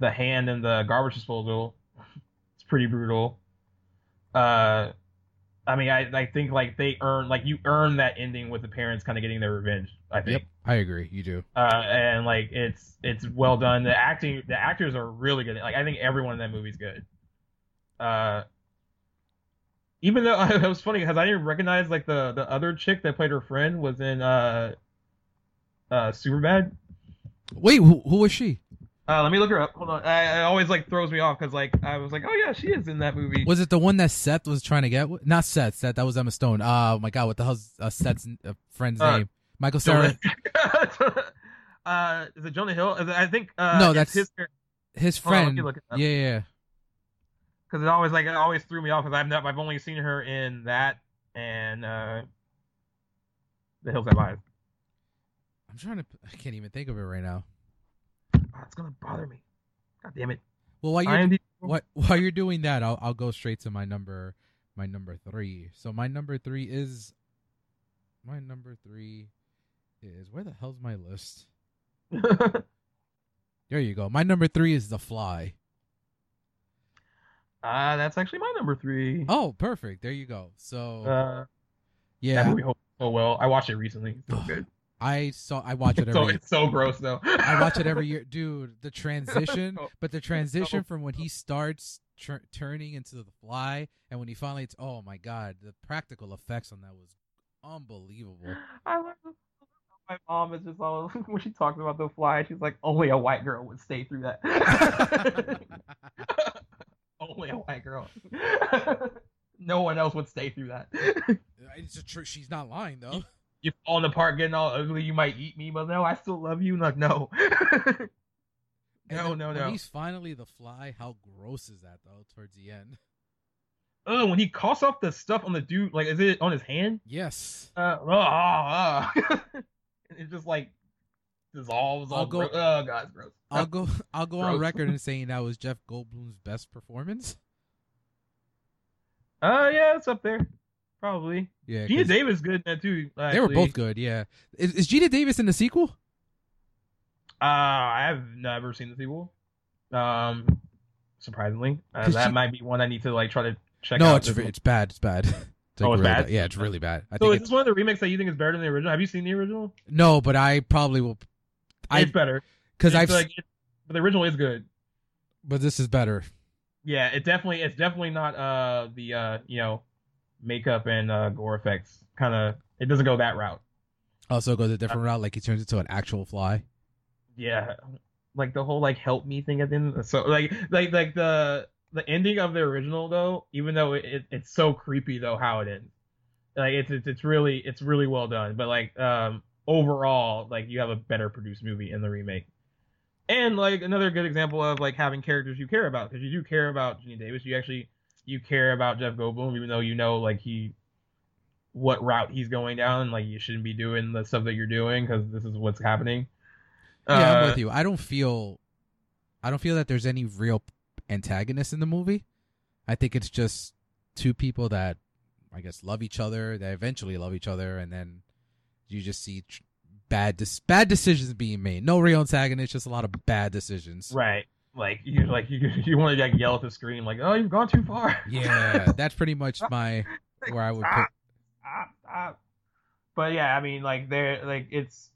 the hand in the garbage disposal, it's pretty brutal. Uh, I mean I I think like they earn like you earn that ending with the parents kind of getting their revenge. I think. Yep, I agree. You do. Uh, and like it's it's well done. The acting, the actors are really good. Like I think everyone in that movie's good. Uh, even though it was funny because I didn't recognize like the the other chick that played her friend was in uh uh Superbad. Wait, who, who was she? Uh, let me look her up. Hold on. I, it always like throws me off because like I was like, oh yeah, she is in that movie. Was it the one that Seth was trying to get? Not Seth. Seth. That was Emma Stone. Oh my god, what the hell's uh, Seth's uh, friend's Uh, name? Michael Cera. Uh, is it Jonah Hill? It- I think. Uh, No, that's- his His on, friend. me look it up. yeah, yeah. because it always like it always threw me off because I've not, I've only seen her in that and uh, The Hills Have Eyes. I'm trying to. I can't even think of it right now. Oh, it's gonna bother me. God damn it. Well, while you're IMDb. what while you're doing that, I'll I'll go straight to my number my number three. So my number three is my number three is where the hell's my list? There you go. My number three is The Fly. uh, that's actually my number three. Oh, perfect. There you go. So Uh, that yeah, movie holds so well. I watched it recently. It's so good. I saw I watch it every. so it's so gross though. I watch it every year, dude. The transition, oh, but the transition from when he starts tur turning into the fly, and when he finally, it's oh my god, the practical effects on that was unbelievable. I love. My mom is just all when she talks about the fly. She's like, only a white girl would stay through that. only a white girl. no one else would stay through that. it's a tr- she's not lying though. You falling apart, getting all ugly. You might eat me, but no, I still love you. Like no. And no, no, when no. he's finally the fly, how gross is that though? Towards the end, Oh, when he coughs off the stuff on the dude, like is it on his hand? yes. Uh, oh, oh, oh. it just like dissolves. I'll all go- gro- Oh god, gross. I'll go. I'll go on record in saying that was Jeff Goldblum's best performance. Uh, yeah, it's up there, probably. Yeah, Geena Davis good in that too. they were both good. Yeah, is, is Geena Davis in the sequel? Uh, I have never seen the sequel. Um, surprisingly, uh, that she- might be one I need to like try to check no, out. it's it's bad. It's bad. It's Oh, it's really bad? Yeah, it's really bad. I So think is it's, this one of the remakes that you think is better than the original? Have you seen the original? no, but I probably will. I it's better because I've like, it, the original is good. but this is better. Yeah, it definitely it's definitely not uh the uh you know makeup and uh gore effects kind of it doesn't go that route. Also goes a different route. Like he turns into an actual fly. Yeah, like the whole like help me thing at the end. So like like like the the ending of the original though, even though it, it it's so creepy though how it ends. Like it's it's it's really it's really well done. But like um overall like you have a better produced movie in the remake. And like another good example of like having characters you care about because you do care about Geena Davis. You actually you care about Jeff Goldblum even though you know like he what route he's going down. Like you shouldn't be doing the stuff that you're doing because this is what's happening. Yeah, I'm Uh, with you. I don't feel, I don't feel that there's any real antagonist in the movie. I think it's just two people that, I guess, love each other. That eventually love each other, and then you just see tr- bad dis- bad decisions being made. No real antagonist, just a lot of bad decisions. Right. Like you like you you want to like yell at the screen like, "Oh, you've gone too far." Yeah, that's pretty much my where I would put. stop, stop, stop. But yeah, I mean, like they're like it's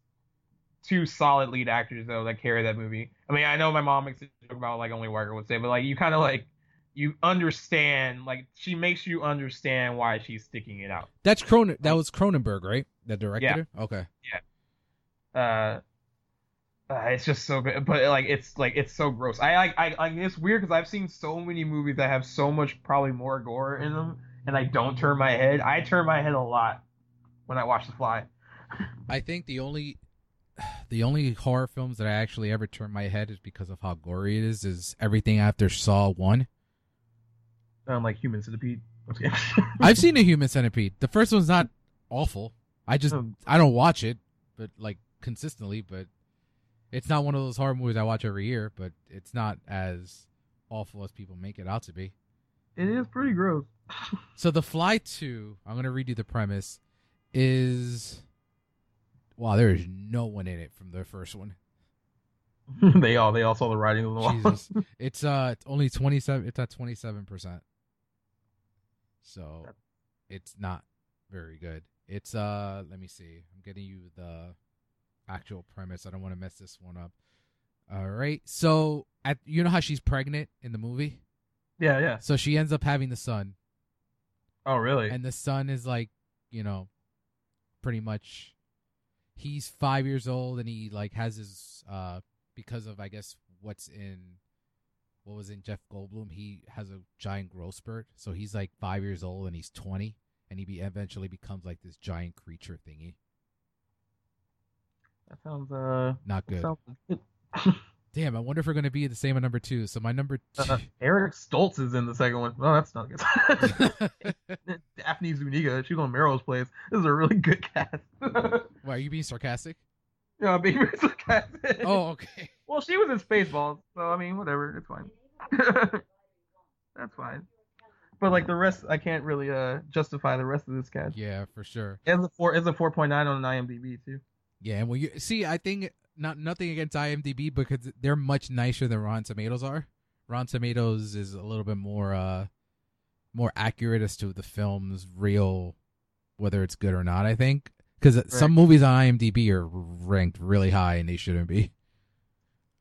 two solid lead actors though that carry that movie. I mean, I know my mom makes a joke about like only girl would say, but like you kind of like you understand like she makes you understand why she's sticking it out. That's Cronen. That was Cronenberg, right? That directed Yeah. Okay. uh, uh, it's just so good, but like it's like it's so gross. I like I like it's weird because I've seen so many movies that have so much probably more gore in them, and I don't turn my head. I turn my head a lot when I watch The Fly. I think the only the only horror films that I actually ever turn my head is because of how gory it is. Is everything after Saw one. Um, like Human Centipede. Okay. I've seen a Human Centipede. The first one's not awful. I just Um, I don't watch it, but like consistently. But it's not one of those horror movies I watch every year. But it's not as awful as people make it out to be. it is pretty gross. So the Fly Two, I'm gonna read you the premise. Is wow, there is no one in it from the first one. they all they all saw the writing on the wall. Jesus, it's uh it's only twenty seven. It's at twenty seven percent. So it's not very good. It's uh let me see. I'm getting you the actual premise. I don't want to mess this one up. All right. So at you know how she's pregnant in the movie? yeah, yeah. So she ends up having the son Oh, really? and the son is like, you know, pretty much he's 5 years old and he like has his uh because of I guess what's in what was in Jeff Goldblum. He has a giant growth spurt, so he's like five years old and he's twenty, and he be, eventually becomes like this giant creature thingy. That sounds uh Not good. sounds. Damn, I wonder if we're gonna be the same at number two. So my number two. Uh, Eric Stoltz is in the second one. Well, that's not good. Daphne Zuniga, she's on Melrose Place. This is a really good cast. Why are you being sarcastic? yeah, I'm being sarcastic. Oh, okay. Well, she was in Spaceballs, so I mean, whatever, it's fine. That's fine. But like the rest, I can't really uh justify the rest of this cast. Yeah, for sure. It's a four, it's a four point nine on an IMDb too. Yeah, and well, you see, I think not nothing against IMDb because they're much nicer than Rotten Tomatoes are. Rotten Tomatoes is a little bit more uh more accurate as to the film's real whether it's good or not. I think because some movies on IMDb are ranked really high and they shouldn't be.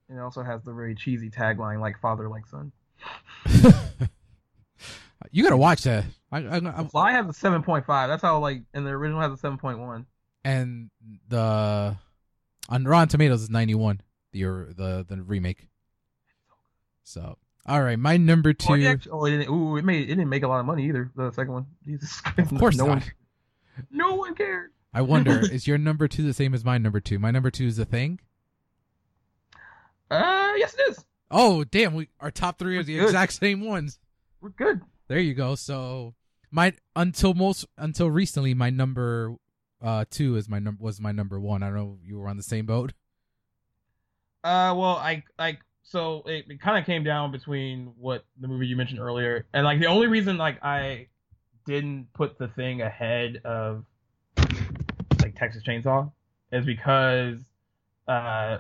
And it also has the very cheesy tagline like "Father like Son." you gotta watch that. I, I, I, Fly has a seven point five. That's how like, and the original has a seven point one. And the on Rotten Tomatoes is ninety one. The the the remake. So all right, my number two. Oh, it actually, oh, it didn't. Ooh, it made it didn't make a lot of money either. The second one, Jesus Christ. Of course no not. One, no one cared. I wonder, is your number two the same as my number two? My number two is the thing. Uh, yes, it is. Oh, damn! We our top three are the Good. exact same ones. We're good. There you go. So my until most until recently, my number uh two is my number was my number one. I don't know you were on the same boat. Uh, well, I like so it, it kind of came down between what the movie you mentioned earlier, and like the only reason like I didn't put the thing ahead of like Texas Chainsaw is because uh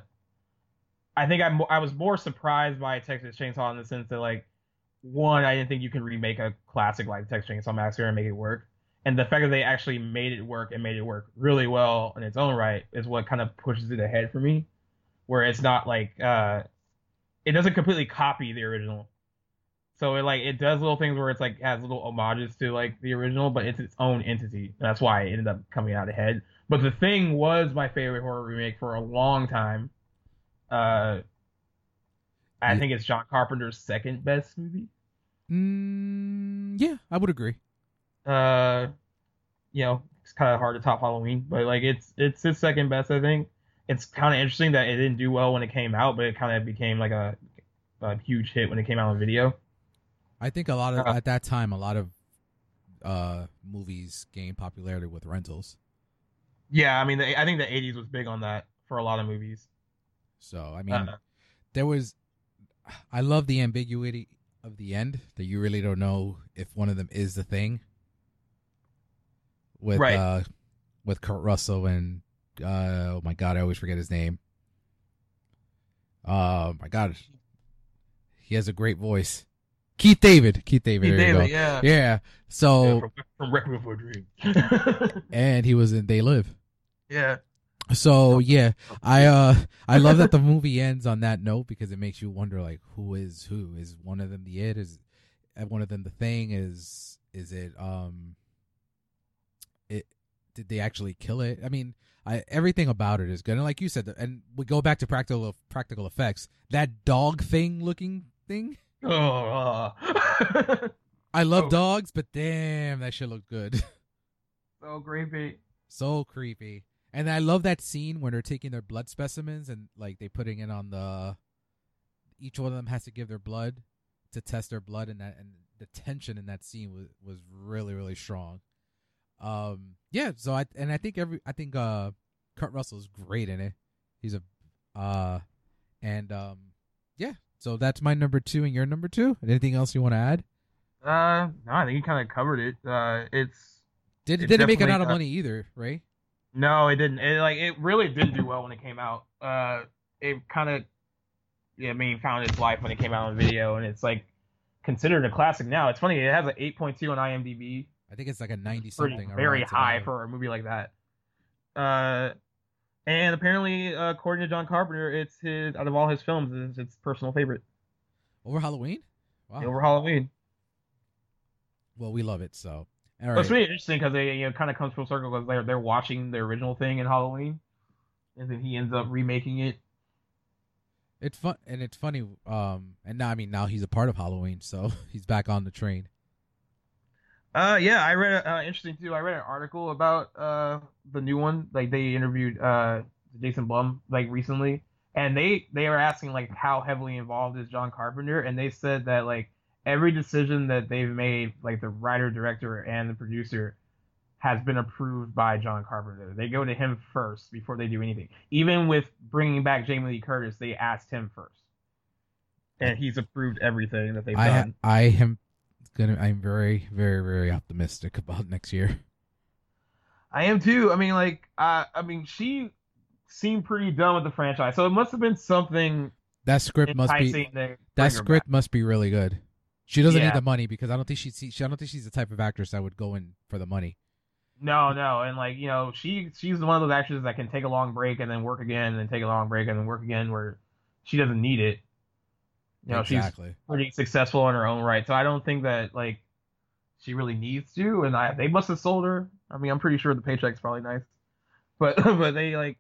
I think I'm I was more surprised by Texas Chainsaw in the sense that like one I didn't think you can remake a classic like Texas Chainsaw Massacre and make it work. And the fact that they actually made it work and made it work really well in its own right is what kind of pushes it ahead for me where it's not like uh it doesn't completely copy the original. So it like it does little things where it's like has little homages to like the original, but it's its own entity. That's why it ended up coming out ahead. But the thing was my favorite horror remake for a long time. Uh I Yeah. think it's John Carpenter's second best movie. Mm, yeah, I would agree. Uh you know, it's kind of hard to top Halloween, but like it's it's his second best, I think. It's kind of interesting that it didn't do well when it came out, but it kind of became like a, a huge hit when it came out on video. I think a lot of Uh, at that time a lot of uh movies gained popularity with rentals. Yeah, I mean, the, I think the '80s was big on that for a lot of movies. So I mean, Uh, there was I love the ambiguity of the end that you really don't know if one of them is the thing. With Right. uh with Kurt Russell and uh oh my god, I always forget his name. Oh my god. He has a great voice. Keith David. Keith David. Keith David, yeah. Yeah. So Yeah, from, from Requiem for a Dream. and he was in They Live. yeah, So yeah, I uh I love that the movie ends on that note because it makes you wonder like who is who is one of them the it is uh, one of them the thing is is it um it did they actually kill it? I mean, I everything about it is good and like you said and we go back to practical practical effects. That dog thing looking thing. oh, uh, I love Oh. dogs, but damn, that shit looked good. so creepy. so creepy. And I love that scene when they're taking their blood specimens and like they putting it on the each one of them has to give their blood to test their blood and that and the tension in that scene was was really really strong. Um yeah, so I and I think every I think uh Kurt Russell's great in it. He's a uh and um yeah, so that's my number 2 and your number 2. Anything else you want to add? Uh, no, I think you kind of covered it. Uh, it's Did It didn't make a lot of uh, money either, right? no, it didn't. It like it really didn't do well when it came out. Uh, it kind of, yeah, I mean, found its life when it came out on video, and it's like considered a classic now. It's funny, it has an 8.2 on IMDb. I think it's like a 90 pretty something. very high for a movie like that. Uh, and apparently, uh, according to John Carpenter, it's his out of all his films, it's his personal favorite over Halloween. Wow. over Halloween. Well, we love it. So, all right. It's really interesting because they you know kind of comes full circle because they're they're watching the original thing in Halloween, and then he ends up remaking it. It's fun and it's funny. Um, and now I mean now he's a part of Halloween, so he's back on the train. Uh, yeah, I read uh, interesting too. I read an article about uh the new one. Like they interviewed uh Jason Blum like recently, and they they were asking like how heavily involved is John Carpenter, and they said that like every decision that they've made, like the writer, director, and the producer, has been approved by John Carpenter. They go to him first before they do anything. Even with bringing back Jamie Lee Curtis, they asked him first, and he's approved everything that they've I done. I am gonna. I'm very very very optimistic about next year. I am too. I mean, like, uh, I mean, she seemed pretty done with the franchise, so it must have been something That script must be enticing to bring that script back. must be really good. She doesn't Yeah. need the money because I don't think she's she I don't think she's the type of actress that would go in for the money. No, no, and like you know, she she's one of those actresses that can take a long break and then work again, and then take a long break and then work again, where she doesn't need it. You know, she's exactly. pretty successful in her own right, so I don't think that like she really needs to. And I they must have sold her. I mean, I'm pretty sure the paycheck's probably nice, but but they like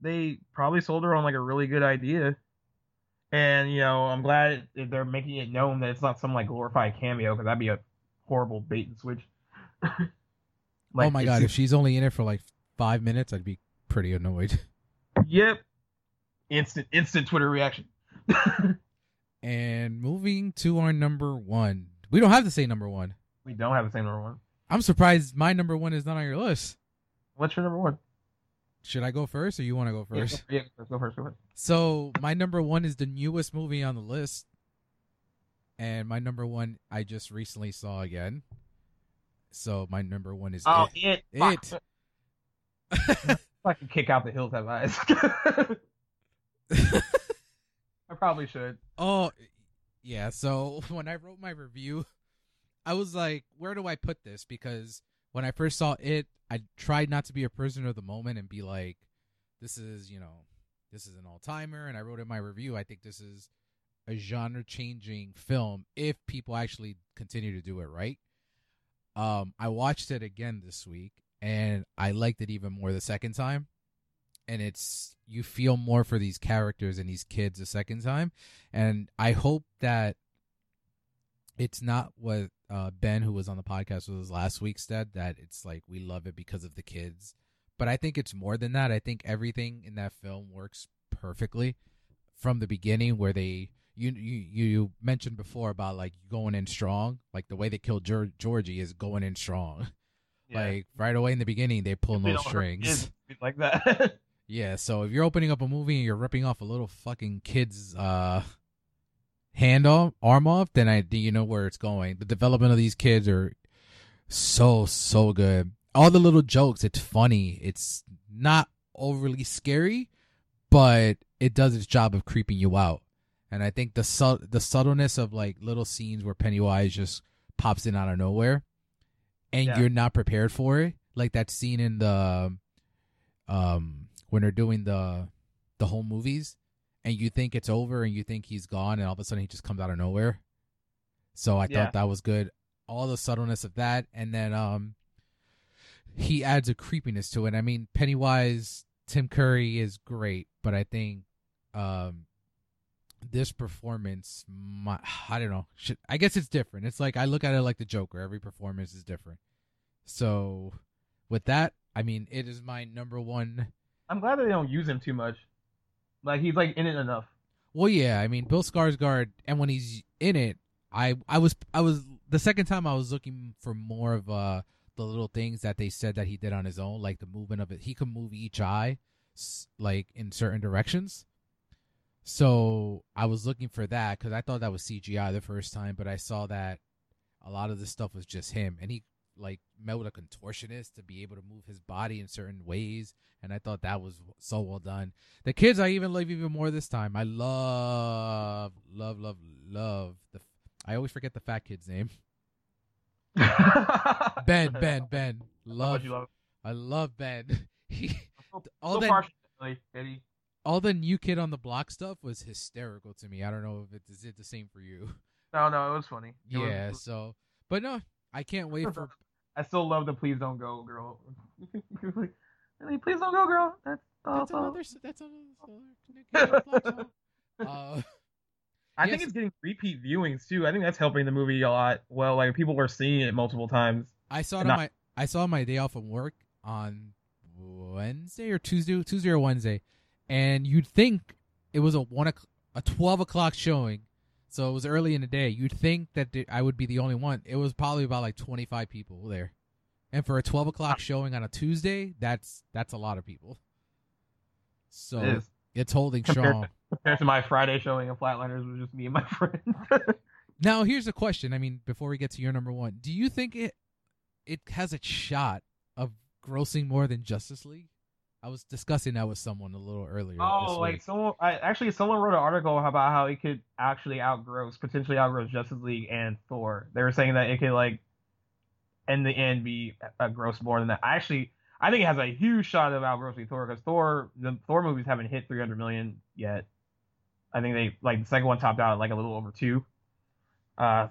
they probably sold her on like a really good idea. And you know, I'm glad they're making it known that it's not some like glorified cameo because that'd be a horrible bait and switch. oh my god! If she's only in it for like five minutes, I'd be pretty annoyed. Yep. Instant instant Twitter reaction. And moving to our number one, we don't have to say number one. we don't have the same number one. I'm surprised my number one is not on your list. What's your number one? Should I go first, or you want to go first? Yeah, go first. Go first. Go first. So my number one is the newest movie on the list, and my number one I just recently saw again. So my number one is Oh, it. it. It. Fucking kick out the hills have eyes. Probably should. oh, yeah. So when I wrote my review, I was like, where do I put this? Because when I first saw it, I tried not to be a prisoner of the moment and be like, this is, you know, this is an all timer. And I wrote in my review, I think this is a genre changing film if people actually continue to do it right. Um, I watched it again this week and I liked it even more the second time. And it's you feel more for these characters and these kids the second time. And I hope that it's not what uh, Ben, who was on the podcast with us last week, said that it's like we love it because of the kids. But I think it's more than that. I think everything in that film works perfectly from the beginning, where they you you you mentioned before about like going in strong, like the way they killed Geor- Georgie is going in strong. Like right away in the beginning, they pull no strings. like that. Yeah, so if you're opening up a movie and you're ripping off a little fucking kid's uh hand off, arm off, then I think you know where it's going. The development of these kids are so so good. All the little jokes, it's funny. It's not overly scary, but it does its job of creeping you out. And I think the su- the subtleness of like little scenes where Pennywise just pops in out of nowhere, and Yeah. you're not prepared for it, like that scene in the um when they're doing the the whole movies and you think it's over and you think he's gone and all of a sudden he just comes out of nowhere. So i Yeah. thought that was good. All the subtleness of that and then um he adds a creepiness to it. I mean pennywise tim curry is great but i think um this performance my, i don't know should, i guess it's different. It's like i look at it like the joker. Every performance is different. So with that i mean it is my number one I'm glad that they don't use him too much. Like he's like in it enough. Well, yeah, I mean Bill Skarsgård, and when he's in it, I I was I was the second time I was looking for more of uh the little things that they said that he did on his own, like the movement of it. He could move each eye, like in certain directions. So I was looking for that because I thought that was CGI the first time, but I saw that a lot of this stuff was just him, and he like met with a contortionist to be able to move his body in certain ways, and I thought that was so well done. The kids I even love even more this time. I love, love, love, love the. I always forget the fat kid's name. Ben, Ben, Ben. Love, you love. I love Ben. He, So, all so that- like, Eddie. all the new kid on the block stuff was hysterical to me. I don't know if it is it the same for you. No, no, it was funny. It was- Yeah. So, but no, I can't wait for. I still love the "Please Don't Go, Girl." really, please don't go, girl. That's That's awesome. another. That's another. Uh, I Yes. think it's getting repeat viewings too. I think that's helping the movie a lot. Well, like people are seeing it multiple times. I saw it on not- my I saw my day off from work on Wednesday or Tuesday, Tuesday or Wednesday, and you'd think it was a one o'clock, a twelve o'clock showing, so it was early in the day. You'd think that th- I would be the only one. It was probably about like twenty five people there, and for a twelve o'clock showing on a Tuesday, that's that's a lot of people. So It it's holding Compared strong. Compared to my Friday showing of Flatliners was just me and my friend. Now here's a question. I mean, before we get to your number one, do you think it it has a shot of grossing more than Justice League? I was discussing that with someone a little earlier. oh, like someone I, actually someone wrote an article about how it could actually outgross potentially outgross Justice League and Thor. They were saying that it could like in the end be a gross more than that. I actually I think it has a huge shot of outgrossing Thor because Thor the Thor movies haven't hit 300 million yet. I think they like the second one topped out at like a little over two. Uh,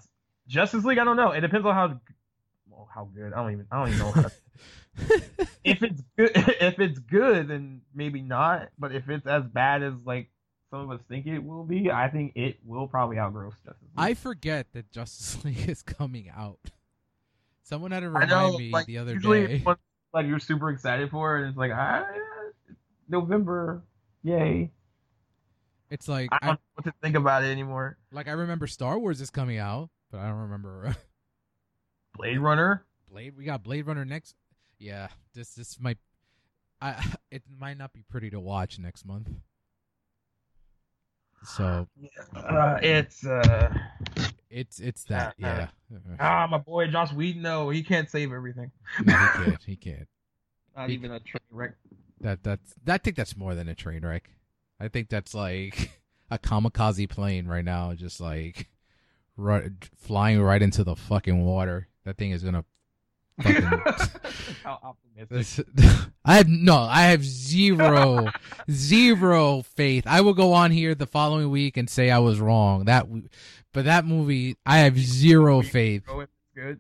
Justice League, I don't know. It depends on how well, how good. I don't even I don't even know. If it's good, if it's good, then maybe not. But if it's as bad as like some of us think it will be, I think it will probably outgross Justice League. I forget that Justice League is coming out. Someone had to remind know, me like, the other usually day. one, like you're super excited for, it, and it's like ah, November, yay! It's like I I, don't know what to think about it anymore. like I remember Star Wars is coming out, but I don't remember Blade Runner. Blade. We got Blade Runner next. Yeah, this this might. I it might not be pretty to watch next month. So Uh, it's uh, it's it's that Uh, yeah. ah, my boy Joss Whedon. No, he can't save everything. No, he can't. He can't. Not He- even a train wreck. That that's. I think that's more than a train wreck. I think that's like a kamikaze plane right now, just like ru- flying right into the fucking water. That thing is gonna. How optimistic. this, I have no. I have zero, zero faith. I will go on here the following week and say I was wrong. That, but that movie, I have zero faith. Good.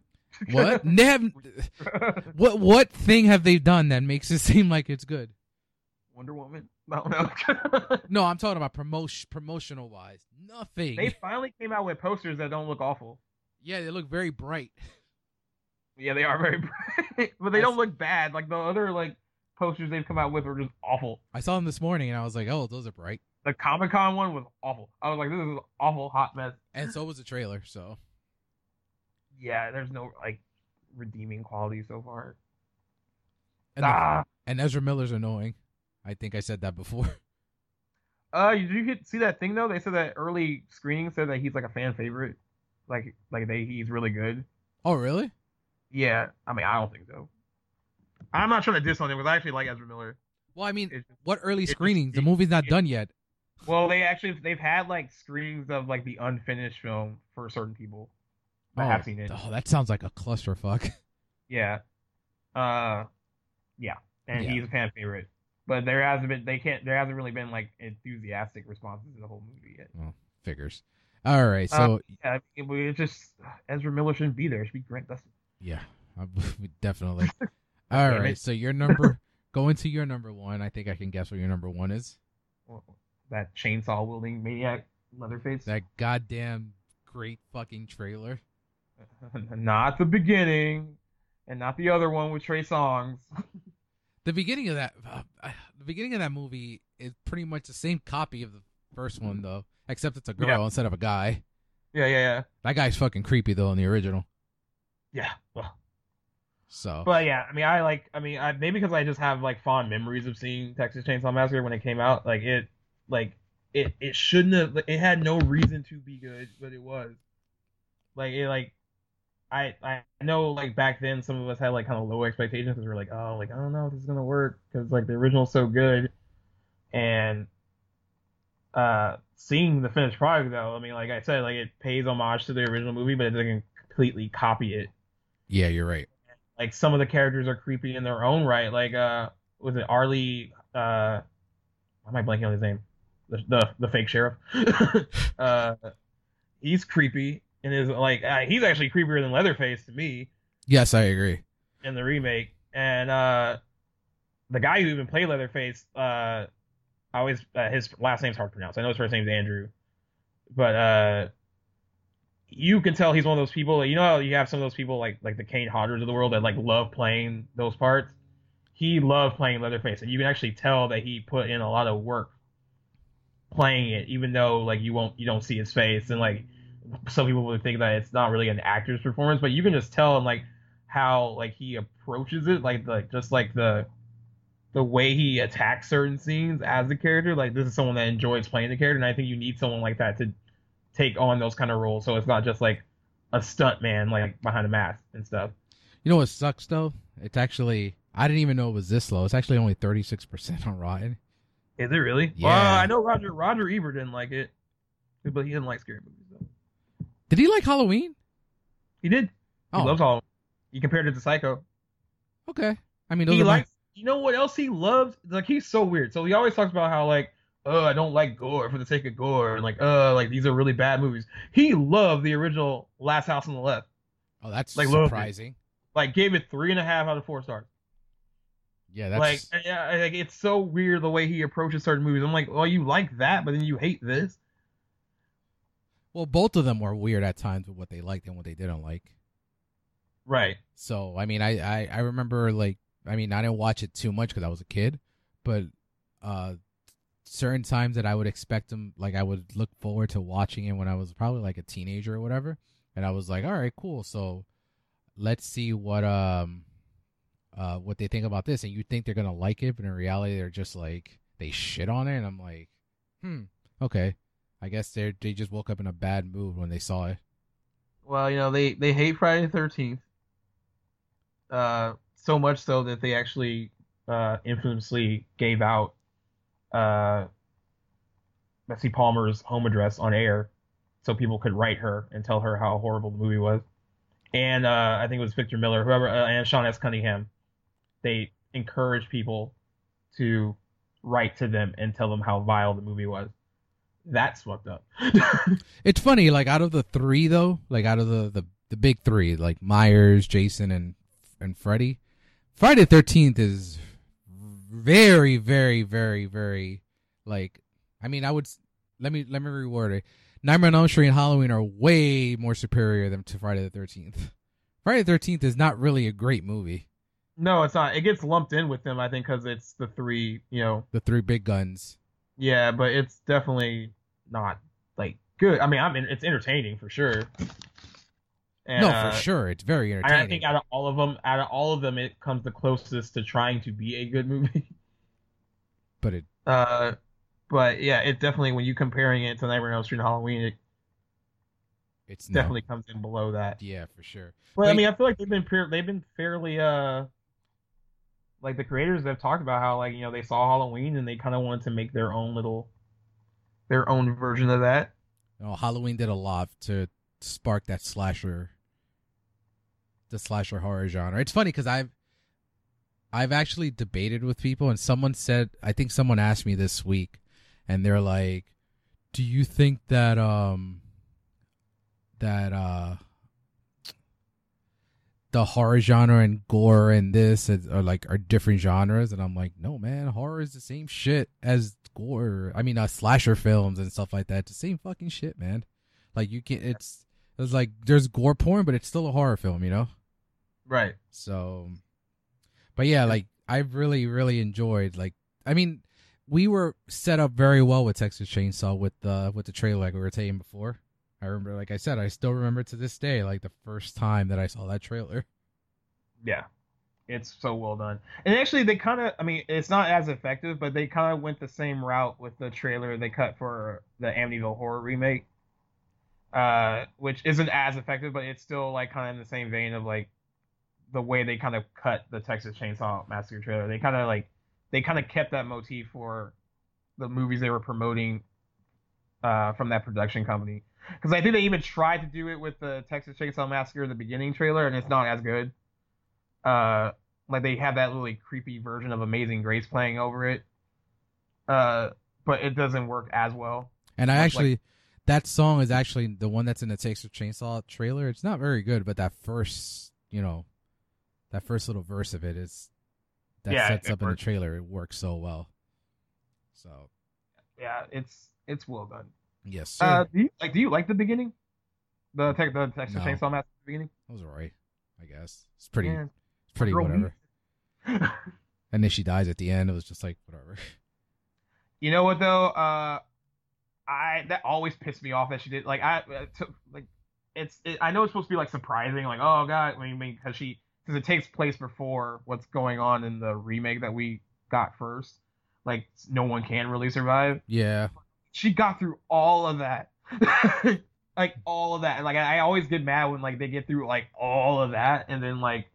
What? What what thing have they done that makes it seem like it's good? Wonder Woman? I don't know. No, I'm talking about promotion promotional wise. Nothing. they finally came out with posters that don't look awful. yeah, they look very bright. Yeah, they are very bright, but they don't look bad. Like the other like posters they've come out with are just awful. I saw them this morning and I was like, oh, those are bright. The Comic Con one was awful. I was like, this is an awful hot mess. And so was the trailer. So Yeah, there's no like redeeming quality so far. and, the- ah, and Ezra Miller's annoying. I think I said that before. uh, did you get, see that thing though? They said that early screening said that he's like a fan favorite. Like, like they he's really good. Oh, really? Yeah, I mean, I don't think so. I'm not trying to diss on it because I actually like Ezra Miller. Well, I mean, just- what early just- screenings? The movie's not it- done yet. well, they actually they've had like screenings of like the unfinished film for certain people. I oh, have seen it. Oh, that sounds like a clusterfuck. Yeah. Uh, yeah, and Yeah. he's a fan favorite. But there hasn't been they can't there hasn't really been like enthusiastic responses to the whole movie yet. Well, Figures. All right. So Yeah, it, it's just Ezra Miller shouldn't be there. It should be Grant Gustin. Yeah, definitely. All Damn right. it. So your number, go into your number one. I think I can guess what your number one is. That chainsaw wielding maniac Leatherface. That goddamn great fucking trailer. not the beginning, and not the other one with Trey Songz. The beginning of that, uh, the beginning of that movie is pretty much the same copy of the first one, though, except it's a girl Yeah. instead of a guy. yeah, yeah, yeah, That guy's fucking creepy though in the original. Yeah. Well, So But yeah, I mean, I like, I mean, I, maybe because I just have like fond memories of seeing Texas Chainsaw Massacre when it came out. Like it, like it, it shouldn't have. It had no reason to be good, but it was. Like it, like I, I know like back then some of us had like kind of low expectations because we are like, oh, like I don't know if this is gonna work because like the original's so good, and uh, seeing the finished product though, I mean, like I said, like it pays homage to the original movie, but it doesn't completely copy it yeah, you're right. like some of the characters are creepy in their own right. Like uh was it R. Lee uh why am I blanking on his name? The the, the fake sheriff. uh he's creepy and is like uh, he's actually creepier than Leatherface to me Yes, I agree. in the remake. And uh the guy who even played Leatherface, uh I always uh, his last name's hard to pronounce. I know his first name's Andrew. but uh, you can tell he's one of those people. You know, you have some of those people like like the Kane Hodders of the world that like love playing those parts. He loved playing Leatherface, and you can actually tell that he put in a lot of work playing it, even though like you won't you don't see his face, and like some people would think that it's not really an actor's performance, but you can just tell in like how like he approaches it, like like just like the the way he attacks certain scenes as a character. Like this is someone that enjoys playing the character, and I think you need someone like that to take on those kind of roles. So it's not just like a stunt man like behind a mask and stuff. You know what sucks though? It's actually I didn't even know it was this low. It's actually only thirty six percent on Rotten. Is it really? Yeah. Well, I know Roger Roger Ebert didn't like it, but he didn't like scary movies. Though. Did he like Halloween? He did. He Oh, loves Halloween. He compared it to Psycho. okay. I mean, he are my- likes. You know what else he loves? Like he's so weird. So he always talks about how like, oh, I don't like gore for the sake of gore, and like, oh, like these are really bad movies. He loved the original Last House on the Left. oh, that's like, surprising. Like gave it three and a half out of four stars. Yeah, that's Like, yeah, like it's so weird the way he approaches certain movies. I'm like, well, you like that, but then you hate this. well, both of them were weird at times with what they liked and what they didn't like. Right. So I mean, I I, I remember like I mean I didn't watch it too much because I was a kid, but uh, certain times that I would expect them like I would look forward to watching it when I was probably like a teenager or whatever, and I was like, all right, cool. So let's see what um uh what they think about this, and you think they're gonna like it, but in reality they're just like they shit on it, and I'm like, hmm, okay. I guess they they just woke up in a bad mood when they saw it. Well, you know, they they hate Friday the Thirteenth. Uh, so much so that they actually uh infamously gave out uh Betsy Palmer's home address on air, so people could write her and tell her how horrible the movie was. And uh, I think it was Victor Miller, whoever, uh, and Sean S. Cunningham. They encouraged people to write to them and tell them how vile the movie was. That's fucked up. It's funny, like out of the three though, like out of the the, the big three, like Myers, Jason, and and Freddy, Friday Thirteenth is very, very, very, very like. I mean, I would let me let me reword it. Nightmare on Elm Street and Halloween are way more superior than to Friday the Thirteenth. Friday the Thirteenth is not really a great movie. No, it's not. It gets lumped in with them, I think, because it's the three, you know. The three big guns. Yeah, but it's definitely not like good. I mean, I mean, it's entertaining for sure. And, no, uh, for sure, it's very entertaining. I think out of all of them, out of all of them, it comes the closest to trying to be a good movie. but it Uh, but yeah, it definitely when you comparing it to Nightmare on Elm Street and Halloween, it it's no. definitely comes in below that. yeah for sure. But I mean, I feel like they've been they've been fairly uh like the creators have talked about how like you know they saw Halloween and they kind of wanted to make their own little their own version of that. You know, Halloween did a lot to spark that slasher, the slasher horror genre. It's funny because I've, I've actually debated with people, and someone said, I think someone asked me this week, and they're like, "Do you think that um, that uh, the horror genre and gore and this are like are different genres?" And I'm like, "No, man, horror is the same shit as gore. I mean, uh, slasher films and stuff like that. It's the same fucking shit, man. Like you can, not it's it's like there's gore porn, but it's still a horror film, you know." Right. So, but yeah, like I've really, really enjoyed. Like, I mean, we were set up very well with Texas Chainsaw with the with the trailer, like we were saying before. I remember, like I said, I still remember to this day, like the first time that I saw that trailer. Yeah. It's so well done. And actually they kind of I mean, it's not as effective, but they kind of went the same route with the trailer they cut for the Amityville horror remake. Uh which isn't as effective, but it's still like kind of in the same vein of like the way they kind of cut the Texas Chainsaw Massacre trailer. They kind of like they kind of kept that motif for the movies they were promoting uh, from that production company. Because I think they even tried to do it with the Texas Chainsaw Massacre, the beginning trailer, and it's not as good. Uh, like they have that really creepy version of Amazing Grace playing over it, uh, but it doesn't work as well. And I Much like- actually, that song is actually the one that's in the Texas Chainsaw trailer. It's not very good, but that first, you know, that first little verse of it is that Yeah, sets up in the trailer. It works so well. So Yeah, it's it's well done. Yes, sir. Uh, do you like? Do you like the beginning? The tech, the Texas No. Chainsaw Massacre beginning. that was alright. I guess it's pretty, Yeah. it's pretty Girl, whatever. And then she dies at the end. It was just like whatever. You know what though? Uh, I that always pissed me off that she did. Like I took like it's. It, I know it's supposed to be like surprising. Like oh god, I mean because she because it takes place before what's going on in the remake that we got first. Like no one can really survive. Yeah, She got through all of that. like all of that. Like I, I always get mad when like they get through like all of that and then like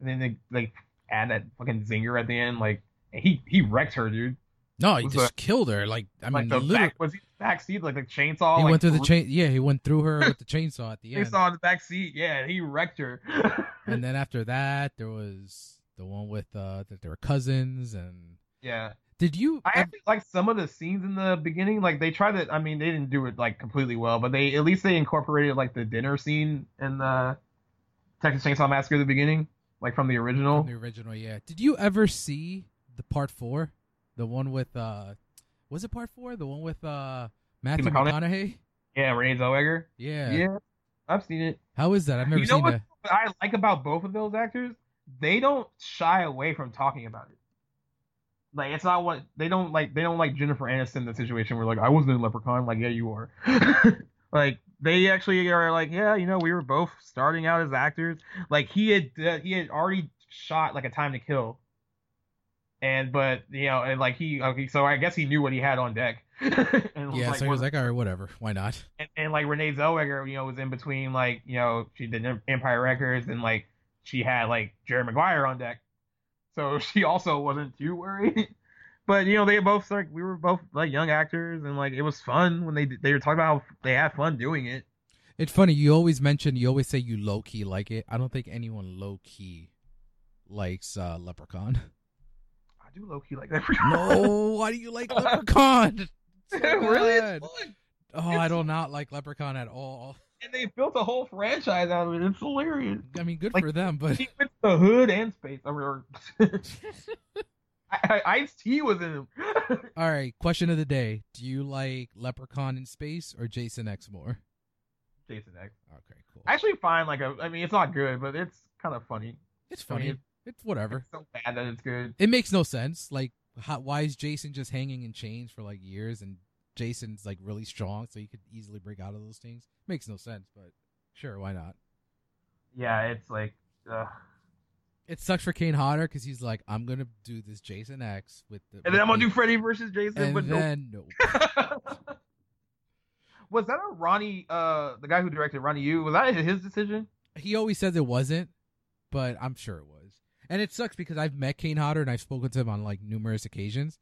and then they like add that fucking zinger at the end. Like he he wrecked her, dude. No, he just killed her. Like I like mean, the literally, back was he back seat like the chainsaw. he like, went through the chain. Yeah, he went through her with the chainsaw at the end. Chainsaw in the back seat. Yeah, he wrecked her. And then after that, there was the one with uh that they were cousins. And yeah, did you? I actually like some of the scenes in the beginning. Like they tried to. I mean, they didn't do it like completely well, but they at least they incorporated like the dinner scene in the Texas Chainsaw Massacre at the beginning, like from the original. from the original, yeah. Did you ever see the part four? The one with uh, was it part four? The one with uh Matthew McConaughey? McConaughey. Yeah, Renee Zellweger. Yeah. Yeah, I've seen it. How is that? I've never you know seen what that. I like about both of those actors? They don't shy away from talking about it. Like it's not what they don't like. They don't like Jennifer Aniston in the situation where like I wasn't in Leprechaun. Like yeah, you are. like they actually are like yeah, you know we were both starting out as actors. Like he had uh, he had already shot like a Time to Kill. And but you know and like he okay so I guess he knew what he had on deck. and Yeah, like, so he was like, all right, whatever. Why not? and, and like Renee Zellweger, you know, was in between like you know she did Empire Records and like she had like Jerry Maguire on deck, so she also wasn't too worried. but you know they both like we were both like young actors and like it was fun when they they were talking about how they had fun doing it. It's funny. You always mention, you always say you low key like it. I don't think anyone low key likes uh, Leprechaun. I do low key like that. No, why do you like Leprechaun? So really, good. it's fun. Oh, I do not like Leprechaun at all. And they built a whole franchise out of it. It's hilarious. I mean, good Like- for them, but He went the hood and space. I mean, Ice T was in him. all right. Question of the day: Do you like Leprechaun in space or Jason X more? Jason X. Okay, cool. I actually find like a. I mean, it's not good, but it's kind of funny. It's I mean, funny. It's whatever. It's so bad that it's good. It makes no sense. Like, how, why is Jason just hanging in chains for like years, and Jason's like really strong, so he could easily break out of those things? Makes no sense, but sure, why not? Yeah, it's like. Uh, It sucks for Kane Hodder because he's like, I'm gonna do this Jason X with the, and then I'm gonna do Freddy versus Jason, and but no. then nope. was that a Ronnie? Uh, the guy who directed Ronnie Yu was that his decision? he always says it wasn't, but I'm sure it was. And it sucks because I've met Kane Hodder and I've spoken to him on like numerous occasions,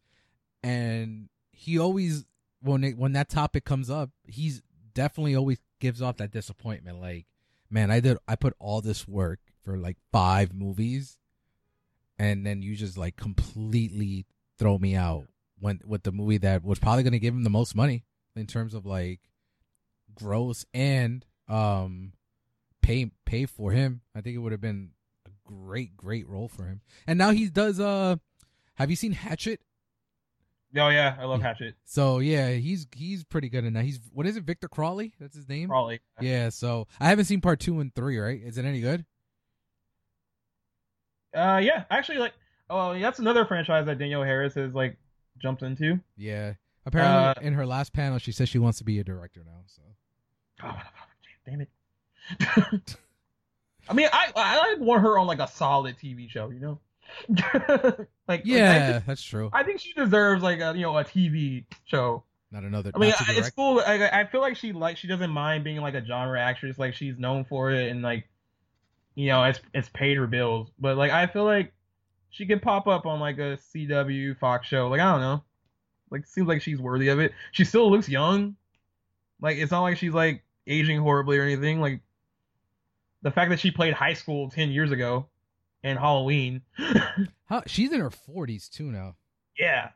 and he always when it, when that topic comes up, he's definitely always gives off that disappointment. Like, man, I did I put all this work for like five movies, and then you just like completely throw me out when with the movie that was probably going to give him the most money in terms of like gross and um pay pay for him. I think it would have been great great role for him. And now he does uh have you seen Hatchet? Oh yeah, I love Hatchet. So yeah, he's he's pretty good in that. He's what is it? Victor Crawley? That's his name. Probably. Yeah. So I haven't seen part two and three. Right? Is it any good? Uh, yeah, actually, like, oh, that's another franchise that Danielle Harris has like jumped into. Yeah. Apparently, Uh, in her last panel, she says she wants to be a director now. So Oh, damn it. I mean, I I want her on like a solid TV show, you know. like yeah, that's true. I think she deserves like a you know a TV show. Not another. I mean, I- it's cool. I, I feel like she like she doesn't mind being like a genre actress. Like she's known for it, and like, you know, it's it's paid her bills. But like, I feel like she could pop up on like a CW Fox show. Like I don't know. Like seems like she's worthy of it. She still looks young. Like it's not like she's like aging horribly or anything. Like the fact that she played high school ten years ago, and Halloween. How, she's in her forties too now. yeah,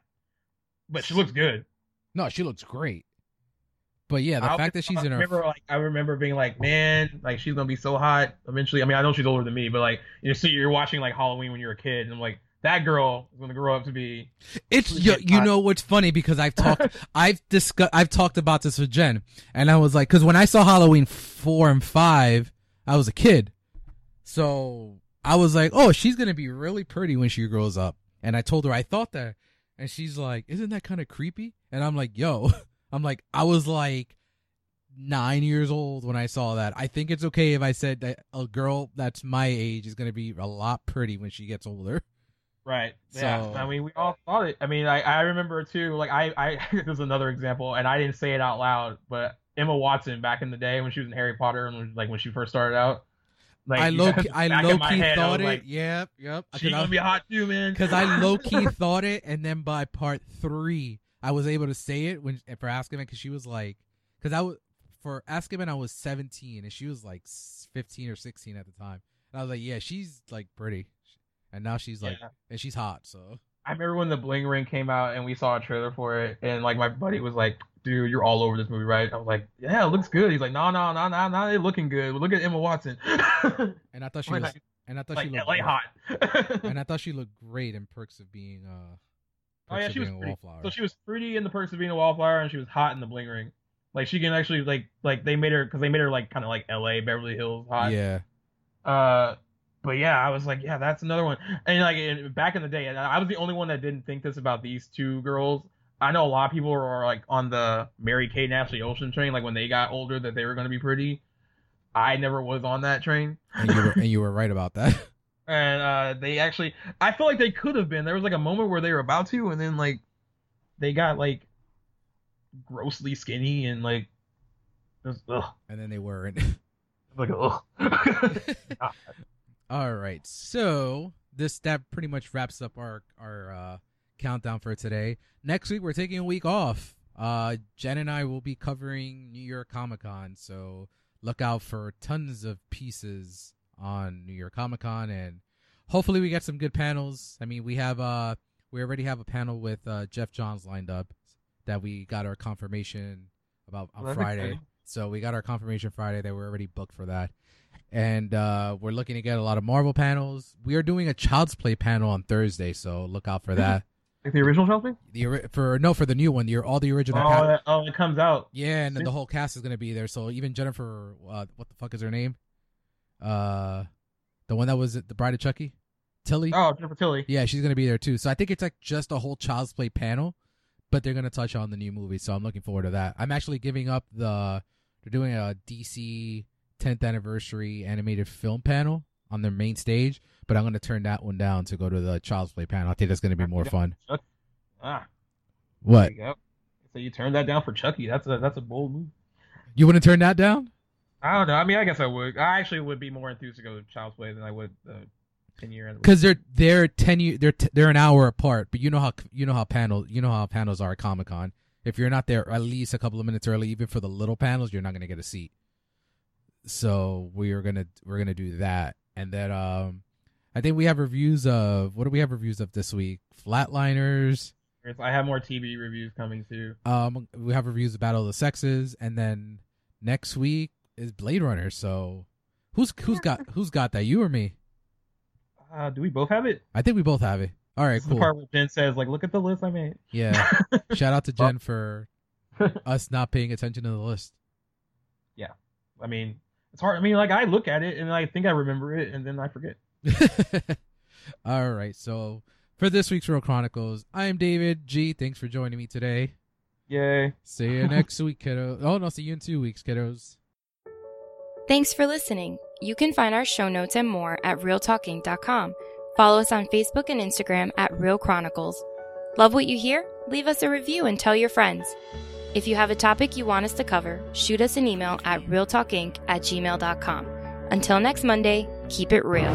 but she looks good. No, she looks great. But yeah, the I fact that she's I in her remember like I remember being like, man, like she's gonna be so hot eventually. I mean, I know she's older than me, but like you see, you're watching like Halloween when you're a kid, and I'm like, that girl is gonna grow up to be It's you, you know what's funny because I've talked I've discussed I've talked about this with Jen and I was like because when I saw Halloween four and five I was a kid so I was like oh she's gonna be really pretty when she grows up and I told her I thought that and she's like isn't that kind of creepy and I'm like yo I'm like I was like nine years old when I saw that I think it's okay if I said that a girl that's my age is gonna be a lot pretty when she gets older Right. Yeah. So- I mean, we all thought it. I mean, I, I remember too. Like, I, I there's another example, and I didn't say it out loud, but Emma Watson back in the day when she was in Harry Potter and like when she first started out. Like, I low key, I low key head, thought it. Like, yep, yep. She's gonna be hot too, man. Because I low key thought it, and then by part three, I was able to say it when for Azkaban because she was like, because I was for Azkaban I was seventeen and she was like fifteen or sixteen at the time, and I was like, yeah, she's like pretty, and now she's like, Yeah. and she's hot. So I remember when the Bling Ring came out and we saw a trailer for it, and like my buddy was like, "Dude, you're all over this movie, right?" I was like, "Yeah, it looks good." He's like, "No, no, no, no, no, it looking good. Look at Emma Watson." and I thought she Like, was, and I thought like she looked, LA hot. and I thought she looked great in Perks of Being, uh, Oh yeah, of she was a pretty. Wallflower. So she was pretty in the Perks of Being a Wallflower, and she was hot in the Bling Ring. Like she can actually like like they made her because they made her like kind of like L.A. Beverly Hills hot. yeah, Uh, but yeah, I was like, yeah, that's another one. And like back in the day, and I was the only one that didn't think this about these two girls. I know a lot of people are like on the Mary Kate and Ashley Olsen train, like when they got older that they were going to be pretty. I never was on that train. and you were, and you were right about that. and uh they actually i feel like they could have been there was like a moment where they were about to and then like they got like grossly skinny and like just, ugh, and then they weren't. like ugh. All right. So this that pretty much wraps up our our uh, countdown for today. Next week we're taking a week off. Uh, Jen and I will be covering New York Comic Con, so look out for tons of pieces on New York Comic Con, and hopefully we get some good panels. I mean, we have uh we already have a panel with uh, Geoff Johns lined up that we got our confirmation about on that's Friday. exciting. So we got our confirmation Friday that we're already booked for that. And uh, we're looking to get a lot of Marvel panels. We are doing a Child's Play panel on Thursday, so look out for that. Like the original Chelsea? the ori- for no for the new one, you're all the original. Oh, cast- oh, it comes out. yeah, and then the whole cast is gonna be there. So even Jennifer, uh, what the fuck is her name? Uh, the one that was the Bride of Chucky, Tilly. Oh, Jennifer Tilly. Yeah, she's gonna be there too. So I think it's like just a whole Child's Play panel, but they're gonna touch on the new movie. So I'm looking forward to that. I'm actually giving up the. They're doing a DC 10th anniversary animated film panel on their main stage, but I'm gonna turn that one down to go to the Child's Play panel. I think that's gonna be more fun. Ah, What? you. So you turned that down for Chucky. That's a that's a bold move. You want to turn that down? I don't know. I mean, I guess I would. I actually would be more enthused to go to Child's Play than I would the ten year. Because they're they're ten year they're t- they're an hour apart, but you know how you know how panels you know how panels are at Comic Con. If you're not there at least a couple of minutes early, even for the little panels, you're not gonna get a seat. So we are gonna we're gonna do that, and then um, I think we have reviews of what do we have reviews of this week? Flatliners. I have more TV reviews coming too. Um, we have reviews of Battle of the Sexes, and then next week is Blade Runner. So who's who's got who's got that? You or me? Uh, do we both have it? I think we both have it. All right, This cool. the part where Jen says, like, look at the list I made. Yeah. Shout out to Jen for us not paying attention to the list. Yeah, I mean, it's hard. I mean, like, I look at it and I think I remember it and then I forget. All right. So for this week's Real Chronicles, I am David G. Thanks for joining me today. Yay. See you next week, kiddo. Oh no, see you in two weeks, kiddos. Thanks for listening. You can find our show notes and more at realtalking.com. Follow us on Facebook and Instagram at Real Chronicles. Love what you hear? Leave us a review and tell your friends. If you have a topic you want us to cover, shoot us an email at realtalkinc at gmail.com. Until next Monday, keep it real.